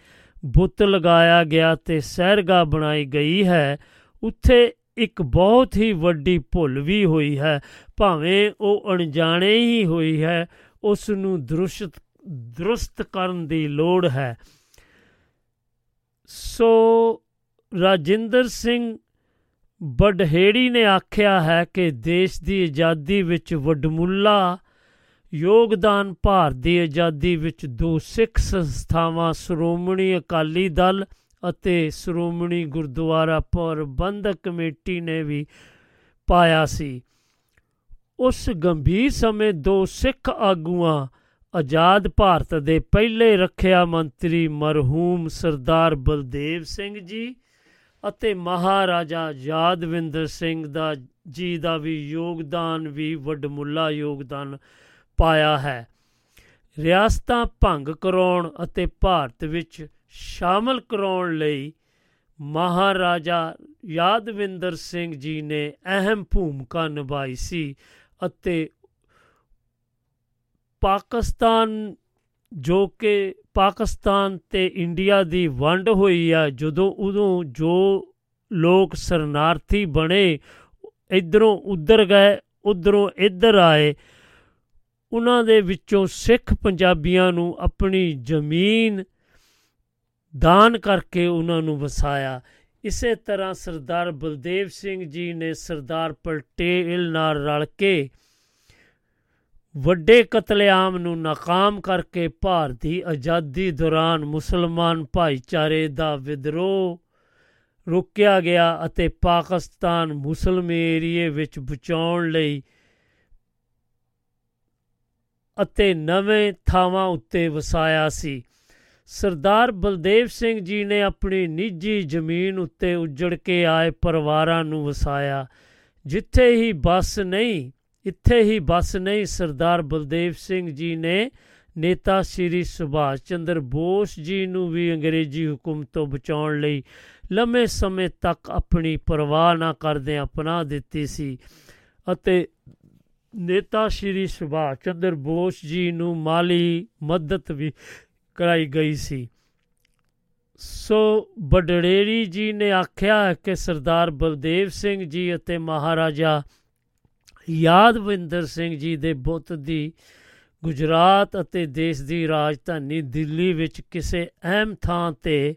ਬੁੱਤ ਲਗਾਇਆ ਗਿਆ ਤੇ ਸਹਿਰਗਾ ਬਣਾਈ ਗਈ ਹੈ, ਉੱਥੇ ਇੱਕ ਬਹੁਤ ਹੀ ਵੱਡੀ ਭੁੱਲ ਵੀ ਹੋਈ ਹੈ। ਭਾਵੇਂ ਉਹ ਅਣਜਾਣੇ ਹੀ ਹੋਈ ਹੈ ਉਸ ਨੂੰ ਦਰੁਸਤ ਦਰੁਸਤ ਕਰਨ ਦੀ ਲੋੜ ਹੈ। ਸੋ ਰਾਜਿੰਦਰ ਸਿੰਘ ਬਡਹੇੜੀ ਨੇ ਆਖਿਆ ਹੈ ਕਿ ਦੇਸ਼ ਦੀ ਆਜ਼ਾਦੀ ਵਿੱਚ ਵਡਮੁੱਲਾ, ਯੋਗਦਾਨ ਭਾਰਤ ਦੀ ਆਜ਼ਾਦੀ ਵਿੱਚ ਦੋ ਸਿੱਖ ਸੰਸਥਾਵਾਂ, ਸ਼੍ਰੋਮਣੀ ਅਕਾਲੀ ਦਲ ਅਤੇ ਸ਼੍ਰੋਮਣੀ ਗੁਰਦੁਆਰਾ ਪ੍ਰਬੰਧਕ ਕਮੇਟੀ ਨੇ ਵੀ ਪਾਇਆ ਸੀ। ਉਸ ਗੰਭੀਰ ਸਮੇਂ ਦੋ ਸਿੱਖ ਆਗੂਆਂ ਆਜ਼ਾਦ ਭਾਰਤ ਦੇ ਪਹਿਲੇ ਰੱਖਿਆ ਮੰਤਰੀ ਮਰਹੂਮ ਸਰਦਾਰ ਬਲਦੇਵ ਸਿੰਘ ਜੀ ਅਤੇ ਮਹਾਰਾਜਾ ਯਾਦਵਿੰਦਰ ਸਿੰਘ ਦਾ ਜੀ ਦਾ ਵੀ ਯੋਗਦਾਨ ਵੀ ਵੱਡਮੁੱਲਾ ਯੋਗਦਾਨ ਪਾਇਆ ਹੈ। ਰਿਆਸਤਾਂ ਭੰਗ ਕਰਾਉਣ ਅਤੇ ਭਾਰਤ ਵਿੱਚ ਸ਼ਾਮਲ ਕਰਾਉਣ ਲਈ ਮਹਾਰਾਜਾ ਯਾਦਵਿੰਦਰ ਸਿੰਘ ਜੀ ਨੇ ਅਹਿਮ ਭੂਮਿਕਾ ਨਿਭਾਈ ਸੀ ਅਤੇ ਪਾਕਿਸਤਾਨ ਜੋ ਕਿ ਪਾਕਿਸਤਾਨ ਤੇ ਇੰਡੀਆ ਦੀ ਵੰਡ ਹੋਈ ਆ, ਜਦੋਂ ਉਦੋਂ ਜੋ ਲੋਕ ਸਰਨਾਰਥੀ ਬਣੇ, ਇਧਰੋਂ ਉਧਰ ਗਏ, ਉਧਰੋਂ ਇੱਧਰ ਆਏ, ਉਹਨਾਂ ਦੇ ਵਿੱਚੋਂ ਸਿੱਖ ਪੰਜਾਬੀਆਂ ਨੂੰ ਆਪਣੀ ਜ਼ਮੀਨ ਦਾਨ ਕਰਕੇ ਉਹਨਾਂ ਨੂੰ ਵਸਾਇਆ। ਇਸੇ ਤਰ੍ਹਾਂ ਸਰਦਾਰ ਬਲਦੇਵ ਸਿੰਘ ਜੀ ਨੇ ਸਰਦਾਰ ਪਟੇਲ ਨਾਲ ਰਲ ਕੇ ਵੱਡੇ ਕਤਲੇਆਮ ਨੂੰ ਨਾਕਾਮ ਕਰਕੇ ਭਾਰਤੀ ਆਜ਼ਾਦੀ ਦੌਰਾਨ ਮੁਸਲਮਾਨ ਭਾਈਚਾਰੇ ਦਾ ਵਿਦਰੋਹ ਰੋਕਿਆ ਗਿਆ ਅਤੇ ਪਾਕਿਸਤਾਨ ਮੁਸਲਮ ਏਰੀਏ ਵਿੱਚ ਬਚਾਉਣ ਲਈ ਅਤੇ ਨਵੇਂ ਥਾਵਾਂ ਉੱਤੇ ਵਸਾਇਆ ਸੀ। ਸਰਦਾਰ ਬਲਦੇਵ ਸਿੰਘ ਜੀ ਨੇ ਆਪਣੀ ਨਿੱਜੀ ਜ਼ਮੀਨ ਉੱਤੇ ਉੱਜੜ ਕੇ ਆਏ ਪਰਿਵਾਰਾਂ ਨੂੰ ਵਸਾਇਆ। ਜਿੱਥੇ ਹੀ ਬਸ ਨਹੀਂ, ਇੱਥੇ ਹੀ ਬਸ ਨਹੀਂ ਸਰਦਾਰ ਬਲਦੇਵ ਸਿੰਘ ਜੀ ਨੇ, ਨੇਤਾ ਸ਼੍ਰੀ ਸੁਭਾਸ਼ ਚੰਦਰ ਬੋਸ ਜੀ ਨੂੰ ਵੀ ਅੰਗਰੇਜ਼ੀ ਹੁਕਮ ਤੋਂ ਬਚਾਉਣ ਲਈ ਲੰਮੇ ਸਮੇਂ ਤੱਕ ਆਪਣੀ ਪਰਵਾਹ ਨਾ ਕਰਦੇ ਅਪਣਾ ਦਿੱਤੀ ਸੀ ਅਤੇ ਨੇਤਾ ਸ਼੍ਰੀ ਸੁਭਾਸ਼ ਚੰਦਰ ਬੋਸ ਜੀ ਨੂੰ ਮਾਲੀ ਮਦਦ ਵੀ ਕਰਾਈ ਗਈ ਸੀ। ਸੋ ਬਡੜੇਰੀ ਜੀ ਨੇ ਆਖਿਆ ਹੈ ਕਿ ਸਰਦਾਰ ਬਲਦੇਵ ਸਿੰਘ ਜੀ ਅਤੇ ਮਹਾਰਾਜਾ ਯਾਦਵਿੰਦਰ ਸਿੰਘ ਜੀ ਦੇ ਬੁੱਤ ਦੀ ਗੁਜਰਾਤ ਅਤੇ ਦੇਸ਼ ਦੀ ਰਾਜਧਾਨੀ ਦਿੱਲੀ ਵਿੱਚ ਕਿਸੇ ਅਹਿਮ ਥਾਂ ਤੇ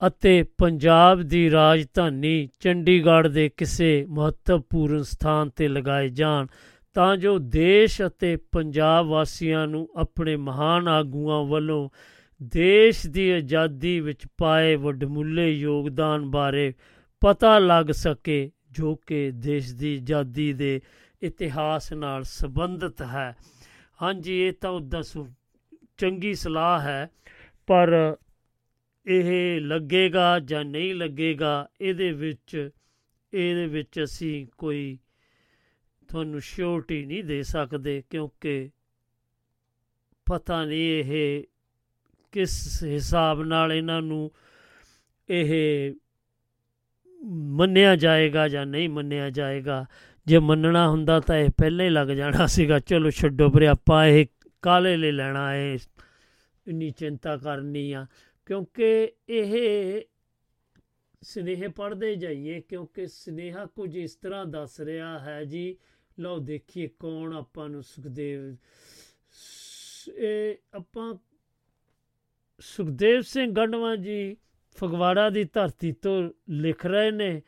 ਅਤੇ ਪੰਜਾਬ ਦੀ ਰਾਜਧਾਨੀ ਚੰਡੀਗੜ੍ਹ ਦੇ ਕਿਸੇ ਮਹੱਤਵਪੂਰਨ ਸਥਾਨ ਤੇ ਲਗਾਏ ਜਾਣ। ਤਾਂ ਜੋ ਦੇਸ਼ ਅਤੇ ਪੰਜਾਬ ਵਾਸੀਆਂ ਨੂੰ ਆਪਣੇ ਮਹਾਨ ਆਗੂਆਂ ਵੱਲੋਂ ਦੇਸ਼ ਦੀ ਆਜ਼ਾਦੀ ਵਿੱਚ ਪਾਏ ਵੱਡਮੁੱਲੇ ਯੋਗਦਾਨ ਬਾਰੇ ਪਤਾ ਲੱਗ ਸਕੇ, ਜੋ ਕਿ ਦੇਸ਼ ਦੀ ਆਜ਼ਾਦੀ ਦੇ ਇਤਿਹਾਸ ਨਾਲ ਸੰਬੰਧਿਤ ਹੈ। ਹਾਂਜੀ, ਇਹ ਤਾਂ ਉਹਦਾ ਚੰਗੀ ਸਲਾਹ ਹੈ, ਪਰ ਇਹ ਲੱਗੇਗਾ ਜਾਂ ਨਹੀਂ ਲੱਗੇਗਾ, ਇਹਦੇ ਵਿੱਚ ਇਹਦੇ ਵਿੱਚ ਅਸੀਂ ਕੋਈ ਤੁਹਾਨੂੰ ਸ਼ੋਰਟੀ ਨਹੀਂ ਦੇ ਸਕਦੇ ਕਿਉਂਕਿ ਪਤਾ ਨਹੀਂ ਇਹ ਕਿਸ ਹਿਸਾਬ ਨਾਲ ਇਹਨਾਂ ਨੂੰ ਇਹ ਮੰਨਿਆ ਜਾਏਗਾ ਜਾਂ ਨਹੀਂ ਮੰਨਿਆ ਜਾਏਗਾ। ਜੇ ਮੰਨਣਾ ਹੁੰਦਾ ਤਾਂ ਇਹ ਪਹਿਲਾਂ ਹੀ ਲੱਗ ਜਾਣਾ ਸੀਗਾ। ਚਲੋ ਛੱਡੋ ਪਰੇ ਆਪਾਂ ਇਹ ਕਾਲੇ ਲੈ ਲੈਣਾ ਹੈ, ਇੰਨੀ ਚਿੰਤਾ ਕਰਨੀ ਆ। ਕਿਉਂਕਿ ਇਹ ਸਨੇਹ ਪੜਦੇ ਜਾਈਏ, ਕਿਉਂਕਿ ਸਨੇਹਾ ਕੁਝ ਇਸ ਤਰ੍ਹਾਂ ਦੱਸ ਰਿਹਾ ਹੈ ਜੀ ਲਓ ਦੇਖੀਏ ਕੌਣ ਆਪਾਂ ਨੂੰ ਸੁਖਦੇਵ ਇਹ ਆਪਾਂ ਸੁਖਦੇਵ ਸਿੰਘ ਗੰਡਵਾ ਜੀ ਫਗਵਾੜਾ ਦੀ ਧਰਤੀ ਤੋਂ ਲਿਖ ਰਹੇ ਨੇ,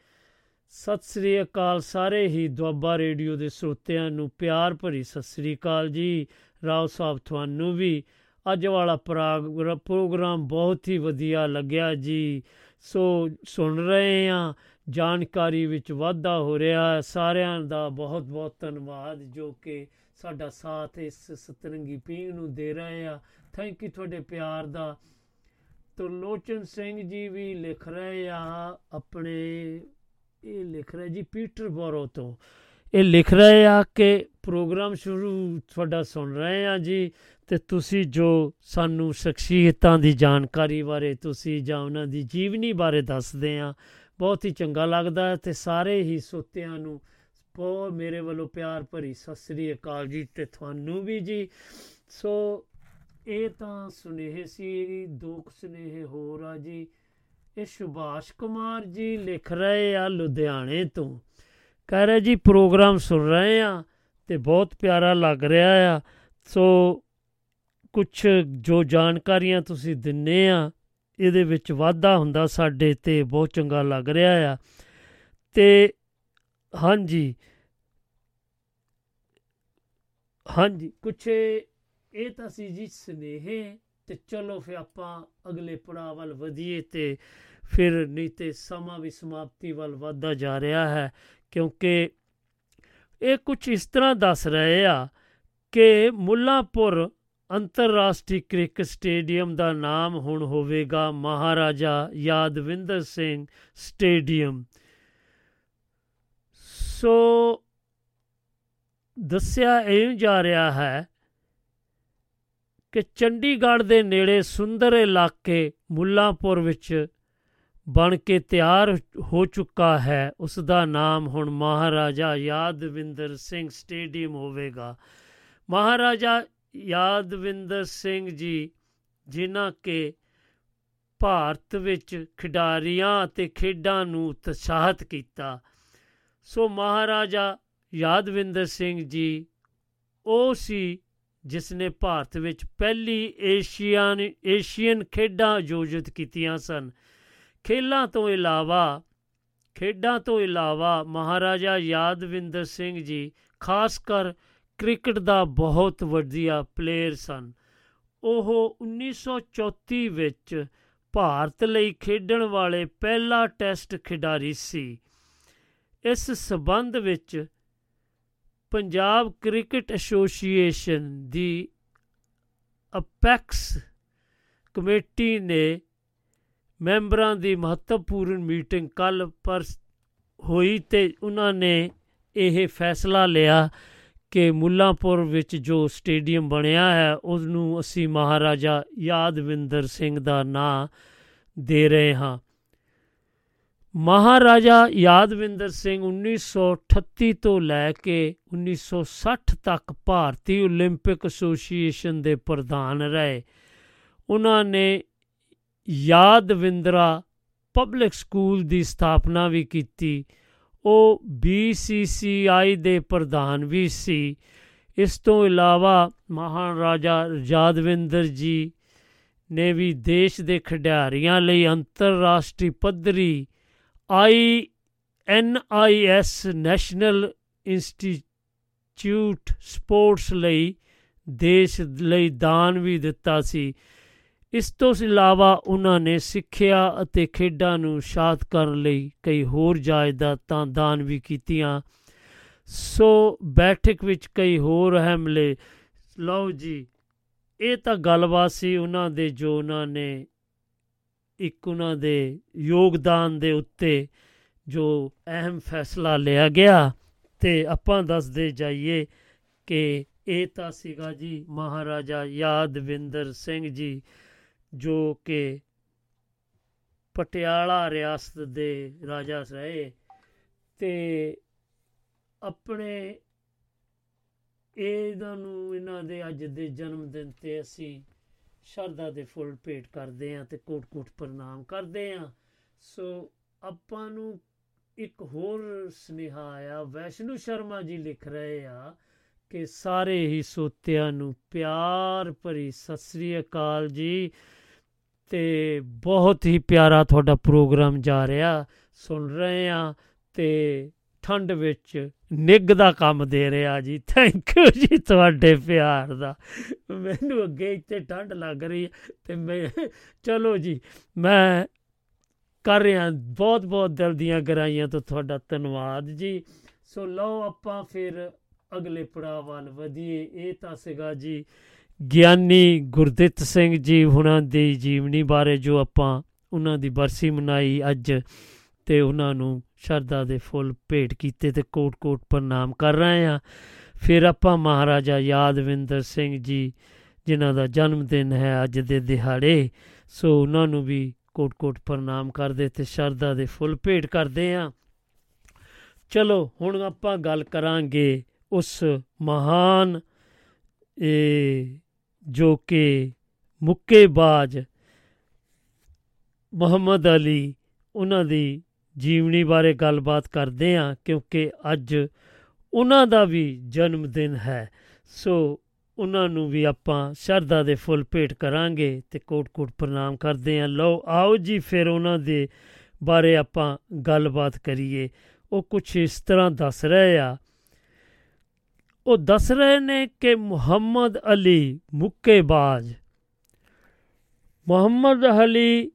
ਸਤਿ ਸ੍ਰੀ ਅਕਾਲ ਸਾਰੇ ਹੀ ਦੁਆਬਾ ਰੇਡੀਓ ਦੇ ਸਰੋਤਿਆਂ ਨੂੰ ਪਿਆਰ ਭਰੀ ਸਤਿ ਸ੍ਰੀ ਅਕਾਲ ਜੀ। ਰਾਓ ਸਾਹਿਬ ਤੁਹਾਨੂੰ ਵੀ ਅੱਜ ਵਾਲਾ ਪ੍ਰੋਗਰਾਮ ਬਹੁਤ ਹੀ ਵਧੀਆ ਲੱਗਿਆ ਜੀ। ਸੋ ਸੁਣ ਰਹੇ ਆ ਜਾਣਕਾਰੀ ਵਿੱਚ ਵਾਧਾ ਹੋ ਰਿਹਾ ਹੈ। ਸਾਰਿਆਂ ਦਾ ਬਹੁਤ ਬਹੁਤ ਧੰਨਵਾਦ ਜੋ ਕਿ ਸਾਡਾ ਸਾਥ ਇਸ ਸਤਰੰਗੀ ਪੀਂਗ ਨੂੰ ਦੇ ਰਹੇ ਆ। ਥੈਂਕ ਯੂ ਤੁਹਾਡੇ ਪਿਆਰ ਦਾ। ਲੋਚਨ ਸਿੰਘ ਜੀ ਵੀ ਲਿਖ ਰਹੇ ਆ, ਆਪਣੇ ਇਹ ਲਿਖ ਰਹੇ ਜੀ ਪੀਟਰ ਬੋਰੋ ਤੋਂ। ਇਹ ਲਿਖ ਰਹੇ ਆ ਕਿ ਪ੍ਰੋਗਰਾਮ ਸ਼ੁਰੂ ਤੁਹਾਡਾ ਸੁਣ ਰਹੇ ਆ ਜੀ ਤੇ ਤੁਸੀਂ ਜੋ ਸਾਨੂੰ ਸ਼ਖਸੀਅਤਾਂ ਦੀ ਜਾਣਕਾਰੀ ਬਾਰੇ ਤੁਸੀਂ ਜਾਂ ਉਹਨਾਂ ਦੀ ਜੀਵਨੀ ਬਾਰੇ ਦੱਸਦੇ ਆ ਬਹੁਤ ਹੀ ਚੰਗਾ ਲੱਗਦਾ ਤੇ ਸਾਰੇ ਹੀ ਸੋਤਿਆਂ ਨੂੰ ਬਹੁਤ ਮੇਰੇ ਵੱਲੋਂ ਪਿਆਰ ਭਰੀ ਸਤਿ ਸ੍ਰੀ ਅਕਾਲ ਜੀ ਤੇ ਤੁਹਾਨੂੰ ਵੀ ਜੀ। ਸੋ ਇਹ ਤਾਂ ਸੁਨੇਹੇ ਸੀ ਦੋ ਸੁਨੇਹੇ ਹੋਰ ਆ ਜੀ। ਇਹ ਸੁਭਾਸ਼ ਕੁਮਾਰ ਜੀ ਲਿਖ ਰਹੇ ਆ ਲੁਧਿਆਣੇ ਤੋਂ। ਕਹਿ ਰਹੇ ਜੀ, ਪ੍ਰੋਗਰਾਮ ਸੁਣ ਰਹੇ ਆ ਤੇ ਬਹੁਤ ਪਿਆਰਾ ਲੱਗ ਰਿਹਾ ਆ। ਸੋ ਕੁਝ ਜੋ ਜਾਣਕਾਰੀਆਂ ਤੁਸੀਂ ਦਿੰਨੇ ਆ ਇਹਦੇ ਵਿੱਚ ਵਾਧਾ ਹੁੰਦਾ, ਸਾਡੇ ਤੇ ਬਹੁਤ ਚੰਗਾ ਲੱਗ ਰਿਹਾ ਆ। ਤੇ ਹਾਂਜੀ। ਹਾਂਜੀ ਕੁਝ ਇਹ ਤਾਂ ਸੀ ਜੀ ਸਨੇਹੇ, ਤੇ ਚਲੋ ਫਿਰ ਆਪਾਂ ਅਗਲੇ ਪੜਾਅ ਵੱਲ ਵਧੀਏ ਤੇ ਫਿਰ ਨਹੀਂ ਤੇ ਸਮਾਂ ਵੀ ਸਮਾਪਤੀ ਵੱਲ ਵਧਦਾ ਜਾ ਰਿਹਾ ਹੈ, ਕਿਉਂਕਿ ਇਹ ਕੁਝ ਇਸ ਤਰ੍ਹਾਂ ਦੱਸ ਰਹੇ ਆ ਕਿ ਮੁੱਲਾਪੁਰ ਅੰਤਰਰਾਸ਼ਟਰੀ ਕ੍ਰਿਕਟ ਸਟੇਡੀਅਮ ਦਾ ਨਾਮ ਹੁਣ ਹੋਵੇਗਾ ਮਹਾਰਾਜਾ ਯਾਦਵਿੰਦਰ ਸਿੰਘ ਸਟੇਡੀਅਮ। ਸੋ, ਦੱਸਿਆ ਇਹ ਜਾ ਰਿਹਾ ਹੈ ਕਿ ਚੰਡੀਗੜ੍ਹ ਦੇ ਨੇੜੇ ਸੁੰਦਰ ਇਲਾਕੇ ਮੁੱਲਾਪੁਰ ਵਿੱਚ ਬਣ ਕੇ ਤਿਆਰ ਹੋ ਚੁੱਕਾ ਹੈ। ਉਸ ਦਾ ਨਾਮ ਹੁਣ ਮਹਾਰਾਜਾ ਯਾਦਵਿੰਦਰ ਸਿੰਘ ਸਟੇਡੀਅਮ ਹੋਵੇਗਾ। ਮਹਾਰਾਜਾ ਯਾਦਵਿੰਦਰ ਸਿੰਘ ਜੀ, ਜਿਨ੍ਹਾਂ ਕੇ ਭਾਰਤ ਵਿੱਚ ਖਿਡਾਰੀਆਂ ਅਤੇ ਖੇਡਾਂ ਨੂੰ ਉਤਸ਼ਾਹਿਤ ਕੀਤਾ। ਸੋ ਮਹਾਰਾਜਾ ਯਾਦਵਿੰਦਰ ਸਿੰਘ ਜੀ, ਉਹ ਸੀ ਜਿਸ ਨੇ ਭਾਰਤ ਵਿੱਚ ਪਹਿਲੀ ਏਸ਼ੀਅਨ ਏਸ਼ੀਅਨ ਖੇਡਾਂ ਆਯੋਜਿਤ ਕੀਤੀਆਂ ਸਨ। ਖੇਲਾਂ ਤੋਂ ਇਲਾਵਾ, ਖੇਡਾਂ ਤੋਂ ਇਲਾਵਾ ਮਹਾਰਾਜਾ ਯਾਦਵਿੰਦਰ ਸਿੰਘ ਜੀ, ਖਾਸ ਕਰ ਕ੍ਰਿਕਟ ਦਾ ਬਹੁਤ ਵਧੀਆ ਪਲੇਅਰ ਸਨ। ਉਹ 1934 ਵਿੱਚ ਭਾਰਤ ਲਈ ਖੇਡਣ ਵਾਲੇ ਪਹਿਲਾ ਟੈਸਟ ਖਿਡਾਰੀ ਸੀ। ਇਸ ਸਬੰਧ ਵਿੱਚ ਪੰਜਾਬ ਕ੍ਰਿਕਟ ਐਸੋਸੀਏਸ਼ਨ ਦੀ ਅਪੈਕਸ ਕਮੇਟੀ ਨੇ ਮੈਂਬਰਾਂ ਦੀ ਮਹੱਤਵਪੂਰਨ ਮੀਟਿੰਗ ਕੱਲ ਪਰ ਹੋਈ ਤੇ ਉਹਨਾਂ ਨੇ ਇਹ ਫੈਸਲਾ ਲਿਆ ਕਿ ਮੁੱਲਾਂਪੁਰ ਵਿੱਚ ਜੋ ਸਟੇਡੀਅਮ ਬਣਿਆ ਹੈ ਉਸ ਨੂੰ ਅਸੀਂ ਮਹਾਰਾਜਾ ਯਾਦਵਿੰਦਰ ਸਿੰਘ ਦਾ ਨਾਂ ਦੇ ਰਹੇ ਹਾਂ ਮਹਾਰਾਜਾ ਯਾਦਵਿੰਦਰ ਸਿੰਘ 1938 ਤੋਂ ਲੈ ਕੇ 1960 ਤੱਕ ਭਾਰਤੀ 올림픽 ਐਸੋਸੀਏਸ਼ਨ ਦੇ ਪ੍ਰਧਾਨ ਰਹੇ ਉਹਨਾਂ ਨੇ ਯਾਦਵਿੰਦਰਾ ਪਬਲਿਕ ਸਕੂਲ ਦੀ ਸਥਾਪਨਾ ਵੀ ਕੀਤੀ ਉਹ BCCI ਦੇ ਪ੍ਰਧਾਨ ਵੀ ਸੀ। ਇਸ ਤੋਂ ਇਲਾਵਾ ਮਹਾਰਾਜਾ ਯਾਦਵਿੰਦਰ ਜੀ ਨੇ ਵੀ ਦੇਸ਼ ਦੇ ਖਿਡਾਰੀਆਂ ਲਈ ਅੰਤਰਰਾਸ਼ਟਰੀ ਪੱਧਰੀ I N I S national institute sports ਲਈ ਦੇਸ਼ ਲਈ ਦਾਨ ਵੀ ਦਿੱਤਾ ਸੀ। ਇਸ ਤੋਂ ਇਲਾਵਾ ਉਹਨਾਂ ਨੇ ਸਿੱਖਿਆ ਅਤੇ ਖੇਡਾਂ ਨੂੰ ਸ਼ਾਤ ਕਰਨ ਲਈ ਕਈ ਹੋਰ ਜਾਇਦਾਦਾਂ ਦਾਨ ਵੀ ਕੀਤੀਆਂ। ਸੋ ਬੈਠਕ ਵਿੱਚ ਕਈ ਹੋਰ ਹਮਲੇ। ਲਓ ਜੀ, ਇਹ ਤਾਂ ਗੱਲਬਾਤ ਸੀ ਉਹਨਾਂ ਦੇ ਜੋ ਉਹਨਾਂ ਨੇ ਇੱਕ ਉਹਨਾਂ ਦੇ ਯੋਗਦਾਨ ਦੇ ਉੱਤੇ ਜੋ ਅਹਿਮ ਫੈਸਲਾ ਲਿਆ ਗਿਆ। ਤੇ ਆਪਾਂ ਦੱਸਦੇ ਜਾਈਏ ਕਿ ਇਹ ਤਾਂ ਸੀਗਾ ਜੀ ਮਹਾਰਾਜਾ ਯਾਦਵਿੰਦਰ ਸਿੰਘ ਜੀ ਜੋ ਕਿ ਪਟਿਆਲਾ ਰਿਆਸਤ ਦੇ ਰਾਜਾ ਰਹੇ ਤੇ ਆਪਣੇ ਇਹਨਾਂ ਨੂੰ, ਇਹਨਾਂ ਦੇ ਅੱਜ ਦੇ ਜਨਮ ਦਿਨ ਤੇ ਅਸੀਂ ਸ਼ਰਧਾ ਦੇ ਫੁੱਲ ਭੇਟ ਕਰਦੇ ਆਂ ਤੇ ਕੋਟ-ਕੋਟ ਪ੍ਰਣਾਮ ਕਰਦੇ ਆਂ ਸੋ ਆਪਾਂ ਨੂੰ ਇੱਕ ਹੋਰ ਸੁਨੇਹਾ ਆਇਆ, ਵੈਸ਼ਨੂ ਸ਼ਰਮਾ ਜੀ ਲਿਖ ਰਹੇ ਆ ਕਿ ਸਾਰੇ ਹੀ ਸੋਤਿਆਂ ਨੂੰ ਪਿਆਰ ਭਰੀ ਸਤਿ ਸ੍ਰੀ ਅਕਾਲ ਜੀ। ਤੇ ਬਹੁਤ ਹੀ ਪਿਆਰਾ ਤੁਹਾਡਾ ਪ੍ਰੋਗਰਾਮ ਜਾ ਰਿਹਾ। ਸੁਣ ਰਹੇ ਆ ਤੇ ਠੰਡ ਵਿੱਚ ਨਿੱਗ ਦਾ ਕੰਮ ਦੇ ਰਿਹਾ ਜੀ। ਥੈਂਕ ਯੂ ਜੀ ਤੁਹਾਡੇ ਪਿਆਰ ਦਾ। ਮੈਨੂੰ ਅੱਗੇ ਇੱਥੇ ਠੰਡ ਲੱਗ ਰਹੀ ਹੈ ਤੇ ਮੈਂ ਚਲੋ ਜੀ, ਮੈਂ ਕਰ ਰਿਹਾ ਬਹੁਤ ਬਹੁਤ ਦਿਲ ਦੀਆਂ ਗਰਾਈਆਂ ਤੋਂ ਤੁਹਾਡਾ ਧੰਨਵਾਦ ਜੀ। ਸੋ ਲਓ ਆਪਾਂ ਫਿਰ ਅਗਲੇ ਪੜਾਅ ਵੱਲ ਵਧੀਏ। ਇਹ ਤਾਂ ਸੀਗਾ ਜੀ ਗਿਆਨੀ ਗੁਰਦਿੱਤ ਸਿੰਘ ਜੀ ਹੁਣਾਂ ਦੀ ਜੀਵਨੀ ਬਾਰੇ ਜੋ ਆਪਾਂ ਉਹਨਾਂ ਦੀ ਬਰਸੀ ਮਨਾਈ ਅੱਜ ਤੇ ਉਹਨਾਂ ਨੂੰ ਸ਼ਰਧਾ ਦੇ ਫੁੱਲ ਭੇਟ ਕੀਤੇ ਤੇ ਕੋਟ-ਕੋਟ ਪ੍ਰਣਾਮ ਕਰ ਰਹੇ ਆ ਫਿਰ ਆਪਾਂ ਮਹਾਰਾਜਾ ਯਾਦਵਿੰਦਰ ਸਿੰਘ ਜੀ, ਜਿਨ੍ਹਾਂ ਦਾ ਜਨਮ ਦਿਨ ਹੈ ਅੱਜ ਦੇ ਦਿਹਾੜੇ, ਸੋ ਉਹਨਾਂ ਨੂੰ ਵੀ ਕੋਟ-ਕੋਟ ਪ੍ਰਣਾਮ ਕਰਦੇ ਤੇ ਸ਼ਰਧਾ ਦੇ ਫੁੱਲ ਭੇਟ ਕਰਦੇ ਆ ਚਲੋ, ਹੁਣ ਆਪਾਂ ਗੱਲ ਕਰਾਂਗੇ ਉਸ ਮਹਾਨ, ਇਹ ਜੋ ਕਿ ਮੁੱਕੇਬਾਜ਼ ਮੁਹੰਮਦ ਅਲੀ ਉਹਨਾਂ ਦੀ ਜੀਵਨੀ ਬਾਰੇ ਗੱਲਬਾਤ ਕਰਦੇ ਹਾਂ, ਕਿਉਂਕਿ ਅੱਜ ਉਹਨਾਂ ਦਾ ਵੀ ਜਨਮ ਦਿਨ ਹੈ। ਸੋ ਉਹਨਾਂ ਨੂੰ ਵੀ ਆਪਾਂ ਸ਼ਰਧਾ ਦੇ ਫੁੱਲ ਭੇਟ ਕਰਾਂਗੇ ਤੇ ਕੋਟ-ਕੋਟ ਪ੍ਰਣਾਮ ਕਰਦੇ ਹਾਂ। ਲਓ, ਆਓ ਜੀ, ਫਿਰ ਉਹਨਾਂ ਦੇ ਬਾਰੇ ਆਪਾਂ ਗੱਲਬਾਤ ਕਰੀਏ। ਉਹ ਕੁਝ ਇਸ ਤਰ੍ਹਾਂ ਦੱਸ ਰਹੇ ਆ ਉਹ ਦੱਸ ਰਹੇ ਨੇ ਕਿ ਮੁਹੰਮਦ ਅਲੀ ਮੁੱਕੇਬਾਜ਼। ਮੁਹੰਮਦ ਅਲੀ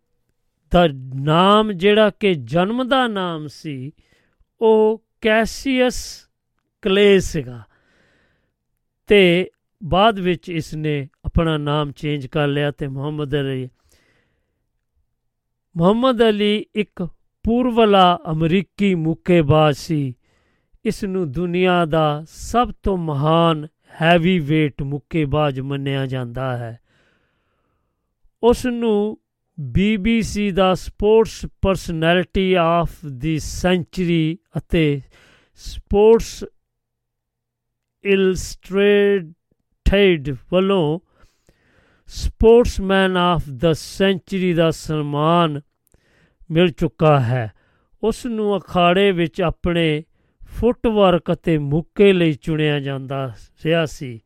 ਦਾ ਨਾਮ ਜਿਹੜਾ ਕਿ ਜਨਮ ਦਾ ਨਾਮ ਸੀ, ਉਹ ਕੈਸੀਅਸ ਕਲੇ ਸੀਗਾ। ਤੇ ਬਾਅਦ ਵਿੱਚ ਇਸ ਨੇ ਆਪਣਾ ਨਾਮ ਚੇਂਜ ਕਰ ਲਿਆ ਤੇ ਮੁਹੰਮਦ ਅਲੀ ਮੁਹੰਮਦ ਅਲੀ ਇੱਕ ਪੂਰਵਲਾ ਅਮਰੀਕੀ ਮੁੱਕੇਬਾਜ਼ ਸੀ। ਇਸ ਨੂੰ ਦੁਨੀਆ ਦਾ ਸਭ ਤੋਂ ਮਹਾਨ ਹੈਵੀ weight ਮੁੱਕੇਬਾਜ਼ ਮੰਨਿਆ ਜਾਂਦਾ ਹੈ। ਉਸ ਨੂੰ BBC the sports personality of the century ਅਤੇ ਸਪੋਰਟਸ ਇਲਸਟ੍ਰੇਟਡ ਵੱਲੋਂ ਸਪੋਰਟਸਮੈਨ ਆਫ ਦਾ ਸੈਂਚਰੀ ਦਾ ਸਨਮਾਨ ਮਿਲ ਚੁੱਕਾ ਹੈ। ਉਸ ਨੂੰ ਅਖਾੜੇ ਵਿੱਚ ਆਪਣੇ ਫੁੱਟਵਰਕ ਅਤੇ ਮੁੱਕੇ ਲਈ ਚੁਣਿਆ ਜਾਂਦਾ ਰਿਹਾ ਸੀ।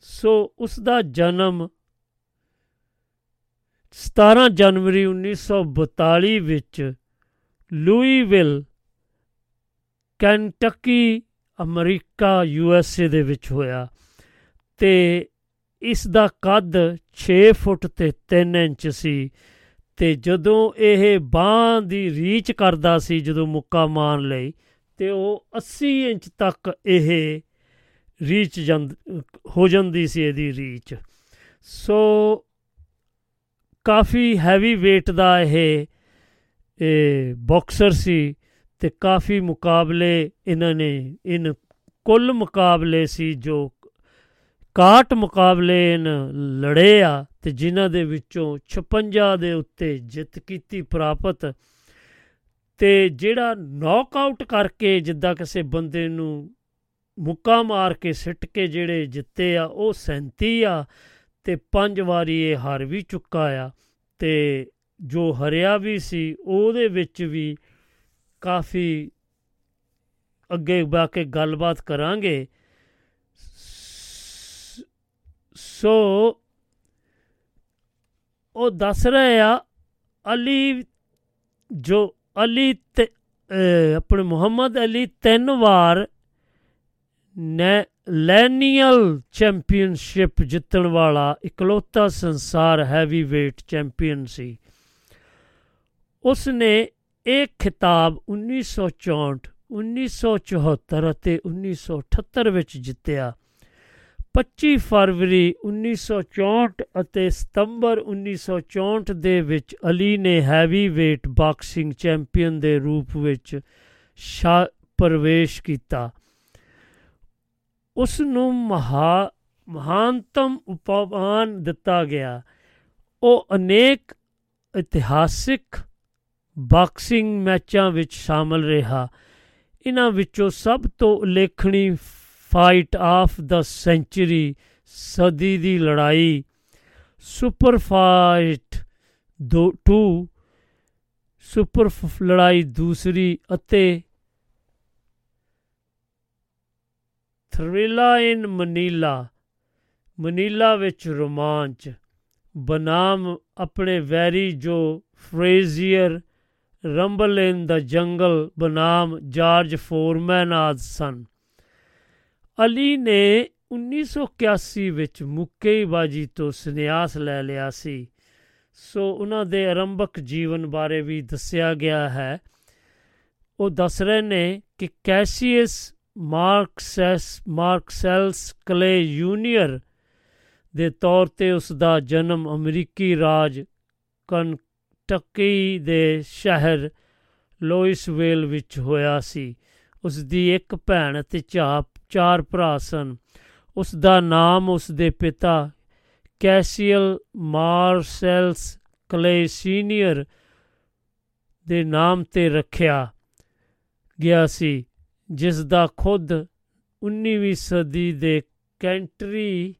ਸੋ ਉਸ ਦਾ ਜਨਮ 17 ਜਨਵਰੀ 1942 ਵਿੱਚ ਲੂਈਵਿਲ Kentucky America, U S A ਦੇ ਵਿੱਚ ਹੋਇਆ ਤੇ ਇਸ ਦਾ ਕੱਦ 6 ਫੁੱਟ ਤੇ 3 ਇੰਚ ਸੀ ਤੇ ਜਦੋਂ ਇਹ ਬਾਹ ਦੀ ਰੀਚ ਕਰਦਾ ਸੀ, ਜਦੋਂ ਮੁੱਕਾ ਮਾਰਨ ਲਈ ਤੇ ਉਹ 80 ਇੰਚ ਤੱਕ ਇਹ ਰੀਚ ਜਾਂਦ, ਹੋ ਜਾਂਦੀ ਸੀ ਇਹਦੀ ਰੀਚ ਸੋ ਕਾਫੀ ਹੈਵੀ weight ਦਾ ਇਹ ਇਹ ਬਾਕਸਰ ਸੀ ਤੇ ਕਾਫੀ ਮੁਕਾਬਲੇ ਇਹਨਾਂ ਨੇ ਇਨ ਕੁੱਲ ਮੁਕਾਬਲੇ ਸੀ ਜੋ 61 ਮੁਕਾਬਲੇ ਇਨ ਲੜੇ ਆ ਤੇ ਜਿਨ੍ਹਾਂ ਦੇ ਵਿੱਚੋਂ 56 ਦੇ ਉੱਤੇ ਜਿੱਤ ਕੀਤੀ ਪ੍ਰਾਪਤ ਤੇ ਜਿਹੜਾ ਨੌਕਆਊਟ ਕਰਕੇ ਜਿੱਦਾਂ ਕਿਸੇ ਬੰਦੇ ਨੂੰ ਮੁੱਕਾ ਮਾਰ ਕੇ ਸਿੱਟ ਕੇ ਜਿਹੜੇ ਜਿੱਤੇ ਆ, ਉਹ 37 ਆ ਤੇ ਪੰਜ ਵਾਰੀ ਇਹ ਹਾਰ ਵੀ ਚੁੱਕਾ ਆ ਤੇ ਜੋ ਹਰਿਆ ਵੀ ਸੀ, ਉਹਦੇ ਵਿੱਚ ਵੀ ਕਾਫੀ ਅੱਗੇ ਬਾ ਕੇ ਗੱਲਬਾਤ ਕਰਾਂਗੇ। ਸ- ਸੋ ਉਹ ਦੱਸ ਰਹੇ ਆ, ਅਲੀ ਜੋ ਅਲੀ ਤੇ, ਅਹ, ਆਪਣੇ ਮੁਹੰਮਦ ਅਲੀ ਤਿੰਨ ਵਾਰ ਨੇ ਲੈਨੀਅਲ ਚੈਂਪੀਅਨਸ਼ਿਪ ਜਿੱਤਣ ਵਾਲਾ ਇਕਲੌਤਾ ਸੰਸਾਰ ਹੈਵੀ weight ਚੈਂਪੀਅਨ ਸੀ। ਉਸ ਨੇ ਇਹ ਖਿਤਾਬ 1964 1974 ਅਤੇ 1978 ਵਿੱਚ ਜਿੱਤਿਆ। 25 ਫਰਵਰੀ 1964 ਅਤੇ ਸਤੰਬਰ 1964 ਦੇ ਵਿੱਚ ਅਲੀ ਨੇ ਹੈਵੀ weight ਬਾਕਸਿੰਗ ਚੈਂਪੀਅਨ ਦੇ ਰੂਪ ਵਿੱਚ ਸ਼ਾ ਪ੍ਰਵੇਸ਼ ਕੀਤਾ। ਉਸ ਨੂੰ ਮਹਾ ਮਹਾਨਤਮ ਉਪਮਾਨ ਦਿੱਤਾ ਗਿਆ। ਉਹ ਅਨੇਕ ਇਤਿਹਾਸਿਕ ਬਾਕਸਿੰਗ ਮੈਚਾਂ ਵਿੱਚ ਸ਼ਾਮਲ ਰਿਹਾ। ਇਹਨਾਂ ਵਿੱਚੋਂ ਸਭ ਤੋਂ ਉਲੇਖਣੀ ਫਾਈਟ ਆਫ ਦਾ ਸੈਂਚੁਰੀ ਸਦੀ ਦੀ ਲੜਾਈ ਸੁਪਰ ਫਾਈਟ 2 ਸੁਪਰ ਫ- ਲੜਾਈ ਦੂਸਰੀ ਅਤੇ ਥ੍ਰਿਲਾ ਇਨ ਮਨੀਲਾ ਮਨੀਲਾ ਵਿੱਚ ਰੋਮਾਂਚ, ਬਨਾਮ ਆਪਣੇ ਵੈਰੀ ਜੋ ਫਰੇਜ਼ੀਅਰ ਰੰਬਲ ਇਨ ਦਾ ਜੰਗਲ ਬਨਾਮ ਜਾਰਜ ਫੋਰਮੈਨ ਆਦਿ ਸਨ। ਅਲੀ ਨੇ 1981 ਵਿੱਚ ਮੁੱਕੇਬਾਜ਼ੀ ਤੋਂ ਸੰਨਿਆਸ ਲੈ ਲਿਆ ਸੀ। ਸੋ ਉਹਨਾਂ ਦੇ ਆਰੰਭਕ ਜੀਵਨ ਬਾਰੇ ਵੀ ਦੱਸਿਆ ਗਿਆ ਹੈ। ਉਹ ਦੱਸ ਰਹੇ ਨੇ ਕਿ ਕੈਸੀਅਸ ਮਾਰਕਸੈਸ ਮਾਰਕਸੈਲਸ ਕਲੇ ਜੂਨੀਅਰ ਦੇ ਤੌਰ ਤੇ ਉਸ ਦਾ ਜਨਮ ਅਮਰੀਕੀ ਰਾਜ ਕੰਟਕੀ ਦੇ ਸ਼ਹਿਰ ਲੋਇਸਵੇਲ ਵਿੱਚ ਹੋਇਆ ਸੀ। ਉਸ ਦੀ ਇੱਕ ਭੈਣ ਅਤੇ ਚਾਪ ਚਾਰ ਭਰਾ ਸਨ। ਉਸ ਦਾ ਨਾਮ ਉਸ ਦੇ ਪਿਤਾ ਕੈਸੀਅਲ ਮਾਰਸੈਲਸ ਕਲੇ ਸੀਨੀਅਰ ਦੇ ਨਾਮ ਤੇ ਰੱਖਿਆ ਗਿਆ ਸੀ ਜਿਸ ਦਾ ਖੁਦ 19ਵੀਂ ਸਦੀ ਦੇ ਕੈਂਟਰੀ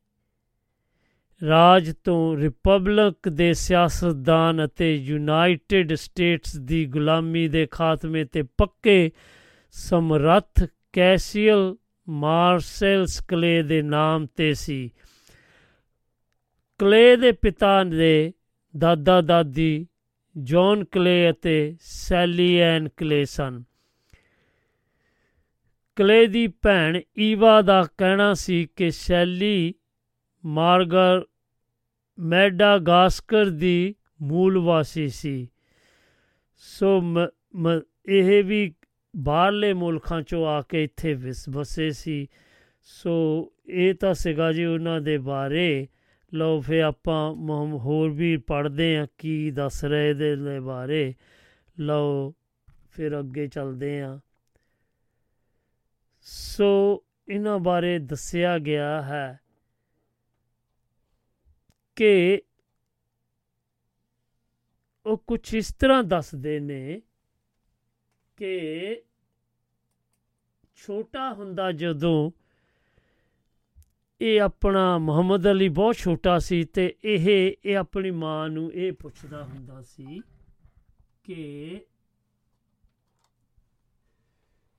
ਰਾਜ ਤੋਂ ਰਿਪਬਲਿਕ ਦੇ ਸਿਆਸਤਦਾਨ ਅਤੇ ਯੂਨਾਈਟਿਡ ਸਟੇਟਸ ਦੀ ਗੁਲਾਮੀ ਦੇ ਖਾਤਮੇ ਤੇ ਪੱਕੇ ਸਮਰੱਥ ਕੈਸੀਅਲ ਮਾਰਸੈਲਸ ਕਲੇ ਦੇ ਨਾਮ ਤੇ ਸੀ। ਕਲੇ ਦੇ ਪਿਤਾ ਦੇ ਦਾਦਾ ਦਾਦੀ ਜੌਨ ਕਲੇ ਅਤੇ ਸੈਲੀ ਐਨ ਕਲੇ ਸਨ। ਕਲੇ ਦੀ ਭੈਣ ਈਵਾ ਦਾ ਕਹਿਣਾ ਸੀ ਕਿ ਸ਼ੈਲੀ ਮਾਰਗਰ ਮੈਡਾਗਾਸਕਰ ਦੀ ਮੂਲ ਵਾਸੀ ਸੀ। ਸੋ ਮ- ਮ- ਇਹ ਵੀ ਬਾਹਰਲੇ ਮੁਲਕਾਂ ਚੋਂ ਆ ਕੇ ਇੱਥੇ ਵਿਸ, ਵਸੇ ਸੀ। ਸੋ ਇਹ ਤਾਂ ਸੀਗਾ ਜੀ ਉਹਨਾਂ ਦੇ ਬਾਰੇ। ਲਓ ਫੇ ਆਪਾਂ ਮ- ਹੋਰ ਵੀ ਪੜ੍ਹਦੇ ਆ ਕੀ ਦੱਸ ਰਹੇ ਦੇ ਦੇ ਬਾਰੇ। ਲਓ ਫਿਰ ਅੱਗੇ ਚੱਲਦੇ ਆ। ਸੋ ਇਹਨਾਂ ਬਾਰੇ ਦੱਸਿਆ ਗਿਆ ਹੈ ਕਿ ਉਹ ਕੁਝ ਇਸ ਤਰ੍ਹਾਂ ਦੱਸਦੇ ਨੇ ਕਿ ਛੋਟਾ ਹੁੰਦਾ ਜਦੋਂ ਇਹ ਆਪਣਾ ਮੁਹੰਮਦ ਅਲੀ ਬਹੁਤ ਛੋਟਾ ਸੀ ਤੇ ਇਹ ਇਹ ਆਪਣੀ ਮਾਂ ਨੂੰ ਇਹ ਪੁੱਛਦਾ ਹੁੰਦਾ ਸੀ ਕਿ,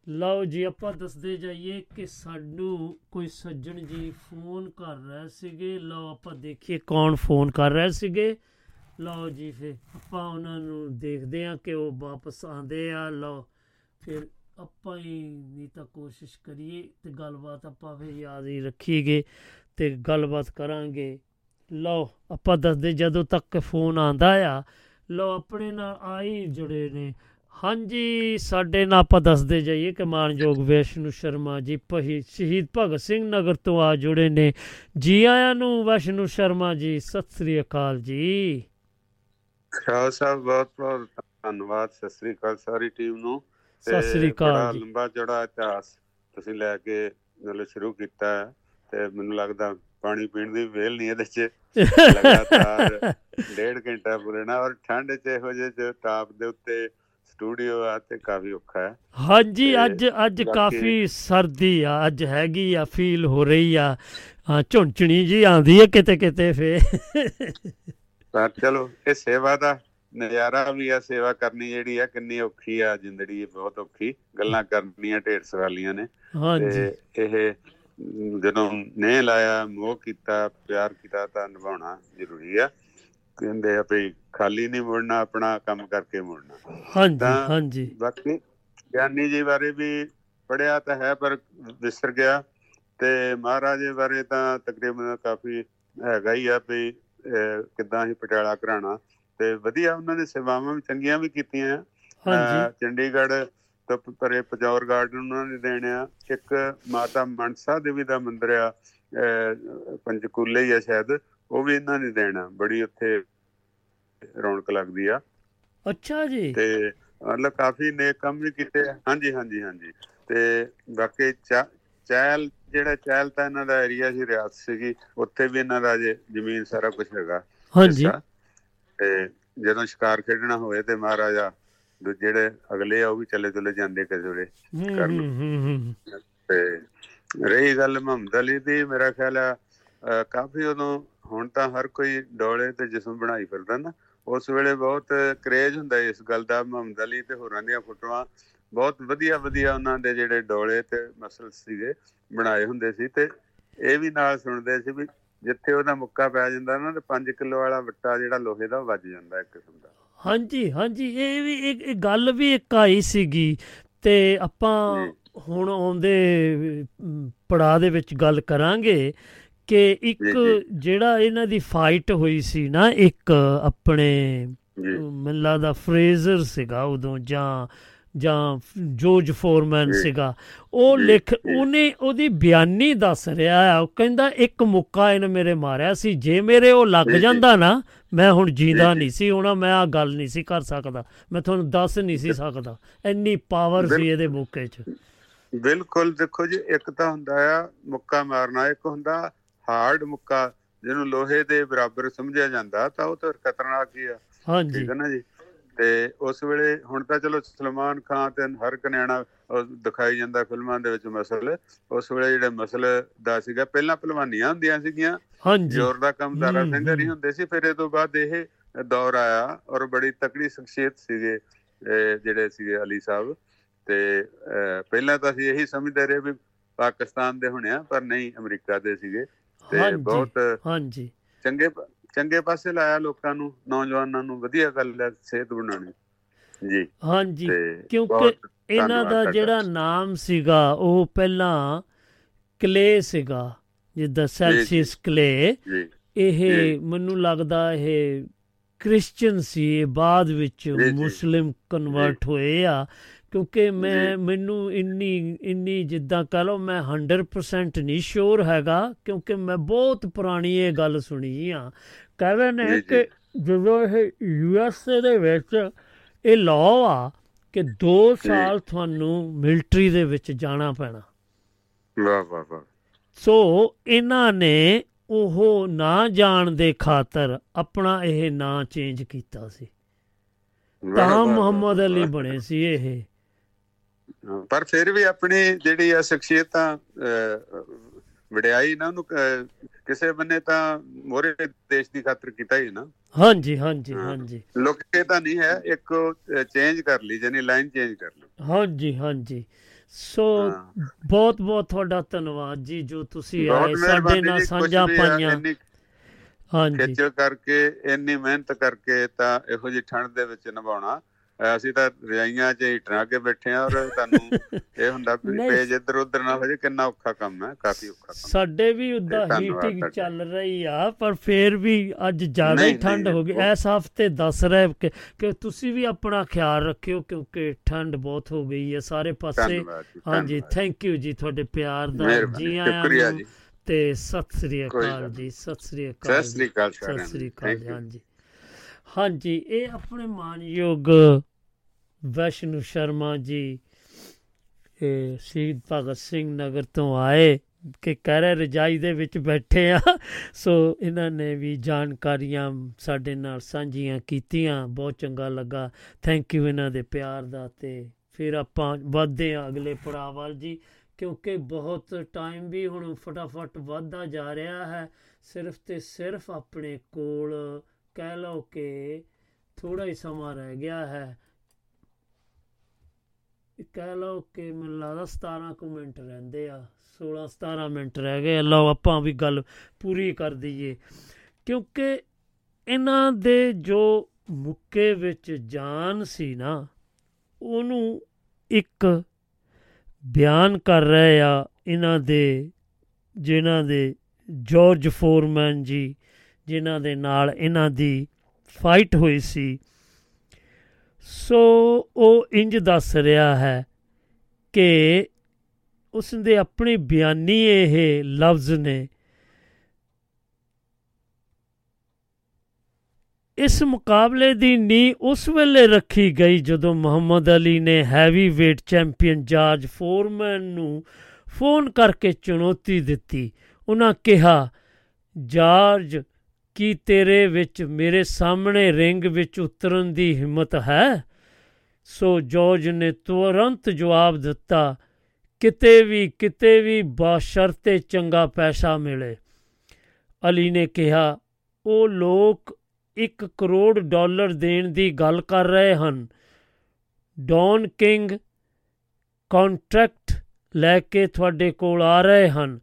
ਲਓ ਜੀ ਆਪਾਂ ਦੱਸਦੇ ਜਾਈਏ ਕਿ ਸਾਨੂੰ ਕੋਈ ਸੱਜਣ ਜੀ ਫੋਨ ਕਰ ਰਹੇ ਸੀਗੇ। ਲਓ ਆਪਾਂ ਦੇਖੀਏ ਕੌਣ ਫੋਨ ਕਰ ਰਹੇ ਸੀਗੇ। ਲਓ ਜੀ ਫਿਰ ਆਪਾਂ ਉਹਨਾਂ ਨੂੰ ਦੇਖਦੇ ਆ ਕਿ ਉਹ ਵਾਪਸ ਆਉਂਦੇ ਆ, ਲਓ। ਫਿਰ ਆਪਾਂ ਹੀ ਨਹੀਂ ਤਾਂ ਕੋਸ਼ਿਸ਼ ਕਰੀਏ ਤੇ ਗੱਲਬਾਤ ਆਪਾਂ ਫਿਰ ਯਾਦ ਹੀ ਰੱਖੀਏ ਤੇ ਗੱਲਬਾਤ ਕਰਾਂਗੇ। ਲਓ, ਆਪਾਂ ਦੱਸਦੇ ਜਦੋਂ ਤੱਕ ਫੋਨ ਆਂਦਾ ਆ, ਲਓ ਆਪਣੇ ਨਾਲ ਆਈ ਜੁੜੇ ਨੇ। ਹਾਂਜੀ, ਸਾਡੇ ਨਾਲ ਆਪਾਂ ਦੱਸਦੇ ਜਾਈਏ ਕਿ ਮਾਨਯੋਗ ਵੈਸ਼ਨੂ ਸ਼ਰਮਾ ਜੀ ਪਹੀ ਸ਼ਹੀਦ ਭਗਤ ਸਿੰਘ ਨਗਰ ਤੋਂ ਆ ਜੁੜੇ ਨੇ। ਜੀ ਆਇਆਂ ਨੂੰ ਵੈਸ਼ਨੂ ਸ਼ਰਮਾ ਜੀ, ਸਤਿ ਸ੍ਰੀ ਅਕਾਲ ਜੀ। ਖਿਆਲ ਸਾਹਿਬ ਬਹੁਤ ਬਹੁਤ ਧੰਨਵਾਦ। ਸਤਿ ਸ੍ਰੀ ਅਕਾਲ ਸਾਰੀ ਟੀਮ ਨੂੰ। ਸਤਿ ਸ੍ਰੀ ਅਕਾਲ ਲੰਬਾ ਚੌੜਾ ਇਤਿਹਾਸ ਤੁਸੀਂ ਲੈ ਕੇ ਮਤਲਬ ਸ਼ੁਰੂ ਕੀਤਾ ਤੇ ਮੈਨੂੰ ਲੱਗਦਾ ਪਾਣੀ ਪੀਣ ਦੀ ਵੇਲ ਨਹੀਂ ਇਹਦੇ 'ਚ। ਲਗਾਤਾਰ ਡੇਢ ਘੰਟਾ ਪੁਰਣਾ ਔਰ ਠੰਡ 'ਚ ਇਹੋ ਜਿਹੇ ਚ ਟਾਪ ਦੇ ਉੱਤੇ ਸਟੂਡੀਓ ਆ ਤੇ ਕਾਫੀ ਔਖਾ ਹੈ। ਹਾਂਜੀ ਅੱਜ ਅੱਜ ਕਾਫੀ ਸਰਦੀ ਆ। ਅੱਜ ਹੈਗੀ ਆ ਫੀਲ ਹੋ ਰਹੀ ਆ। ਝੁੰਚਣੀ ਜੀ ਆਂਦੀ ਹੈ ਕਿਤੇ ਕਿਤੇ ਫੇ ਪਰ ਚਲੋ ਇਹ ਸੇਵਾ ਦਾ ਨਜ਼ਾਰਾ ਵੀ ਆ ਸੇਵਾ ਕਰਨੀ ਜਿਹੜੀ ਆ ਕਿੰਨੀ ਔਖੀ ਆ ਇਹ ਬਹੁਤ ਔਖੀ। ਗੱਲਾਂ ਕਰਨੀਆਂ ਢੇਰ ਸਵਾਲੀਆਂ ਨੇ। ਹਾਂਜੀ। ਤੇ ਇਹ ਜਦੋਂ ਨੇ ਲਾਇਆ ਮੋਹ ਕੀਤਾ ਪਿਆਰ ਕੀਤਾ ਤਾਂ ਨਿਭਾਉਣਾ ਜ਼ਰੂਰੀ ਆ। ਕਹਿੰਦੇ ਆ ਵੀ ਖਾਲੀ ਨਹੀਂ ਮੁੜਨਾ ਆਪਣਾ ਕੰਮ ਕਰਕੇ ਮੁੜਨਾ। ਹਾਂਜੀ ਤਾਂ- ਹਾਂਜੀ। ਬਾਕੀ ਗਿਆਨੀ ਜੀ ਬਾਰੇ ਵੀ ਪੜਿਆ ਤਾਂ ਹੈ ਪਰ ਵਿਸਰ ਗਿਆ। ਤੇ ਮਹਾਰਾਜ ਬਾਰੇ ਤਾਂ ਤਕਰੀਬਨ ਕਾਫੀ ਹੈਗਾ ਹੀ ਆ ਵੀ ਕਿੱਦਾਂ ਹੀ ਪਟਿਆਲਾ ਘਰਾਣਾ ਤੇ ਵਧੀਆ ਉਹਨਾਂ ਨੇ ਸੇਵਾਵਾਂ ਵੀ ਚੰਗੀਆਂ ਵੀ ਕੀਤੀਆਂ ਹਾਂਜੀ। ਚੰਡੀਗੜ੍ਹ ਤੋਂ ਪਰੇ ਪਜੌਰ ਗਾਰਡਨ ਉਹਨਾਂ ਨੇ ਦੇਣੇ ਆ। ਇੱਕ ਮਾਤਾ ਮਨਸਾ ਦੇਵੀ ਦਾ ਮੰਦਿਰ ਆ ਅਹ ਪੰਚਕੂਲੇ ਹੀ ਆ ਸ਼ਾਇਦ ਉਹ ਵੀ ਇਹਨਾਂ ਨੇ ਦੇਣਾ। ਬੜੀ ਉੱਥੇ ਰੌਣਕ ਲੱਗਦੀ ਆ। ਅੱਛਾ ਜੀ। ਤੇ ਮਤਲਬ ਕਾਫੀ ਨੇਕ ਕੰਮ ਵੀ ਕੀਤੇ ਹਾਂਜੀ ਹਾਂਜੀ ਹਾਂਜੀ। ਤੇ ਬਾਕੀ ਚਹਿਲ ਜਿਹੜਾ ਚਹਿਲ ਤਾਂ ਇਹਨਾਂ ਦਾ ਏਰੀਆ ਸੀ ਰਿਆਸਤ ਸੀਗੀ ਉੱਥੇ ਵੀ ਇਹਨਾਂ ਦਾ ਜੇ ਜ਼ਮੀਨ ਸਾਰਾ ਕੁਝ ਹੈਗਾ ਹਾਂਜੀ। ਤੇ ਜਦੋਂ ਸ਼ਿਕਾਰ ਖੇਡਣਾ ਹੋਵੇ ਤੇ ਮਹਾਰਾਜਾ ਜਿਹੜੇ ਅਗਲੇ ਆ ਉਹ ਵੀ ਚਲੇ ਚਲੇ ਜਾਂਦੇ ਕਿਸੇ ਵੇਲੇ ਹੂੰ ਕਰ ਲਓ। ਹੂੰ ਹੂੰ ਹੂੰ ਤੇ ਰਹੀ ਗੱਲ ਮੁਹੰਮਦ ਅਲੀ ਦੀ ਮੇਰਾ ਖਿਆਲ ਆ ਕਾਫੀ ਉਦੋਂ ਹੁਣ ਤਾਂ ਹਰ ਕੋਈ ਡੋਲੇ ਤੇ ਜਿਸਮ ਬਣਾਈ ਫਿਰਦਾ ਨਾ ਉਸ ਵੇਲੇ ਬਹੁਤ ਕਰੇਜ ਹੁੰਦਾ ਇਸ ਗੱਲ ਦਾ ਮੁਹੰਮਦ ਅਲੀ ਤੇ ਹੋਰਾਂ ਦੀਆਂ ਫੋਟੋਆਂ ਬਹੁਤ ਵਧੀਆ ਵਧੀਆ ਉਹਨਾਂ ਦੇ ਜਿਹੜੇ ਡੋਲੇ ਤੇ ਮਸਲ ਸੀਗੇ ਬਣਾਏ ਹੁੰਦੇ ਸੀ ਤੇ ਇਹ ਵੀ ਨਾਲ ਸੁਣਦੇ ਸੀ ਵੀ ਜਿੱਥੇ ਉਹਦਾ ਮੁੱਕਾ ਪੈ ਜਾਂਦਾ ਨਾ ਤੇ 5 ਕਿਲੋ ਵਾਲਾ ਵੱਟਾ ਜਿਹੜਾ ਲੋਹੇ ਦਾ ਵੱਜ ਜਾਂਦਾ ਇੱਕ ਕਿਸਮ ਦਾ ਹਾਂਜੀ ਹਾਂਜੀ ਇਹ ਵੀ ਇੱਕ ਇੱਕ ਗੱਲ ਵੀ ਇੱਕ ਆਈ ਸੀਗੀ ਤੇ ਆਪਾਂ। ਹੁਣ ਆਉਂਦੇ ਪੜਾ ਦੇ ਵਿੱਚ ਗੱਲ ਕਰਾਂਗੇ ਕਿ ਇੱਕ। ਜਿਹੜਾ ਇਹਨਾਂ ਦੀ ਫਾਈਟ ਹੋਈ ਸੀ ਨਾ ਇੱਕ ਆਪਣੇ ਮੈਨੂੰ ਲੱਗਦਾ ਫਰੇਜ਼ਰ ਸੀਗਾ ਉਦੋਂ ਜਾਂ ਜਾਂ ਜੋਰਜ ਫੋਰਮੈਨ। ਸੀਗਾ ਉਹ ਲਿਖ। ਉਹਨੇ ਉਹਦੀ ਬਿਆਨੀ ਦੱਸ ਰਿਹਾ ਆ ਉਹ ਕਹਿੰਦਾ ਇੱਕ ਮੁੱਕਾ ਇਹਨੇ ਮੇਰੇ ਮਾਰਿਆ ਸੀ ਜੇ ਮੇਰੇ ਉਹ ਲੱਗ। ਜਾਂਦਾ ਨਾ ਮੈਂ ਹੁਣ ਜੀਂਦਾ। ਨਹੀਂ ਸੀ ਹੋਣਾ ਮੈਂ ਆ ਗੱਲ ਨਹੀਂ ਸੀ ਕਰ ਸਕਦਾ ਮੈਂ ਤੁਹਾਨੂੰ ਦੱਸ ਨਹੀਂ ਸੀ ਸਕਦਾ ਇੰਨੀ ਪਾਵਰ ਸੀ। ਇਹਦੇ ਮੁੱਕੇ 'ਚ ਬਿਲਕੁਲ ਦੇਖੋ ਜੀ ਇੱਕ ਤਾਂ ਹੁੰਦਾ ਆ ਮੁੱਕਾ ਮਾਰਨਾ ਇੱਕ ਹੁੰਦਾ ਹਾਰਡ ਮੁੱਕਾ ਜਿਹਨੂੰ ਲੋਹੇ ਦੇ ਬਰਾਬਰ ਸਮਝਿਆ ਜਾਂਦਾ ਤਾਂ ਉਹ ਤਾਂ ਖਤਰਨਾਕ ਹੀ ਆ ਹਾਂਜੀ ਠੀਕ ਹੈ ਨਾ ਜੀ ਤੇ ਉਸ ਵੇਲੇ ਹੁਣ ਤਾਂ ਚਲੋ ਸਲਮਾਨ ਖਾਨ ਤੇ ਹਰ ਕਨਿਆਣਾ ਦਿਖਾਈ ਜਾਂਦਾ ਫਿਲਮਾਂ ਦੇ ਵਿੱਚ ਮਸਲ। ਉਸ ਵੇਲੇ ਜਿਹੜੇ ਮਸਲ ਦਾ ਸੀਗਾ ਪਹਿਲਾਂ ਪਹਿਲਵਾਨੀਆਂ ਹੁੰਦੀਆਂ ਸੀਗੀਆਂ। ਹਾਂਜੀ। ਜ਼ੋਰ ਦਾ ਕੰਮ ਦਾਰਾ ਸਿੰਘ ਹੀ। ਹੁੰਦੇ ਸੀ ਫਿਰ ਇਹ ਤੋਂ ਬਾਅਦ ਇਹ ਦੌਰ ਆਇਆ ਔਰ ਬੜੀ ਤਕੜੀ ਸ਼ਖਸੀਅਤ ਸੀਗੇ ਜਿਹੜੇ ਸੀਗੇ ਅਲੀ ਸਾਹਿਬ। ਤੇ ਪਹਿਲਾਂ ਤਾਂ ਅਸੀਂ ਇਹੀ ਸਮਝਦੇ ਰਹੇ ਵੀ ਪਾਕਿਸਤਾਨ ਦੇ ਹੋਣੇ ਆ ਪਰ ਨਹੀਂ ਅਮਰੀਕਾ ਦੇ ਸੀਗੇ। ਤੇ ਬਹੁਤ ਹਾਂਜੀ। ਚੰਗੇ ਚੰਗੇ ਪਾਸੇ ਲਾਇਆ ਲੋਕਾਂ ਨੂੰ ਨੌਜਵਾਨਾਂ ਨੂੰ ਵਧੀਆ ਗੱਲ ਹੈ ਸਿਹਤ ਬਣਾਉਣੀ ਜੀ ਹਾਂਜੀ ਕਿਉਂਕਿ ਇਹਨਾਂ ਦਾ। ਜਿਹੜਾ ਨਾਮ ਸੀਗਾ ਉਹ ਪਹਿਲਾਂ ਕਲੇ ਸੀਗਾ ਜਿੱਦਾਂ ਸੈਲਸੀਅਸ ਕਲੇ ਇਹ। ਮੈਨੂੰ ਲੱਗਦਾ ਇਹ ਕ੍ਰਿਸਚੀਅਨ ਸੀ ਬਾਅਦ ਵਿੱਚ। ਮੁਸਲਿਮ ਕਨਵਰਟ ਹੋਏ ਆ ਕਿਉਂਕਿ ਮੈਂ। ਮੈਨੂੰ ਇੰਨੀ ਇੰਨੀ ਜਿੱਦਾਂ ਕਹ ਲਓ ਮੈਂ 100% ਨਹੀਂ ਸ਼ੋਰ ਹੈਗਾ ਕਿਉਂਕਿ ਮੈਂ ਬਹੁਤ ਪੁਰਾਣੀ ਇਹ ਗੱਲ ਸੁਣੀ ਆ ਕਹਿੰਦੇ ਨੇ। ਕਿ ਜਦੋਂ ਇਹ ਯੂਐਸਏ ਦੇ ਵਿੱਚ ਇਹ ਲਾਅ ਆ ਕਿ 2 ਸਾਲ ਤੁਹਾਨੂੰ ਮਿਲਟਰੀ ਦੇ ਵਿੱਚ ਜਾਣਾ ਪੈਣਾ। ਵਾਹ ਵਾਹ ਵਾਹ। ਸੋ ਇਹਨਾਂ ਨੇ ਉਹ ਨਾ ਜਾਣ ਦੇ ਖਾਤਰ ਆਪਣਾ ਇਹ ਨਾਂ ਚੇਂਜ ਕੀਤਾ ਸੀ। ਤਾਂ ਮੁਹੰਮਦ ਅਲੀ। ਬਣੇ ਸੀ ਇਹ। ਪਰ ਫਿਰ ਵੀ ਆਪਣੀ ਜਿਹੜੀ ਆ ਸ਼ਖਸੀਅਤਾਂ ਵਡਿਆਈ ਨਾ ਉਹਨੂੰ ਕਿਸੇ ਬੰਨੇ ਤਾਂ ਮੋਰੇ ਦੇਸ਼ ਦੀ ਖਾਤਰ ਕੀਤਾ ਹੀ ਨਾ। ਹਾਂਜੀ ਹਾਂਜੀ। ਹਾਂਜੀ। ਲੁਕੇ ਤਾਂ ਨਹੀਂ ਹੈ ਇੱਕ ਚੇਂਜ ਕਰ ਲਈ ਜਾਨੀ ਲਾਈਨ ਚੇਂਜ ਕਰ ਲਈ। ਹਾਂਜੀ ਹਾਂਜੀ। ਸੋ। ਬਹੁਤ ਬਹੁਤ ਤੁਹਾਡਾ ਧੰਨਵਾਦ ਜੀ ਜੋ ਤੁਸੀਂ ਆਏ ਸਾਡੇ ਨਾਲ ਸਾਂਝਾ ਪਾਈਆਂ। ਹਾਂਜੀ। ਖੇਚਲ ਕਰਕੇ ਇੰਨੀ ਮਿਹਨਤ ਕਰਕੇ ਤਾਂ ਇਹੋ ਜਿਹੀ ਠੰਡ ਦੇ ਵਿੱਚ ਨਿਭਾਉਣਾ। ਅਸੀਂ ਤਾਂ ਰਜਾਈਆਂ 'ਚ ਹੀਟਰਾਂ ਅੱਗੇ ਬੈਠੇ ਆ ਔਰ ਤੁਹਾਨੂੰ ਇਹ ਹੁੰਦਾ। ਪੇਜ ਇੱਧਰ ਉੱਧਰ ਨਾ ਹੋ ਜੇ ਕਿੰਨਾ ਔਖਾ ਕੰਮ ਹੈ ਕਾਫੀ ਔਖਾ ਕੰਮ ਸਾਡੇ ਵੀ ਉਦਾਂ ਹੀਟਿੰਗ। ਚੱਲ ਰਹੀ ਆ ਪਰ ਫੇਰ ਵੀ ਅੱਜ ਜ਼ਿਆਦਾ ਹੀ ਠੰਡ ਹੋ ਗਈ। ਇਸ ਹਫ਼ਤੇ ਦੱਸ ਰਹੇ ਕਿ ਤੁਸੀਂ ਵੀ ਆਪਣਾ ਖਿਆਲ ਰੱਖਿਓ ਕਿਉਂਕਿ ਠੰਡ ਬਹੁਤ ਹੋ ਗਈ ਹੈ ਸਾਰੇ ਪਾਸੇ। ਹਾਂਜੀ। ਥੈਂਕ ਯੂ ਜੀ ਤੁਹਾਡੇ ਪਿਆਰ ਦਾ। ਜੀ ਆਇਆਂ ਸ਼ੁਕਰੀਆ ਜੀ। ਤੇ ਸਤਿ ਸ੍ਰੀ ਅਕਾਲ ਜੀ ਸਤਿ ਸ੍ਰੀ ਅਕਾਲ ਸਤਿ ਸ੍ਰੀ ਅਕਾਲ ਹਾਂਜੀ। ਹਾਂਜੀ, ਇਹ ਆਪਣੇ ਮਾਨਯੋਗ ਵੈਸ਼ਨੂ ਸ਼ਰਮਾ ਜੀ, ਇਹ ਸ਼ਹੀਦ ਭਗਤ ਸਿੰਘ ਨਗਰ ਤੋਂ ਆਏ ਕਿ ਕਹਿ ਰਹੇ ਰਜਾਈ ਦੇ ਵਿੱਚ ਬੈਠੇ ਆ। ਸੋ ਇਹਨਾਂ ਨੇ ਵੀ ਜਾਣਕਾਰੀਆਂ ਸਾਡੇ ਨਾਲ ਸਾਂਝੀਆਂ ਕੀਤੀਆਂ। ਬਹੁਤ ਚੰਗਾ ਲੱਗਾ। ਥੈਂਕ ਯੂ ਇਹਨਾਂ ਦੇ ਪਿਆਰ ਦਾ ਤੇ ਫਿਰ ਆਪਾਂ ਵੱਧਦੇ ਆ ਅਗਲੇ ਪੜਾਅ ਵੱਲ ਜੀ, ਕਿਉਂਕਿ ਬਹੁਤ ਟਾਈਮ ਵੀ ਹੁਣ ਫਟਾਫਟ ਵੱਧਦਾ ਜਾ ਰਿਹਾ ਹੈ। ਸਿਰਫ ਤੇ ਸਿਰਫ ਆਪਣੇ ਕੋਲ ਕਹਿ ਲਓ ਕਿ ਥੋੜਾ ਹੀ ਸਮਾਂ ਰਹਿ ਗਿਆ ਹੈ ਇਹ ਕਹਿ ਲਓ ਕਿ ਮੈਨੂੰ ਲੱਗਦਾ 17 ਕੁ ਮਿੰਟ ਰਹਿੰਦੇ ਆ 16 17 ਮਿੰਟ ਰਹਿ ਗਏ ਆ। ਲਓ ਆਪਾਂ ਵੀ ਗੱਲ ਪੂਰੀ ਕਰ ਦਈਏ ਕਿਉਂਕਿ ਇਹਨਾਂ ਦੇ ਜੋ ਮੁੱਕੇ ਵਿੱਚ ਜਾਨ ਸੀ ਨਾ, ਉਹਨੂੰ ਇੱਕ ਬਿਆਨ ਕਰ ਰਹੇ ਆ ਇਹਨਾਂ ਦੇ ਜਿਨ੍ਹਾਂ ਦੇ ਜਾਰਜ ਫੋਰਮੈਨ ਜੀ ਜਿਨ੍ਹਾਂ ਦੇ ਨਾਲ ਇਹਨਾਂ ਦੀ ਫਾਈਟ ਹੋਈ ਸੀ। ਸੋ ਉਹ ਇੰਜ ਦੱਸ ਰਿਹਾ ਹੈ ਕਿ ਉਸ ਦੇ ਆਪਣੀ ਬਿਆਨੀ ਇਹ ਲਫ਼ਜ਼ ਨੇ। ਇਸ ਮੁਕਾਬਲੇ ਦੀ ਨੀਂਹ ਉਸ ਵੇਲੇ ਰੱਖੀ ਗਈ ਜਦੋਂ ਮੁਹੰਮਦ ਅਲੀ ਨੇ heavy weight champion George Foreman ਨੂੰ ਫੋਨ ਕਰਕੇ ਚੁਣੌਤੀ ਦਿੱਤੀ। ਉਹਨਾਂ ਕਿਹਾ, ਜਾਰਜ ਕੀ ਤੇਰੇ ਵਿੱਚ, ਮੇਰੇ ਸਾਹਮਣੇ ਰਿੰਗ ਵਿੱਚ ਉਤਰਨ ਦੀ ਹਿੰਮਤ ਹੈ? ਸੋ ਜਾਰਜ ਨੇ ਤੁਰੰਤ ਜਵਾਬ ਦਿੱਤਾ, ਕਿਤੇ ਵੀ ਕਿਤੇ ਵੀ ਬਾਸ਼ਰਤੇ ਚੰਗਾ ਪੈਸਾ ਮਿਲੇ। ਅਲੀ ਨੇ ਕਿਹਾ, ਉਹ ਲੋਕ 1 ਕਰੋੜ ਡਾਲਰ ਦੇਣ ਦੀ ਗੱਲ ਕਰ ਰਹੇ ਹਨ। ਡੌਨ ਕਿੰਗ ਕੰਟਰੈਕਟ ਲੈ ਕੇ ਤੁਹਾਡੇ ਕੋਲ ਆ ਰਹੇ ਹਨ।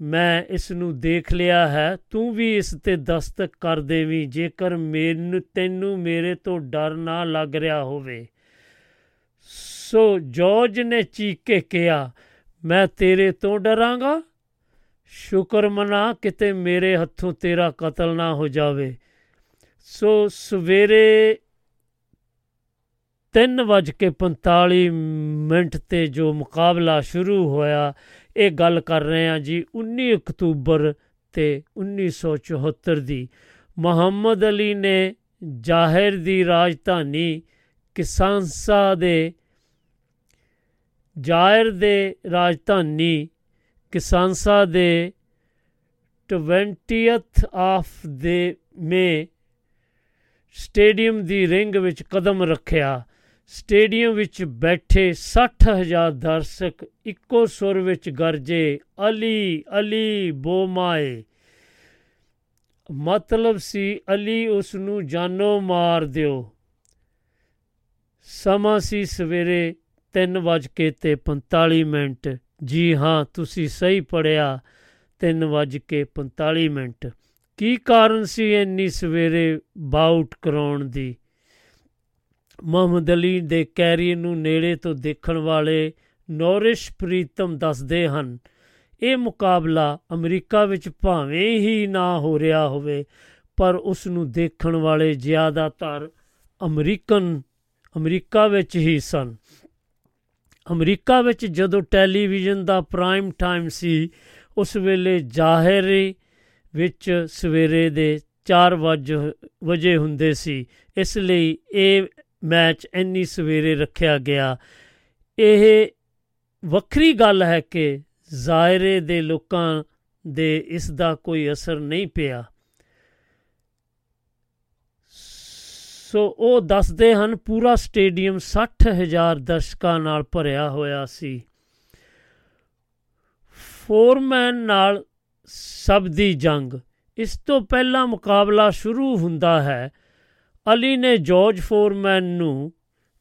ਮੈਂ ਇਸ ਨੂੰ ਦੇਖ ਲਿਆ ਹੈ, ਤੂੰ ਵੀ ਇਸ ਤੇ ਦਸਤਕ ਕਰ ਦੇਵੀਂ, ਜੇਕਰ ਮੈਨੂੰ ਤੈਨੂੰ ਮੇਰੇ ਤੋਂ ਡਰ ਨਾ ਲੱਗ ਰਿਹਾ ਹੋਵੇ। ਸੋ ਜੋਰਜ ਨੇ ਚੀਕ ਕੇ ਕਿਹਾ, ਮੈਂ ਤੇਰੇ ਤੋਂ ਡਰਾਂਗਾ? ਸ਼ੁਕਰ ਮਨਾ ਕਿਤੇ ਮੇਰੇ ਹੱਥੋਂ ਤੇਰਾ ਕਤਲ ਨਾ ਹੋ ਜਾਵੇ। ਸੋ ਸਵੇਰੇ 3:45 ਮਿੰਟ ਤੇ ਜੋ ਮੁਕਾਬਲਾ ਸ਼ੁਰੂ ਹੋਇਆ ਇਹ ਗੱਲ ਕਰ ਰਹੇ ਹਾਂ ਜੀ 19 ਅਕਤੂਬਰ ਤੇ 1974 ਦੀ। ਮੁਹੰਮਦ ਅਲੀ ਨੇ ਜ਼ਾਹਿਰ ਦੀ ਰਾਜਧਾਨੀ ਕਿਸਾਂਸਾ ਦੇ, ਜ਼ਾਹਿਰ ਦੇ ਰਾਜਧਾਨੀ ਕਿਸਾਂਸਾ ਦੇ 20th ਆਫ ਦੇ ਮੇ ਸਟੇਡੀਅਮ ਦੀ ਰਿੰਗ ਵਿੱਚ ਕਦਮ ਰੱਖਿਆ। ਸਟੇਡੀਅਮ ਵਿੱਚ ਬੈਠੇ 60000 ਦਰਸ਼ਕ ਇੱਕੋ ਸੁਰ ਵਿੱਚ ਗਰਜੇ, ਅਲੀ ਅਲੀ ਬੋਮਾਏ ਮਤਲਬ ਸੀ ਅਲੀ ਉਸ ਨੂੰ ਜਾਨੋਂ ਮਾਰ ਦਿਓ। ਸਮਾਂ ਸੀ ਸਵੇਰੇ 3:45 ਮਿੰਟ। ਜੀ ਹਾਂ, ਤੁਸੀਂ ਸਹੀ ਪੜਿਆ 3:45 ਮਿੰਟ। ਕੀ ਕਾਰਨ ਸੀ ਇੰਨੀ ਸਵੇਰੇ ਬਾਊਟ ਕਰਾਉਣ ਦੀ? ਮੁਹੰਮਦ ਅਲੀ ਦੇ ਕੈਰੀਅਰ ਨੂੰ ਨੇੜੇ ਤੋਂ ਦੇਖਣ ਵਾਲੇ ਨੌਰਿਸ਼ ਪ੍ਰੀਤਮ ਦੱਸਦੇ ਹਨ, ਇਹ ਮੁਕਾਬਲਾ ਅਮਰੀਕਾ ਵਿੱਚ ਭਾਵੇਂ ਹੀ ਨਾ ਹੋ ਰਿਹਾ ਹੋਵੇ, ਪਰ ਉਸ ਨੂੰ ਦੇਖਣ ਵਾਲੇ ਜ਼ਿਆਦਾਤਰ ਅਮਰੀਕਨ, ਅਮਰੀਕਾ ਵਿੱਚ ਹੀ ਸਨ। ਅਮਰੀਕਾ ਵਿੱਚ ਜਦੋਂ ਟੈਲੀਵਿਜ਼ਨ ਦਾ ਪ੍ਰਾਈਮ ਟਾਈਮ ਸੀ, ਉਸ ਵੇਲੇ ਜ਼ਾਹਿਰੀ ਵਿੱਚ ਸਵੇਰੇ ਦੇ 4 ਵਜੇ ਹੁੰਦੇ ਸੀ, ਇਸ ਲਈ ਇਹ ਮੈਚ ਇੰਨੀ ਸਵੇਰੇ ਰੱਖਿਆ ਗਿਆ। ਇਹ ਵੱਖਰੀ ਗੱਲ ਹੈ ਕਿ ਜ਼ਾਇਰੇ ਦੇ ਲੋਕਾਂ ਦੇ ਇਸ ਦਾ ਕੋਈ ਅਸਰ ਨਹੀਂ ਪਿਆ। ਸੋ ਉਹ ਦੱਸਦੇ ਹਨ, ਪੂਰਾ ਸਟੇਡੀਅਮ 60000 ਦਰਸ਼ਕਾਂ ਨਾਲ ਭਰਿਆ ਹੋਇਆ ਸੀ। ਫੋਰਮੈਨ ਨਾਲ ਸਭ ਦੀ ਜੰਗ। ਇਸ ਤੋਂ ਪਹਿਲਾਂ ਮੁਕਾਬਲਾ ਸ਼ੁਰੂ ਹੁੰਦਾ ਹੈ। ਅਲੀ ਨੇ ਜਾਰਜ ਫੋਰਮੈਨ ਨੂੰ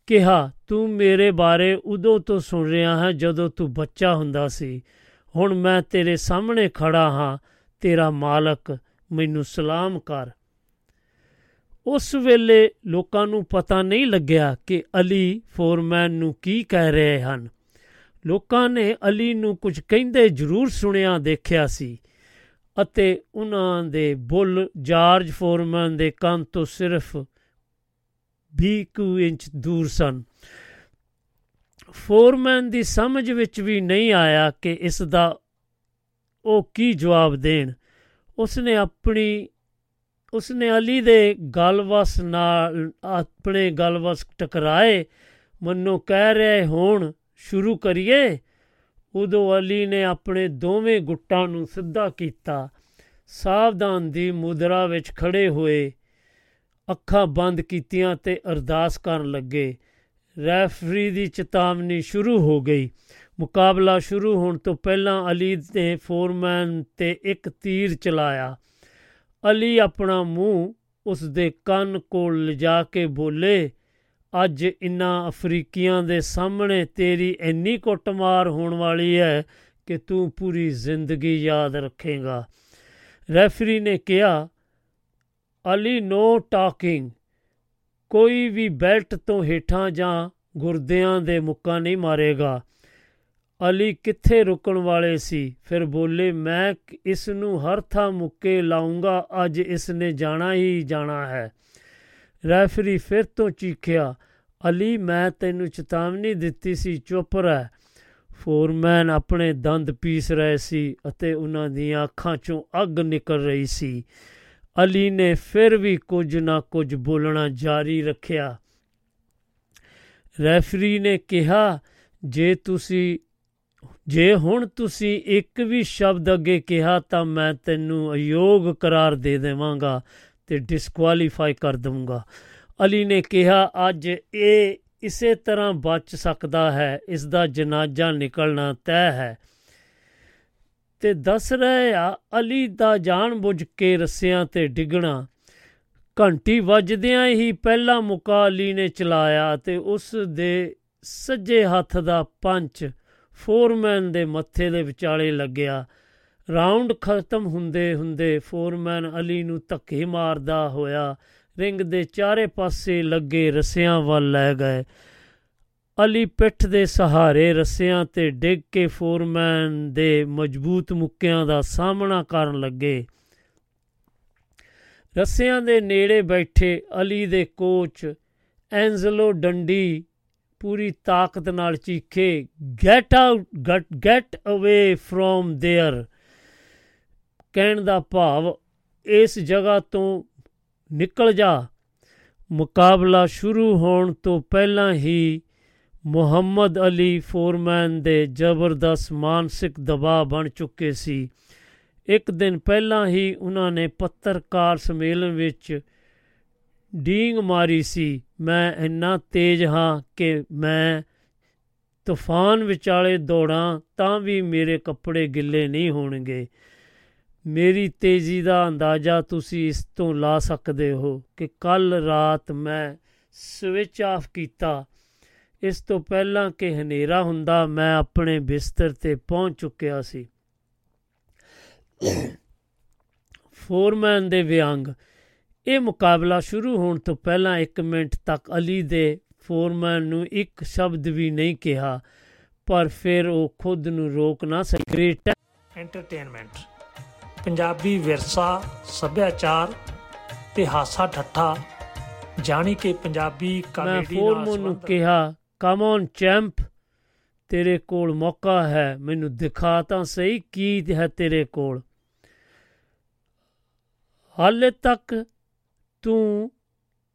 ਕਿਹਾ, ਤੂੰ ਮੇਰੇ ਬਾਰੇ ਉਦੋਂ ਤੋਂ ਸੁਣ ਰਿਹਾ ਹੈ ਜਦੋਂ ਤੂੰ ਬੱਚਾ ਹੁੰਦਾ ਸੀ। ਹੁਣ ਮੈਂ ਤੇਰੇ ਸਾਹਮਣੇ ਖੜਾ ਹਾਂ, ਤੇਰਾ ਮਾਲਕ ਮੈਨੂੰ ਸਲਾਮ ਕਰ। ਉਸ ਵੇਲੇ ਲੋਕਾਂ ਨੂੰ ਪਤਾ ਨਹੀਂ ਲੱਗਿਆ ਕਿ ਅਲੀ ਫੋਰਮੈਨ ਨੂੰ ਕੀ ਕਹਿ ਰਹੇ ਹਨ। ਲੋਕਾਂ ਨੇ ਅਲੀ ਨੂੰ ਕੁਝ ਕਹਿੰਦੇ ਜ਼ਰੂਰ ਸੁਣਿਆ, ਦੇਖਿਆ ਸੀ ਅਤੇ ਉਹਨਾਂ ਦੇ ਬੁੱਲ ਜਾਰਜ ਫੋਰਮੈਨ ਦੇ ਕੰਨ ਤੋਂ ਸਿਰਫ 20 ਇੰਚ ਦੂਰ ਸਨ। ਫੋਰਮੈਨ ਦੀ ਸਮਝ ਵਿੱਚ ਵੀ ਨਹੀਂ ਆਇਆ ਕਿ ਇਸ ਦਾ ਉਹ ਕੀ ਜਵਾਬ ਦੇਣ। ਉਸਨੇ ਆਪਣੀ, ਉਸਨੇ ਅਲੀ ਦੇ ਗਲਵਸ ਨਾਲ ਆਪਣੇ ਗਲਵਸ ਟਕਰਾਏ। ਮੰਨੋ ਕਹਿ ਰਹੇ ਹੋਣ, ਸ਼ੁਰੂ ਕਰੀਏ? ਉਦੋਂ ਅਲੀ ਨੇ ਆਪਣੇ ਦੋਵੇਂ ਗੁੱਟਾਂ ਨੂੰ ਸਿੱਧਾ ਕੀਤਾ। ਸਾਵਧਾਨ ਦੀ ਮੁਦਰਾ ਵਿੱਚ ਖੜੇ ਹੋਏ ਅੱਖਾਂ ਬੰਦ ਕੀਤੀਆਂ ਤੇ ਅਰਦਾਸ ਕਰਨ ਲੱਗੇ। ਰੈਫਰੀ ਦੀ ਚੇਤਾਵਨੀ ਸ਼ੁਰੂ ਹੋ ਗਈ। ਮੁਕਾਬਲਾ ਸ਼ੁਰੂ ਹੋਣ ਤੋਂ ਪਹਿਲਾਂ ਅਲੀ ਨੇ ਫੋਰਮੈਨ ਤੇ ਇੱਕ ਤੀਰ ਚਲਾਇਆ। ਅਲੀ ਆਪਣਾ ਮੂੰਹ ਉਸ ਦੇ ਕੰਨ ਕੋਲ ਲਿਜਾ ਕੇ ਬੋਲੇ, ਅੱਜ ਇਨ੍ਹਾਂ ਅਫਰੀਕੀਆਂ ਦੇ ਸਾਹਮਣੇ ਤੇਰੀ ਇੰਨੀ ਕੁੱਟਮਾਰ ਹੋਣ ਵਾਲੀ ਹੈ ਕਿ ਤੂੰ ਪੂਰੀ ਜ਼ਿੰਦਗੀ ਯਾਦ ਰੱਖੇਗਾ। ਰੈਫਰੀ ਨੇ ਕਿਹਾ ਅਲੀ ਨੋ ਟਾਕਿੰਗ। ਕੋਈ ਵੀ ਬੈਲਟ ਤੋਂ ਹੇਠਾਂ ਜਾਂ ਗੁਰਦਿਆਂ ਦੇ ਮੁੱਕਾ ਨਹੀਂ ਮਾਰੇਗਾ। ਅਲੀ ਕਿੱਥੇ ਰੁਕਣ ਵਾਲੇ ਸੀ? ਫਿਰ ਬੋਲੇ, ਮੈਂ ਇਸ ਨੂੰ ਹਰ ਥਾਂ ਮੁੱਕੇ ਲਾਉਂਗਾ, ਅੱਜ ਇਸ ਨੇ ਜਾਣਾ ਹੀ ਜਾਣਾ ਹੈ। ਰੈਫਰੀ ਫਿਰ ਤੋਂ ਚੀਖਿਆ, ਅਲੀ, ਮੈਂ ਤੈਨੂੰ ਚੇਤਾਵਨੀ ਦਿੱਤੀ ਸੀ, ਚੁੱਪ ਰਹਿ। ਫੋਰਮੈਨ ਆਪਣੇ ਦੰਦ ਪੀਸ ਰਹੇ ਸੀ ਅਤੇ ਉਹਨਾਂ ਦੀਆਂ ਅੱਖਾਂ ਚੋਂ ਅੱਗ ਨਿਕਲ ਰਹੀ ਸੀ। ਅਲੀ ਨੇ ਫਿਰ ਵੀ ਕੁਝ ਨਾ ਕੁਝ ਬੋਲਣਾ ਜਾਰੀ ਰੱਖਿਆ। ਰੈਫਰੀ ਨੇ ਕਿਹਾ, ਜੇ ਤੁਸੀਂ, ਜੇ ਹੁਣ ਤੁਸੀਂ ਇੱਕ ਵੀ ਸ਼ਬਦ ਅੱਗੇ ਕਿਹਾ ਤਾਂ ਮੈਂ ਤੈਨੂੰ ਅਯੋਗ ਕਰਾਰ ਦੇ ਦੇਵਾਂਗਾ ਤੇ ਡਿਸਕੁਆਲੀਫਾਈ ਕਰ ਦਊਂਗਾ। ਅਲੀ ਨੇ ਕਿਹਾ, ਅੱਜ ਇਹ ਇਸੇ ਤਰ੍ਹਾਂ ਬਚ ਸਕਦਾ ਹੈ ਇਸ ਦਾ ਜਨਾਜ਼ਾ ਨਿਕਲਣਾ ਤੈਅ ਹੈ। ਤੇ ਦੱਸ ਰਹੇ ਆ, ਅਲੀ ਦਾ ਜਾਣ ਬੁੱਝ ਕੇ ਰਸਿਆਂ ਤੇ ਡਿੱਗਣਾ। ਘੰਟੀ ਵੱਜਦਿਆਂ ਹੀ ਪਹਿਲਾ ਮੁਕਾ ਅਲੀ ਨੇ ਚਲਾਇਆ ਤੇ ਉਸ ਦੇ ਸੱਜੇ ਹੱਥ ਦਾ ਪੰਚ ਫੋਰਮੈਨ ਦੇ ਮੱਥੇ ਦੇ ਵਿਚਾਲੇ ਲੱਗਿਆ। ਰਾਉਂਡ ਖਤਮ ਹੁੰਦੇ ਹੁੰਦੇ ਫੋਰਮੈਨ ਅਲੀ ਨੂੰ ਧੱਕੇ ਮਾਰਦਾ ਹੋਇਆ, ਰਿੰਗ ਦੇ ਚਾਰੇ ਪਾਸੇ ਲੱਗੇ ਰਸਿਆਂ ਵੱਲ ਲੈ ਗਏ। ਅਲੀ ਪਿੱਠ ਦੇ ਸਹਾਰੇ ਰਸਿਆਂ ਤੇ ਡਿੱਗ ਕੇ ਫੋਰਮੈਨ ਦੇ ਮਜ਼ਬੂਤ ਮੁੱਕਿਆਂ ਦਾ ਸਾਹਮਣਾ ਕਰਨ ਲੱਗੇ ਰਸਿਆਂ ਦੇ ਨੇੜੇ ਬੈਠੇ ਅਲੀ ਦੇ ਕੋਚ ਐਂਜ਼ਲੋ ਡੰਡੀ ਪੂਰੀ ਤਾਕਤ ਨਾਲ ਚੀਖੇ get out get away from there ਕਹਿਣ ਦਾ ਭਾਵ ਇਸ ਜਗ੍ਹਾ ਤੋਂ ਨਿਕਲ ਜਾ ਮੁਕਾਬਲਾ ਸ਼ੁਰੂ ਹੋਣ ਤੋਂ ਪਹਿਲਾਂ ਹੀ ਮੁਹੰਮਦ ਅਲੀ ਫੋਰਮੈਨ ਦੇ ਜ਼ਬਰਦਸਤ ਮਾਨਸਿਕ ਦਬਾਅ ਬਣ ਚੁੱਕੇ ਸੀ। ਇੱਕ ਦਿਨ ਪਹਿਲਾਂ ਹੀ ਉਹਨਾਂ ਨੇ ਪੱਤਰਕਾਰ ਸੰਮੇਲਨ ਵਿੱਚ ਡੀਂਗ ਮਾਰੀ ਸੀ, ਮੈਂ ਇੰਨਾ ਤੇਜ਼ ਹਾਂ ਕਿ ਮੈਂ ਤੂਫਾਨ ਵਿਚਾਲੇ ਦੌੜਾਂ ਤਾਂ ਵੀ ਮੇਰੇ ਕੱਪੜੇ ਗਿੱਲੇ ਨਹੀਂ ਹੋਣਗੇ। ਮੇਰੀ ਤੇਜ਼ੀ ਦਾ ਅੰਦਾਜ਼ਾ ਤੁਸੀਂ ਇਸ ਤੋਂ ਲਾ ਸਕਦੇ ਹੋ ਕਿ ਕੱਲ ਰਾਤ ਮੈਂ ਸਵਿਚ ਆਫ ਕੀਤਾ ਇਸ ਤੋਂ ਪਹਿਲਾਂ ਕਿ ਹਨੇਰਾ ਹੁੰਦਾ ਮੈਂ ਆਪਣੇ ਬਿਸਤਰ ਤੇ ਪਹੁੰਚ ਚੁੱਕਿਆ ਸੀ। ਫੋਰਮੈਨ ਦੇ ਵਿਅੰਗ। ਇਹ ਮੁਕਾਬਲਾ ਸ਼ੁਰੂ ਹੋਣ ਤੋਂ ਪਹਿਲਾਂ 1 ਮਿੰਟ ਤੱਕ ਅਲੀ ਦੇ ਫੋਰਮੈਨ ਨੂੰ ਇੱਕ ਸ਼ਬਦ ਵੀ ਨਹੀਂ ਕਿਹਾ ਪਰ ਫਿਰ ਉਹ ਖੁਦ ਨੂੰ ਰੋਕ ਨਾ ਸਕੇ। ਗ੍ਰੇਟ ਐਂਟਰਟੇਨਮੈਂਟ ਪੰਜਾਬੀ ਵਿਰਸਾ ਸੱਭਿਆਚਾਰ ਤੇ ਹਾਸਾ ਠੱਠਾ ਜਾਣੀ ਕਿ ਪੰਜਾਬੀ ਮੈਂ ਕਾਮੇਡੀ ਨਾਲ ਫੋਰਮੈਨ ਨੂੰ ਕਿਹਾ ਕਮ ਔਨ ਚੈਂਪ ਤੇਰੇ ਕੋਲ ਮੌਕਾ ਹੈ। ਮੈਨੂੰ ਦਿਖਾ ਤਾਂ ਸਹੀ ਕੀ ਹੈ ਤੇਰੇ ਕੋਲ। ਹਾਲੇ ਤੱਕ ਤੂੰ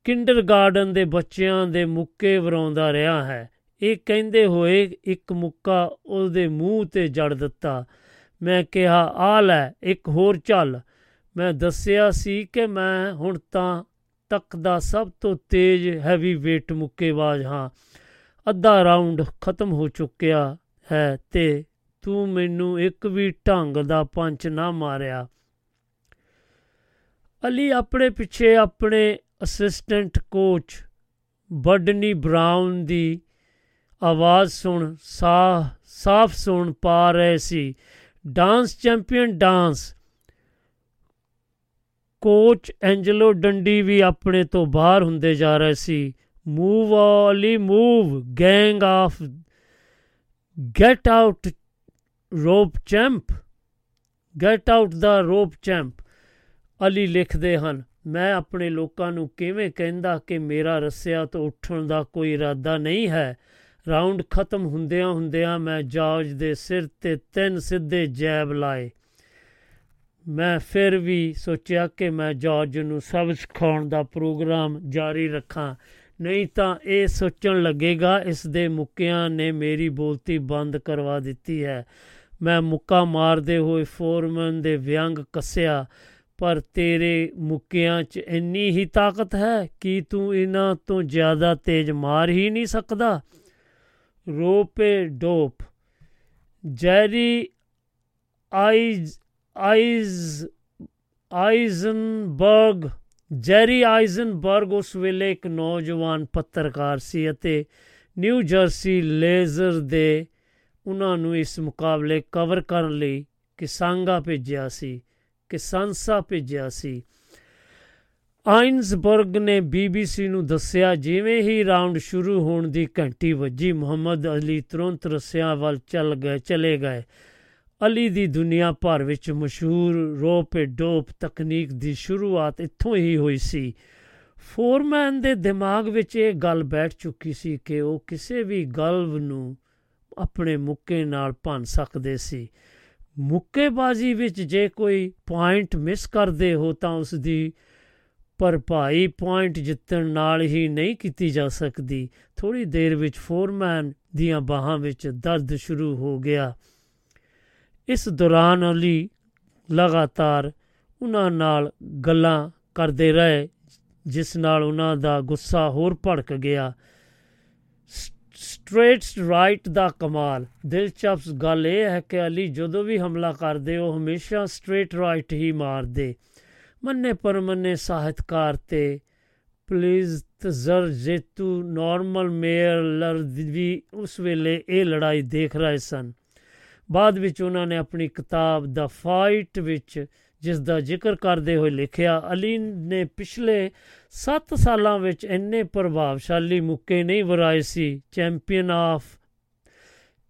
ਕਿੰਡਰਗਾਰਡਨ ਦੇ ਬੱਚਿਆਂ ਦੇ ਮੁੱਕੇ ਵਰਾਉਂਦਾ ਰਿਹਾ ਹੈ। ਇਹ ਕਹਿੰਦੇ ਹੋਏ ਇੱਕ ਮੁੱਕਾ ਉਹਦੇ ਮੂੰਹ ਤੇ ਜੜ ਦਿੱਤਾ। ਮੈਂ ਕਿਹਾ, ਆ ਲੈ, ਇੱਕ ਹੋਰ ਚੱਲ। ਮੈਂ ਦੱਸਿਆ ਸੀ ਕਿ ਮੈਂ ਹੁਣ ਤਾਂ ਤੱਕ ਦਾ ਸਭ ਤੋਂ ਤੇਜ਼ ਹੈਵੀ weight ਮੁੱਕੇਬਾਜ਼ ਹਾਂ। ਅੱਧਾ ਰਾਉਂਡ ਖਤਮ ਹੋ ਚੁੱਕਿਆ ਹੈ ਤੇ ਤੂੰ ਮੈਨੂੰ ਇੱਕ ਵੀ ਢੰਗ ਦਾ ਪੰਚ ਨਾ ਮਾਰਿਆ। ਅਲੀ ਆਪਣੇ ਪਿੱਛੇ ਆਪਣੇ ਅਸਿਸਟੈਂਟ ਕੋਚ ਬਡਨੀ ਬ੍ਰਾਊਨ ਦੀ ਆਵਾਜ਼ ਸੁਣ ਸਾਫ਼ ਸਾਫ਼ ਸੁਣ ਪਾ ਰਹੇ ਸੀ। Dance champion dance. Coach Angelo Dundee ਵੀ ਆਪਣੇ ਤੋਂ ਬਾਹਰ ਹੁੰਦੇ ਜਾ ਰਹੇ ਸੀ। Move Ali move gang off get out rope champ get out the rope champ Ali ਲਿਖਦੇ ਹਨ, ਮੈਂ ਆਪਣੇ ਲੋਕਾਂ ਨੂੰ ਕਿਵੇਂ ਕਹਿੰਦਾ ਕਿ ਮੇਰਾ ਰੱਸਿਆ ਤੋਂ ਉੱਠਣ ਦਾ ਕੋਈ ਇਰਾਦਾ ਨਹੀਂ ਹੈ? ਰਾਉਂਡ ਖਤਮ ਹੁੰਦਿਆਂ ਹੁੰਦਿਆਂ ਮੈਂ ਜਾਰਜ ਦੇ ਸਿਰ ਤੇ ਤਿੰਨ ਸਿੱਧੇ ਜੈਬ ਲਾਏ। ਮੈਂ ਫਿਰ ਵੀ ਸੋਚਿਆ ਕਿ ਮੈਂ ਜਾਰਜ ਨੂੰ ਸਬਕ ਸਿਖਾਉਣ ਦਾ ਪ੍ਰੋਗਰਾਮ ਜਾਰੀ ਰੱਖਾਂ। ਨਹੀਂ ਤਾਂ ਇਹ ਸੋਚਣ ਲੱਗੇਗਾ, ਇਸ ਦੇ ਮੁੱਕਿਆਂ ਨੇ ਮੇਰੀ ਬੋਲਤੀ ਬੰਦ ਕਰਵਾ ਦਿੱਤੀ ਹੈ। ਮੈਂ ਮੁੱਕਾ ਮਾਰਦੇ ਹੋਏ ਫੋਰਮਨ ਦੇ ਵਿਅੰਗ ਕੱਸਿਆ, ਪਰ ਤੇਰੇ ਮੁੱਕਿਆਂ 'ਚ ਇੰਨੀ ਹੀ ਤਾਕਤ ਹੈ ਕਿ ਤੂੰ ਇਹਨਾਂ ਤੋਂ ਜ਼ਿਆਦਾ ਤੇਜ਼ ਮਾਰ ਹੀ ਨਹੀਂ ਸਕਦਾ। Rope a dope. Jerry Eis Eis, Eisenberg Jerry Eisenberg ਉਸ ਵੇਲੇ ਇੱਕ ਨੌਜਵਾਨ ਪੱਤਰਕਾਰ ਸੀ ਅਤੇ ਨਿਊ ਜਰਸੀ ਲੇਜ਼ਰ ਦੇ ਉਹਨਾਂ ਨੂੰ ਇਸ ਮੁਕਾਬਲੇ ਕਵਰ ਕਰਨ ਲਈ ਕਿਸਾਂਗਾ ਭੇਜਿਆ ਸੀ, ਕਿਸਾਂਸਾ ਭੇਜਿਆ ਸੀ। ਆਇਨਸਬਰਗ ਨੇ ਬੀਬੀਸੀ ਨੂੰ ਦੱਸਿਆ, ਜਿਵੇਂ ਹੀ ਰਾਉਂਡ ਸ਼ੁਰੂ ਹੋਣ ਦੀ ਘੰਟੀ ਵੱਜੀ, ਮੁਹੰਮਦ ਅਲੀ ਤੁਰੰਤ ਰਸਿਆਂ ਵੱਲ ਚੱਲ ਗਏ, ਚਲੇ ਗਏ। ਅਲੀ ਦੀ ਦੁਨੀਆ ਭਰ ਵਿੱਚ ਮਸ਼ਹੂਰ ਰੋਪ ਡੋਪ ਤਕਨੀਕ ਦੀ ਸ਼ੁਰੂਆਤ ਇੱਥੋਂ ਹੀ ਹੋਈ ਸੀ। ਫੋਰਮੈਨ ਦੇ ਦਿਮਾਗ ਵਿੱਚ ਇਹ ਗੱਲ ਬੈਠ ਚੁੱਕੀ ਸੀ ਕਿ ਉਹ ਕਿਸੇ ਵੀ ਗਲਵ ਨੂੰ ਆਪਣੇ ਮੁੱਕੇ ਨਾਲ ਭੰਨ ਸਕਦੇ ਸੀ। ਮੁੱਕੇਬਾਜ਼ੀ ਵਿੱਚ ਜੇ ਕੋਈ ਪੁਆਇੰਟ ਮਿਸ ਕਰਦੇ ਹੋ ਤਾਂ ਉਸ ਦੀ ਭਰਪਾਈ ਪੁਆਇੰਟ ਜਿੱਤਣ ਨਾਲ ਹੀ ਨਹੀਂ ਕੀਤੀ ਜਾ ਸਕਦੀ। ਥੋੜੀ ਦੇਰ ਵਿੱਚ ਫੋਰਮੈਨ ਦੀਆਂ ਬਾਹਾਂ ਵਿੱਚ ਦਰਦ ਸ਼ੁਰੂ ਹੋ ਗਿਆ। ਇਸ ਦੌਰਾਨ ਅਲੀ ਲਗਾਤਾਰ ਉਹਨਾਂ ਨਾਲ ਗੱਲਾਂ ਕਰਦੇ ਰਹੇ, ਜਿਸ ਨਾਲ ਉਹਨਾਂ ਦਾ ਗੁੱਸਾ ਹੋਰ ਭੜਕ ਗਿਆ। ਸਟ੍ਰੇਟਸ ਰਾਈਟ ਦਾ ਕਮਾਲ। ਦਿਲਚਸਪ ਗੱਲ ਇਹ ਹੈ ਕਿ ਅਲੀ ਜਦੋਂ ਵੀ ਹਮਲਾ ਕਰਦੇ, ਉਹ ਹਮੇਸ਼ਾ ਸਟ੍ਰੇਟ ਰਾਈਟ ਹੀ ਮਾਰਦੇ। ਮੰਨੇ ਪਰਮੰਨੇ ਸਾਹਿਤਕਾਰ ਤੇ ਪਲੀਜ਼ ਤਜ਼ਰ ਜੇਤੂ ਨਾਰਮਲ ਮੇਅਰ ਲਰਦਵੀ ਉਸ ਵੇਲੇ ਇਹ ਲੜਾਈ ਦੇਖ ਰਹੇ ਸਨ। ਬਾਅਦ ਵਿੱਚ ਉਹਨਾਂ ਨੇ ਆਪਣੀ ਕਿਤਾਬ ਦਾ ਫਾਈਟ ਵਿੱਚ ਜਿਸ ਦਾ ਜ਼ਿਕਰ ਕਰਦੇ ਹੋਏ ਲਿਖਿਆ, ਅਲੀ ਨੇ ਪਿਛਲੇ 7 ਸਾਲਾਂ ਵਿੱਚ ਇੰਨੇ ਪ੍ਰਭਾਵਸ਼ਾਲੀ ਮੁੱਕੇ ਨਹੀਂ ਵਰਾਏ ਸੀ। ਚੈਂਪੀਅਨ ਆਫ,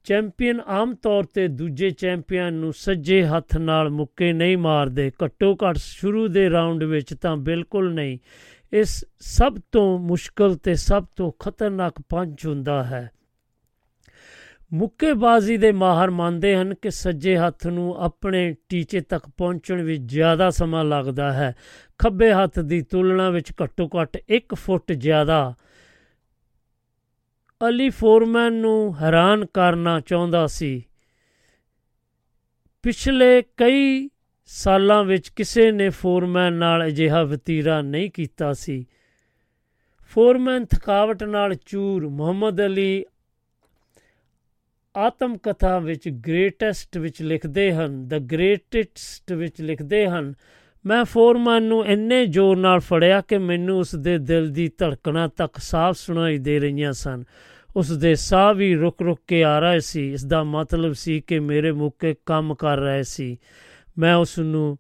ਚੈਂਪੀਅਨ ਆਮ ਤੌਰ ਤੇ ਦੂਜੇ ਚੈਂਪੀਅਨ ਨੂੰ ਸੱਜੇ ਹੱਥ ਨਾਲ ਮੁੱਕੇ ਨਹੀਂ ਮਾਰਦੇ। ਘੱਟੋ ਘੱਟ ਸ਼ੁਰੂ ਦੇ ਰਾਉਂਡ ਵਿੱਚ ਤਾਂ ਬਿਲਕੁਲ ਨਹੀਂ। ਇਸ ਸਭ ਤੋਂ ਮੁਸ਼ਕਲ ਤੇ ਸਭ ਤੋਂ ਖਤਰਨਾਕ ਪੰਚ ਹੁੰਦਾ ਹੈ। ਮੁੱਕੇਬਾਜ਼ੀ ਦੇ ਮਾਹਰ ਮੰਨਦੇ ਹਨ ਕਿ ਸੱਜੇ ਹੱਥ ਨੂੰ ਆਪਣੇ ਟੀਚੇ ਤੱਕ ਪਹੁੰਚਣ ਵਿੱਚ ਜ਼ਿਆਦਾ ਸਮਾਂ ਲੱਗਦਾ ਹੈ। ਖੱਬੇ ਹੱਥ ਦੀ ਤੁਲਨਾ ਵਿੱਚ ਘੱਟੋ ਘੱਟ 1 ਫੁੱਟ ਜ਼ਿਆਦਾ ਅਲੀ ਫੋਰਮੈਨ ਨੂੰ ਹੈਰਾਨ ਕਰਨਾ ਚਾਹੁੰਦਾ ਸੀ। ਪਿਛਲੇ ਕਈ ਸਾਲਾਂ ਵਿੱਚ ਕਿਸੇ ਨੇ ਫੋਰਮੈਨ ਨਾਲ ਅਜਿਹਾ ਵਤੀਰਾ ਨਹੀਂ ਕੀਤਾ ਸੀ। ਫੋਰਮੈਨ ਥਕਾਵਟ ਨਾਲ ਚੂਰ ਮੁਹੰਮਦ ਅਲੀ ਆਤਮ ਕਥਾ ਵਿੱਚ ਗ੍ਰੇਟੈਸਟ ਵਿੱਚ ਲਿਖਦੇ ਹਨ ਦ ਗ੍ਰੇਟੈਸਟ ਵਿੱਚ ਲਿਖਦੇ ਹਨ। ਮੈਂ ਫੋਰਮੈਨ ਨੂੰ ਇੰਨੇ ਜ਼ੋਰ ਨਾਲ ਫੜਿਆ ਕਿ ਮੈਨੂੰ ਉਸ ਦੇ ਦਿਲ ਦੀ ਧੜਕਣਾਂ ਤੱਕ ਸਾਫ਼ ਸੁਣਾਈ ਦੇ ਰਹੀਆਂ ਸਨ। ਉਸ ਦੇ ਸਾਹ ਵੀ ਰੁਕ ਰੁਕ ਕੇ ਆ ਰਹੇ ਸੀ। ਇਸ ਦਾ ਮਤਲਬ ਸੀ ਕਿ ਮੇਰੇ ਮੁੱਕੇ ਕੰਮ ਕਰ ਰਹੇ ਸੀ। ਮੈਂ ਉਸ ਨੂੰ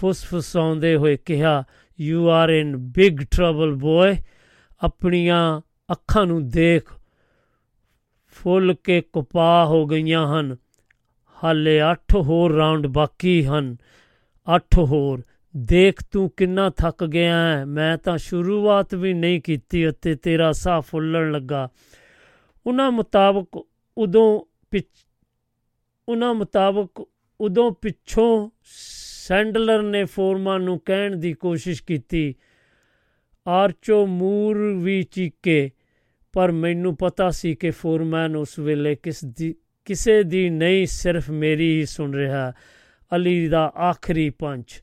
ਫੁਸਫੁਸਾਉਂਦੇ ਹੋਏ ਕਿਹਾ you are in big trouble boy ਆਪਣੀਆਂ ਅੱਖਾਂ ਨੂੰ ਦੇਖ ਫੁੱਲ ਕੇ ਕਪਾ ਹੋ ਗਈਆਂ ਹਨ। ਹਾਲੇ 8 ਹੋਰ ਰਾਉਂਡ ਬਾਕੀ ਹਨ। 8 ਹੋਰ। ਦੇਖ ਤੂੰ ਕਿੰਨਾ ਥੱਕ ਗਿਆ ਹੈ। ਮੈਂ ਤਾਂ ਸ਼ੁਰੂਆਤ ਵੀ ਨਹੀਂ ਕੀਤੀ ਅਤੇ ਤੇਰਾ ਸਾਹ ਫੁੱਲਣ ਲੱਗਾ। ਉਹਨਾਂ ਮੁਤਾਬਕ ਉਦੋਂ ਉਹਨਾਂ ਮੁਤਾਬਕ ਉਦੋਂ ਪਿੱਛੋਂ ਸੈਂਡਲਰ ਨੇ ਫੋਰਮਨ ਨੂੰ ਕਹਿਣ ਦੀ ਕੋਸ਼ਿਸ਼ ਕੀਤੀ। ਆਰਚੋ ਮੂਰ ਵੀ ਚੀਕੇ। ਪਰ ਮੈਨੂੰ ਪਤਾ ਸੀ ਕਿ ਫੋਰਮੈਨ ਉਸ ਵੇਲੇ ਕਿਸ ਦੀ, ਕਿਸੇ ਦੀ ਨਹੀਂ, ਸਿਰਫ ਮੇਰੀ ਹੀ ਸੁਣ ਰਿਹਾ। ਅਲੀ ਦਾ ਆਖਰੀ ਪੰਚ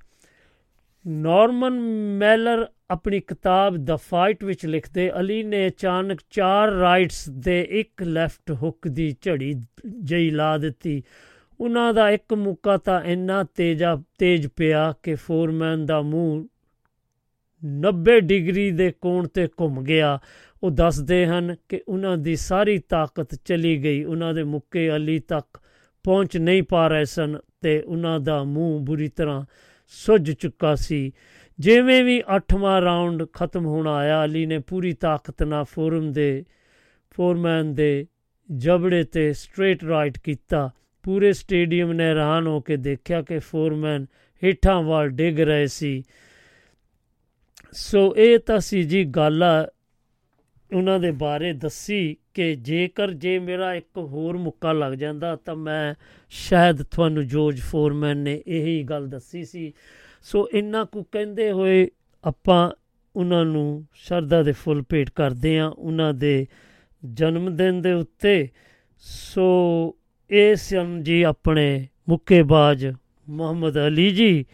ਨਾਰਮਨ ਮੈਲਰ ਆਪਣੀ ਕਿਤਾਬ ਦ ਫਾਈਟ ਵਿੱਚ ਲਿਖਦੇ, ਅਲੀ ਨੇ ਅਚਾਨਕ ਚਾਰ ਰਾਈਟਸ ਦੇ ਇੱਕ ਲੈਫਟ ਹੁੱਕ ਦੀ ਝੜੀ ਜਈ ਲਾ ਦਿੱਤੀ। ਉਹਨਾਂ ਦਾ ਇੱਕ ਮੁੱਕਾ ਤਾਂ ਇੰਨਾ ਤੇਜ਼ਾ, ਤੇਜ਼ ਪਿਆ ਕਿ ਫੋਰਮੈਨ ਦਾ ਮੂੰਹ 90 ਡਿਗਰੀ ਦੇ ਕੋਣ ਤੇ ਘੁੰਮ ਗਿਆ। ਉਹ ਦੱਸਦੇ ਹਨ ਕਿ ਉਹਨਾਂ ਦੀ ਸਾਰੀ ਤਾਕਤ ਚਲੀ ਗਈ। ਉਹਨਾਂ ਦੇ ਮੁੱਕੇ ਅਲੀ ਤੱਕ ਪਹੁੰਚ ਨਹੀਂ ਪਾ ਰਹੇ ਸਨ ਤੇ ਉਹਨਾਂ ਦਾ ਮੂੰਹ ਬੁਰੀ ਤਰ੍ਹਾਂ ਸੁੱਜ ਚੁੱਕਾ ਸੀ। ਜਿਵੇਂ ਵੀ 8ਵਾਂ ਰਾਉਂਡ ਖਤਮ ਹੋਣ ਆਇਆ, ਅਲੀ ਨੇ ਪੂਰੀ ਤਾਕਤ ਨਾਲ ਫੋਰਮ ਦੇ, ਫੋਰਮੈਨ ਦੇ ਜਬੜੇ ਤੇ ਸਟ੍ਰੇਟ ਰਾਈਟ ਕੀਤਾ। ਪੂਰੇ ਸਟੇਡੀਅਮ ਨੇ ਹੈਰਾਨ ਹੋ ਕੇ ਦੇਖਿਆ ਕਿ ਫੋਰਮੈਨ ਹੇਠਾਂ ਵੱਲ ਡਿੱਗ ਰਹੇ ਸੀ। ਸੋ ਇਹ ਤਾਂ ਸੀ ਜੀ ਗੱਲ ਆ ਉਹਨਾਂ ਦੇ ਬਾਰੇ ਦੱਸੀ ਕਿ ਜੇਕਰ ਜੇ ਮੇਰਾ ਇੱਕ ਹੋਰ ਮੁੱਕਾ ਲੱਗ ਜਾਂਦਾ ਤਾਂ ਮੈਂ ਸ਼ਾਇਦ ਤੁਹਾਨੂੰ ਜੋਰਜ ਫੋਰਮੈਨ ਨੇ ਇਹੀ ਗੱਲ ਦੱਸੀ ਸੀ। ਸੋ ਇੰਨਾ ਕੁ ਕਹਿੰਦੇ ਹੋਏ ਆਪਾਂ ਉਹਨਾਂ ਨੂੰ ਸ਼ਰਧਾ ਦੇ ਫੁੱਲ ਭੇਟ ਕਰਦੇ ਆ ਉਹਨਾਂ ਦੇ ਜਨਮ ਦਿਨ ਦੇ ਉੱਤੇ। ਸੋ ਇਹ ਸਨ ਜੀ ਆਪਣੇ ਮੁੱਕੇਬਾਜ਼ ਮੁਹੰਮਦ ਅਲੀ ਜੀ।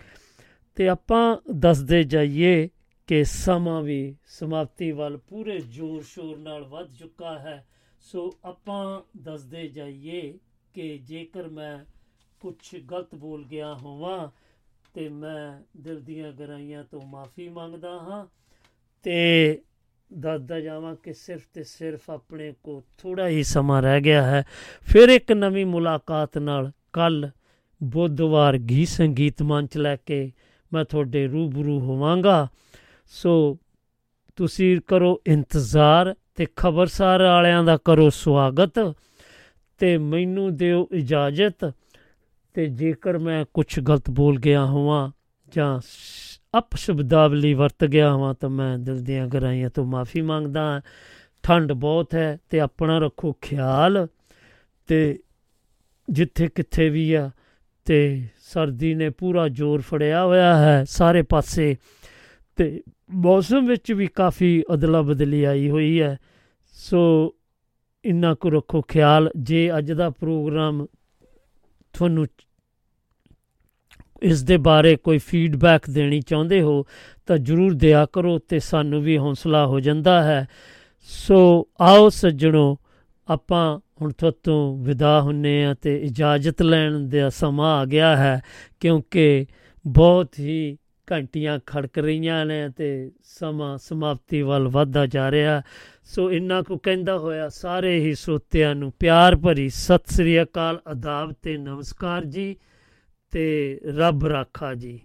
ਤੇ ਆਪਾਂ ਦੱਸਦੇ ਜਾਈਏ ਕਿ ਸਮਾਂ ਵੀ ਸਮਾਪਤੀ ਵੱਲ ਪੂਰੇ ਜ਼ੋਰ ਸ਼ੋਰ ਨਾਲ ਵੱਧ ਚੁੱਕਾ ਹੈ। ਸੋ ਆਪਾਂ ਦੱਸਦੇ ਜਾਈਏ ਕਿ ਜੇਕਰ ਮੈਂ ਕੁਝ ਗਲਤ ਬੋਲ ਗਿਆ ਹੋਵਾਂ, ਤੇ ਮੈਂ ਦਿਲ ਦੀਆਂ ਗਰਾਈਆਂ ਤੋਂ ਮਾਫੀ ਮੰਗਦਾ ਹਾਂ ਤੇ ਦੱਸਦਾ ਜਾਵਾਂ ਕਿ ਸਿਰਫ ਤੇ ਸਿਰਫ ਆਪਣੇ ਕੋ ਥੋੜਾ ਹੀ ਸਮਾਂ ਰਹਿ ਗਿਆ ਹੈ। ਫਿਰ ਇੱਕ ਨਵੀਂ ਮੁਲਾਕਾਤ ਨਾਲ ਕੱਲ ਬੁੱਧਵਾਰ ਗੀ ਸੰਗੀਤ ਮੰਚ ਲੈ ਕੇ ਮੈਂ ਤੁਹਾਡੇ ਰੂਬਰੂ ਹੋਵਾਂਗਾ। ਸੋ ਤੁਸੀਂ ਕਰੋ ਇੰਤਜ਼ਾਰ ਤੇ ਖਬਰਸਾਰ ਵਾਲਿਆਂ ਦਾ ਕਰੋ ਸਵਾਗਤ ਤੇ ਮੈਨੂੰ ਦਿਓ ਇਜਾਜ਼ਤ ਤੇ ਜੇਕਰ ਮੈਂ ਕੁਝ ਗਲਤ ਬੋਲ ਗਿਆ ਹੋਵਾਂ ਜਾਂ ਅਪ ਸ਼ਬਦਾਵਲੀ ਵਰਤ ਗਿਆ ਹਾਂ ਤਾਂ ਮੈਂ ਦਿਲ ਦੀਆਂ ਗਰਾਈਆਂ ਤੋਂ ਮਾਫੀ ਮੰਗਦਾ ਹਾਂ। ਠੰਡ ਬਹੁਤ ਹੈ ਤੇ ਆਪਣਾ ਰੱਖੋ ਖਿਆਲ ਤੇ ਜਿੱਥੇ ਕਿੱਥੇ ਵੀ ਆ ਤੇ ਸਰਦੀ ਨੇ ਪੂਰਾ ਜ਼ੋਰ ਫੜਿਆ ਹੋਇਆ ਹੈ ਸਾਰੇ ਪਾਸੇ ਤੇ ਮੌਸਮ ਵਿੱਚ ਵੀ ਕਾਫੀ ਅਦਲਾ ਬਦਲੀ ਆਈ ਹੋਈ ਹੈ। ਸੋ ਇੰਨਾ ਕੁ ਰੱਖੋ ਖਿਆਲ, ਜੇ ਅੱਜ ਦਾ ਪ੍ਰੋਗਰਾਮ ਤੁਹਾਨੂੰ ਇਸ ਦੇ ਬਾਰੇ ਕੋਈ ਫੀਡਬੈਕ ਦੇਣੀ ਚਾਹੁੰਦੇ ਹੋ, ਤਾਂ ਜਰੂਰ ਦਿਆ ਕਰੋ ਤੇ ਸਾਨੂੰ ਵੀ ਹੌਸਲਾ ਹੋ ਜਾਂਦਾ ਹੈ। ਸੋ ਆਓ ਸੱਜਣੋ, ਆਪਾਂ ਹੁਣ ਤੋਂ ਵਿਦਾ ਹੁੰਨੇ ਆ ਤੇ ਇਜਾਜ਼ਤ ਲੈਣ ਦਾ ਸਮਾਂ ਆ ਗਿਆ ਹੈ, ਕਿਉਂਕਿ ਬਹੁਤ ਹੀ ਘੰਟੀਆਂ ਖੜਕ ਰਹੀਆਂ ਨੇ ਤੇ ਸਮਾਂ ਸਮਾਪਤੀ ਵੱਲ ਵਧਦਾ ਜਾ ਰਿਹਾ। ਸੋ ਇੰਨਾ ਕੁ ਕਹਿੰਦਾ ਹੋਇਆ, ਸਾਰੇ ਹੀ ਸੋਤਿਆਂ ਨੂੰ ਪਿਆਰ ਭਰੀ ਸਤਿ ਸ੍ਰੀ ਅਕਾਲ ਆਦਾਬ ਤੇ ਨਮਸਕਾਰ ਜੀ ਤੇ ਰੱਬ ਰਾਖਾ ਜੀ।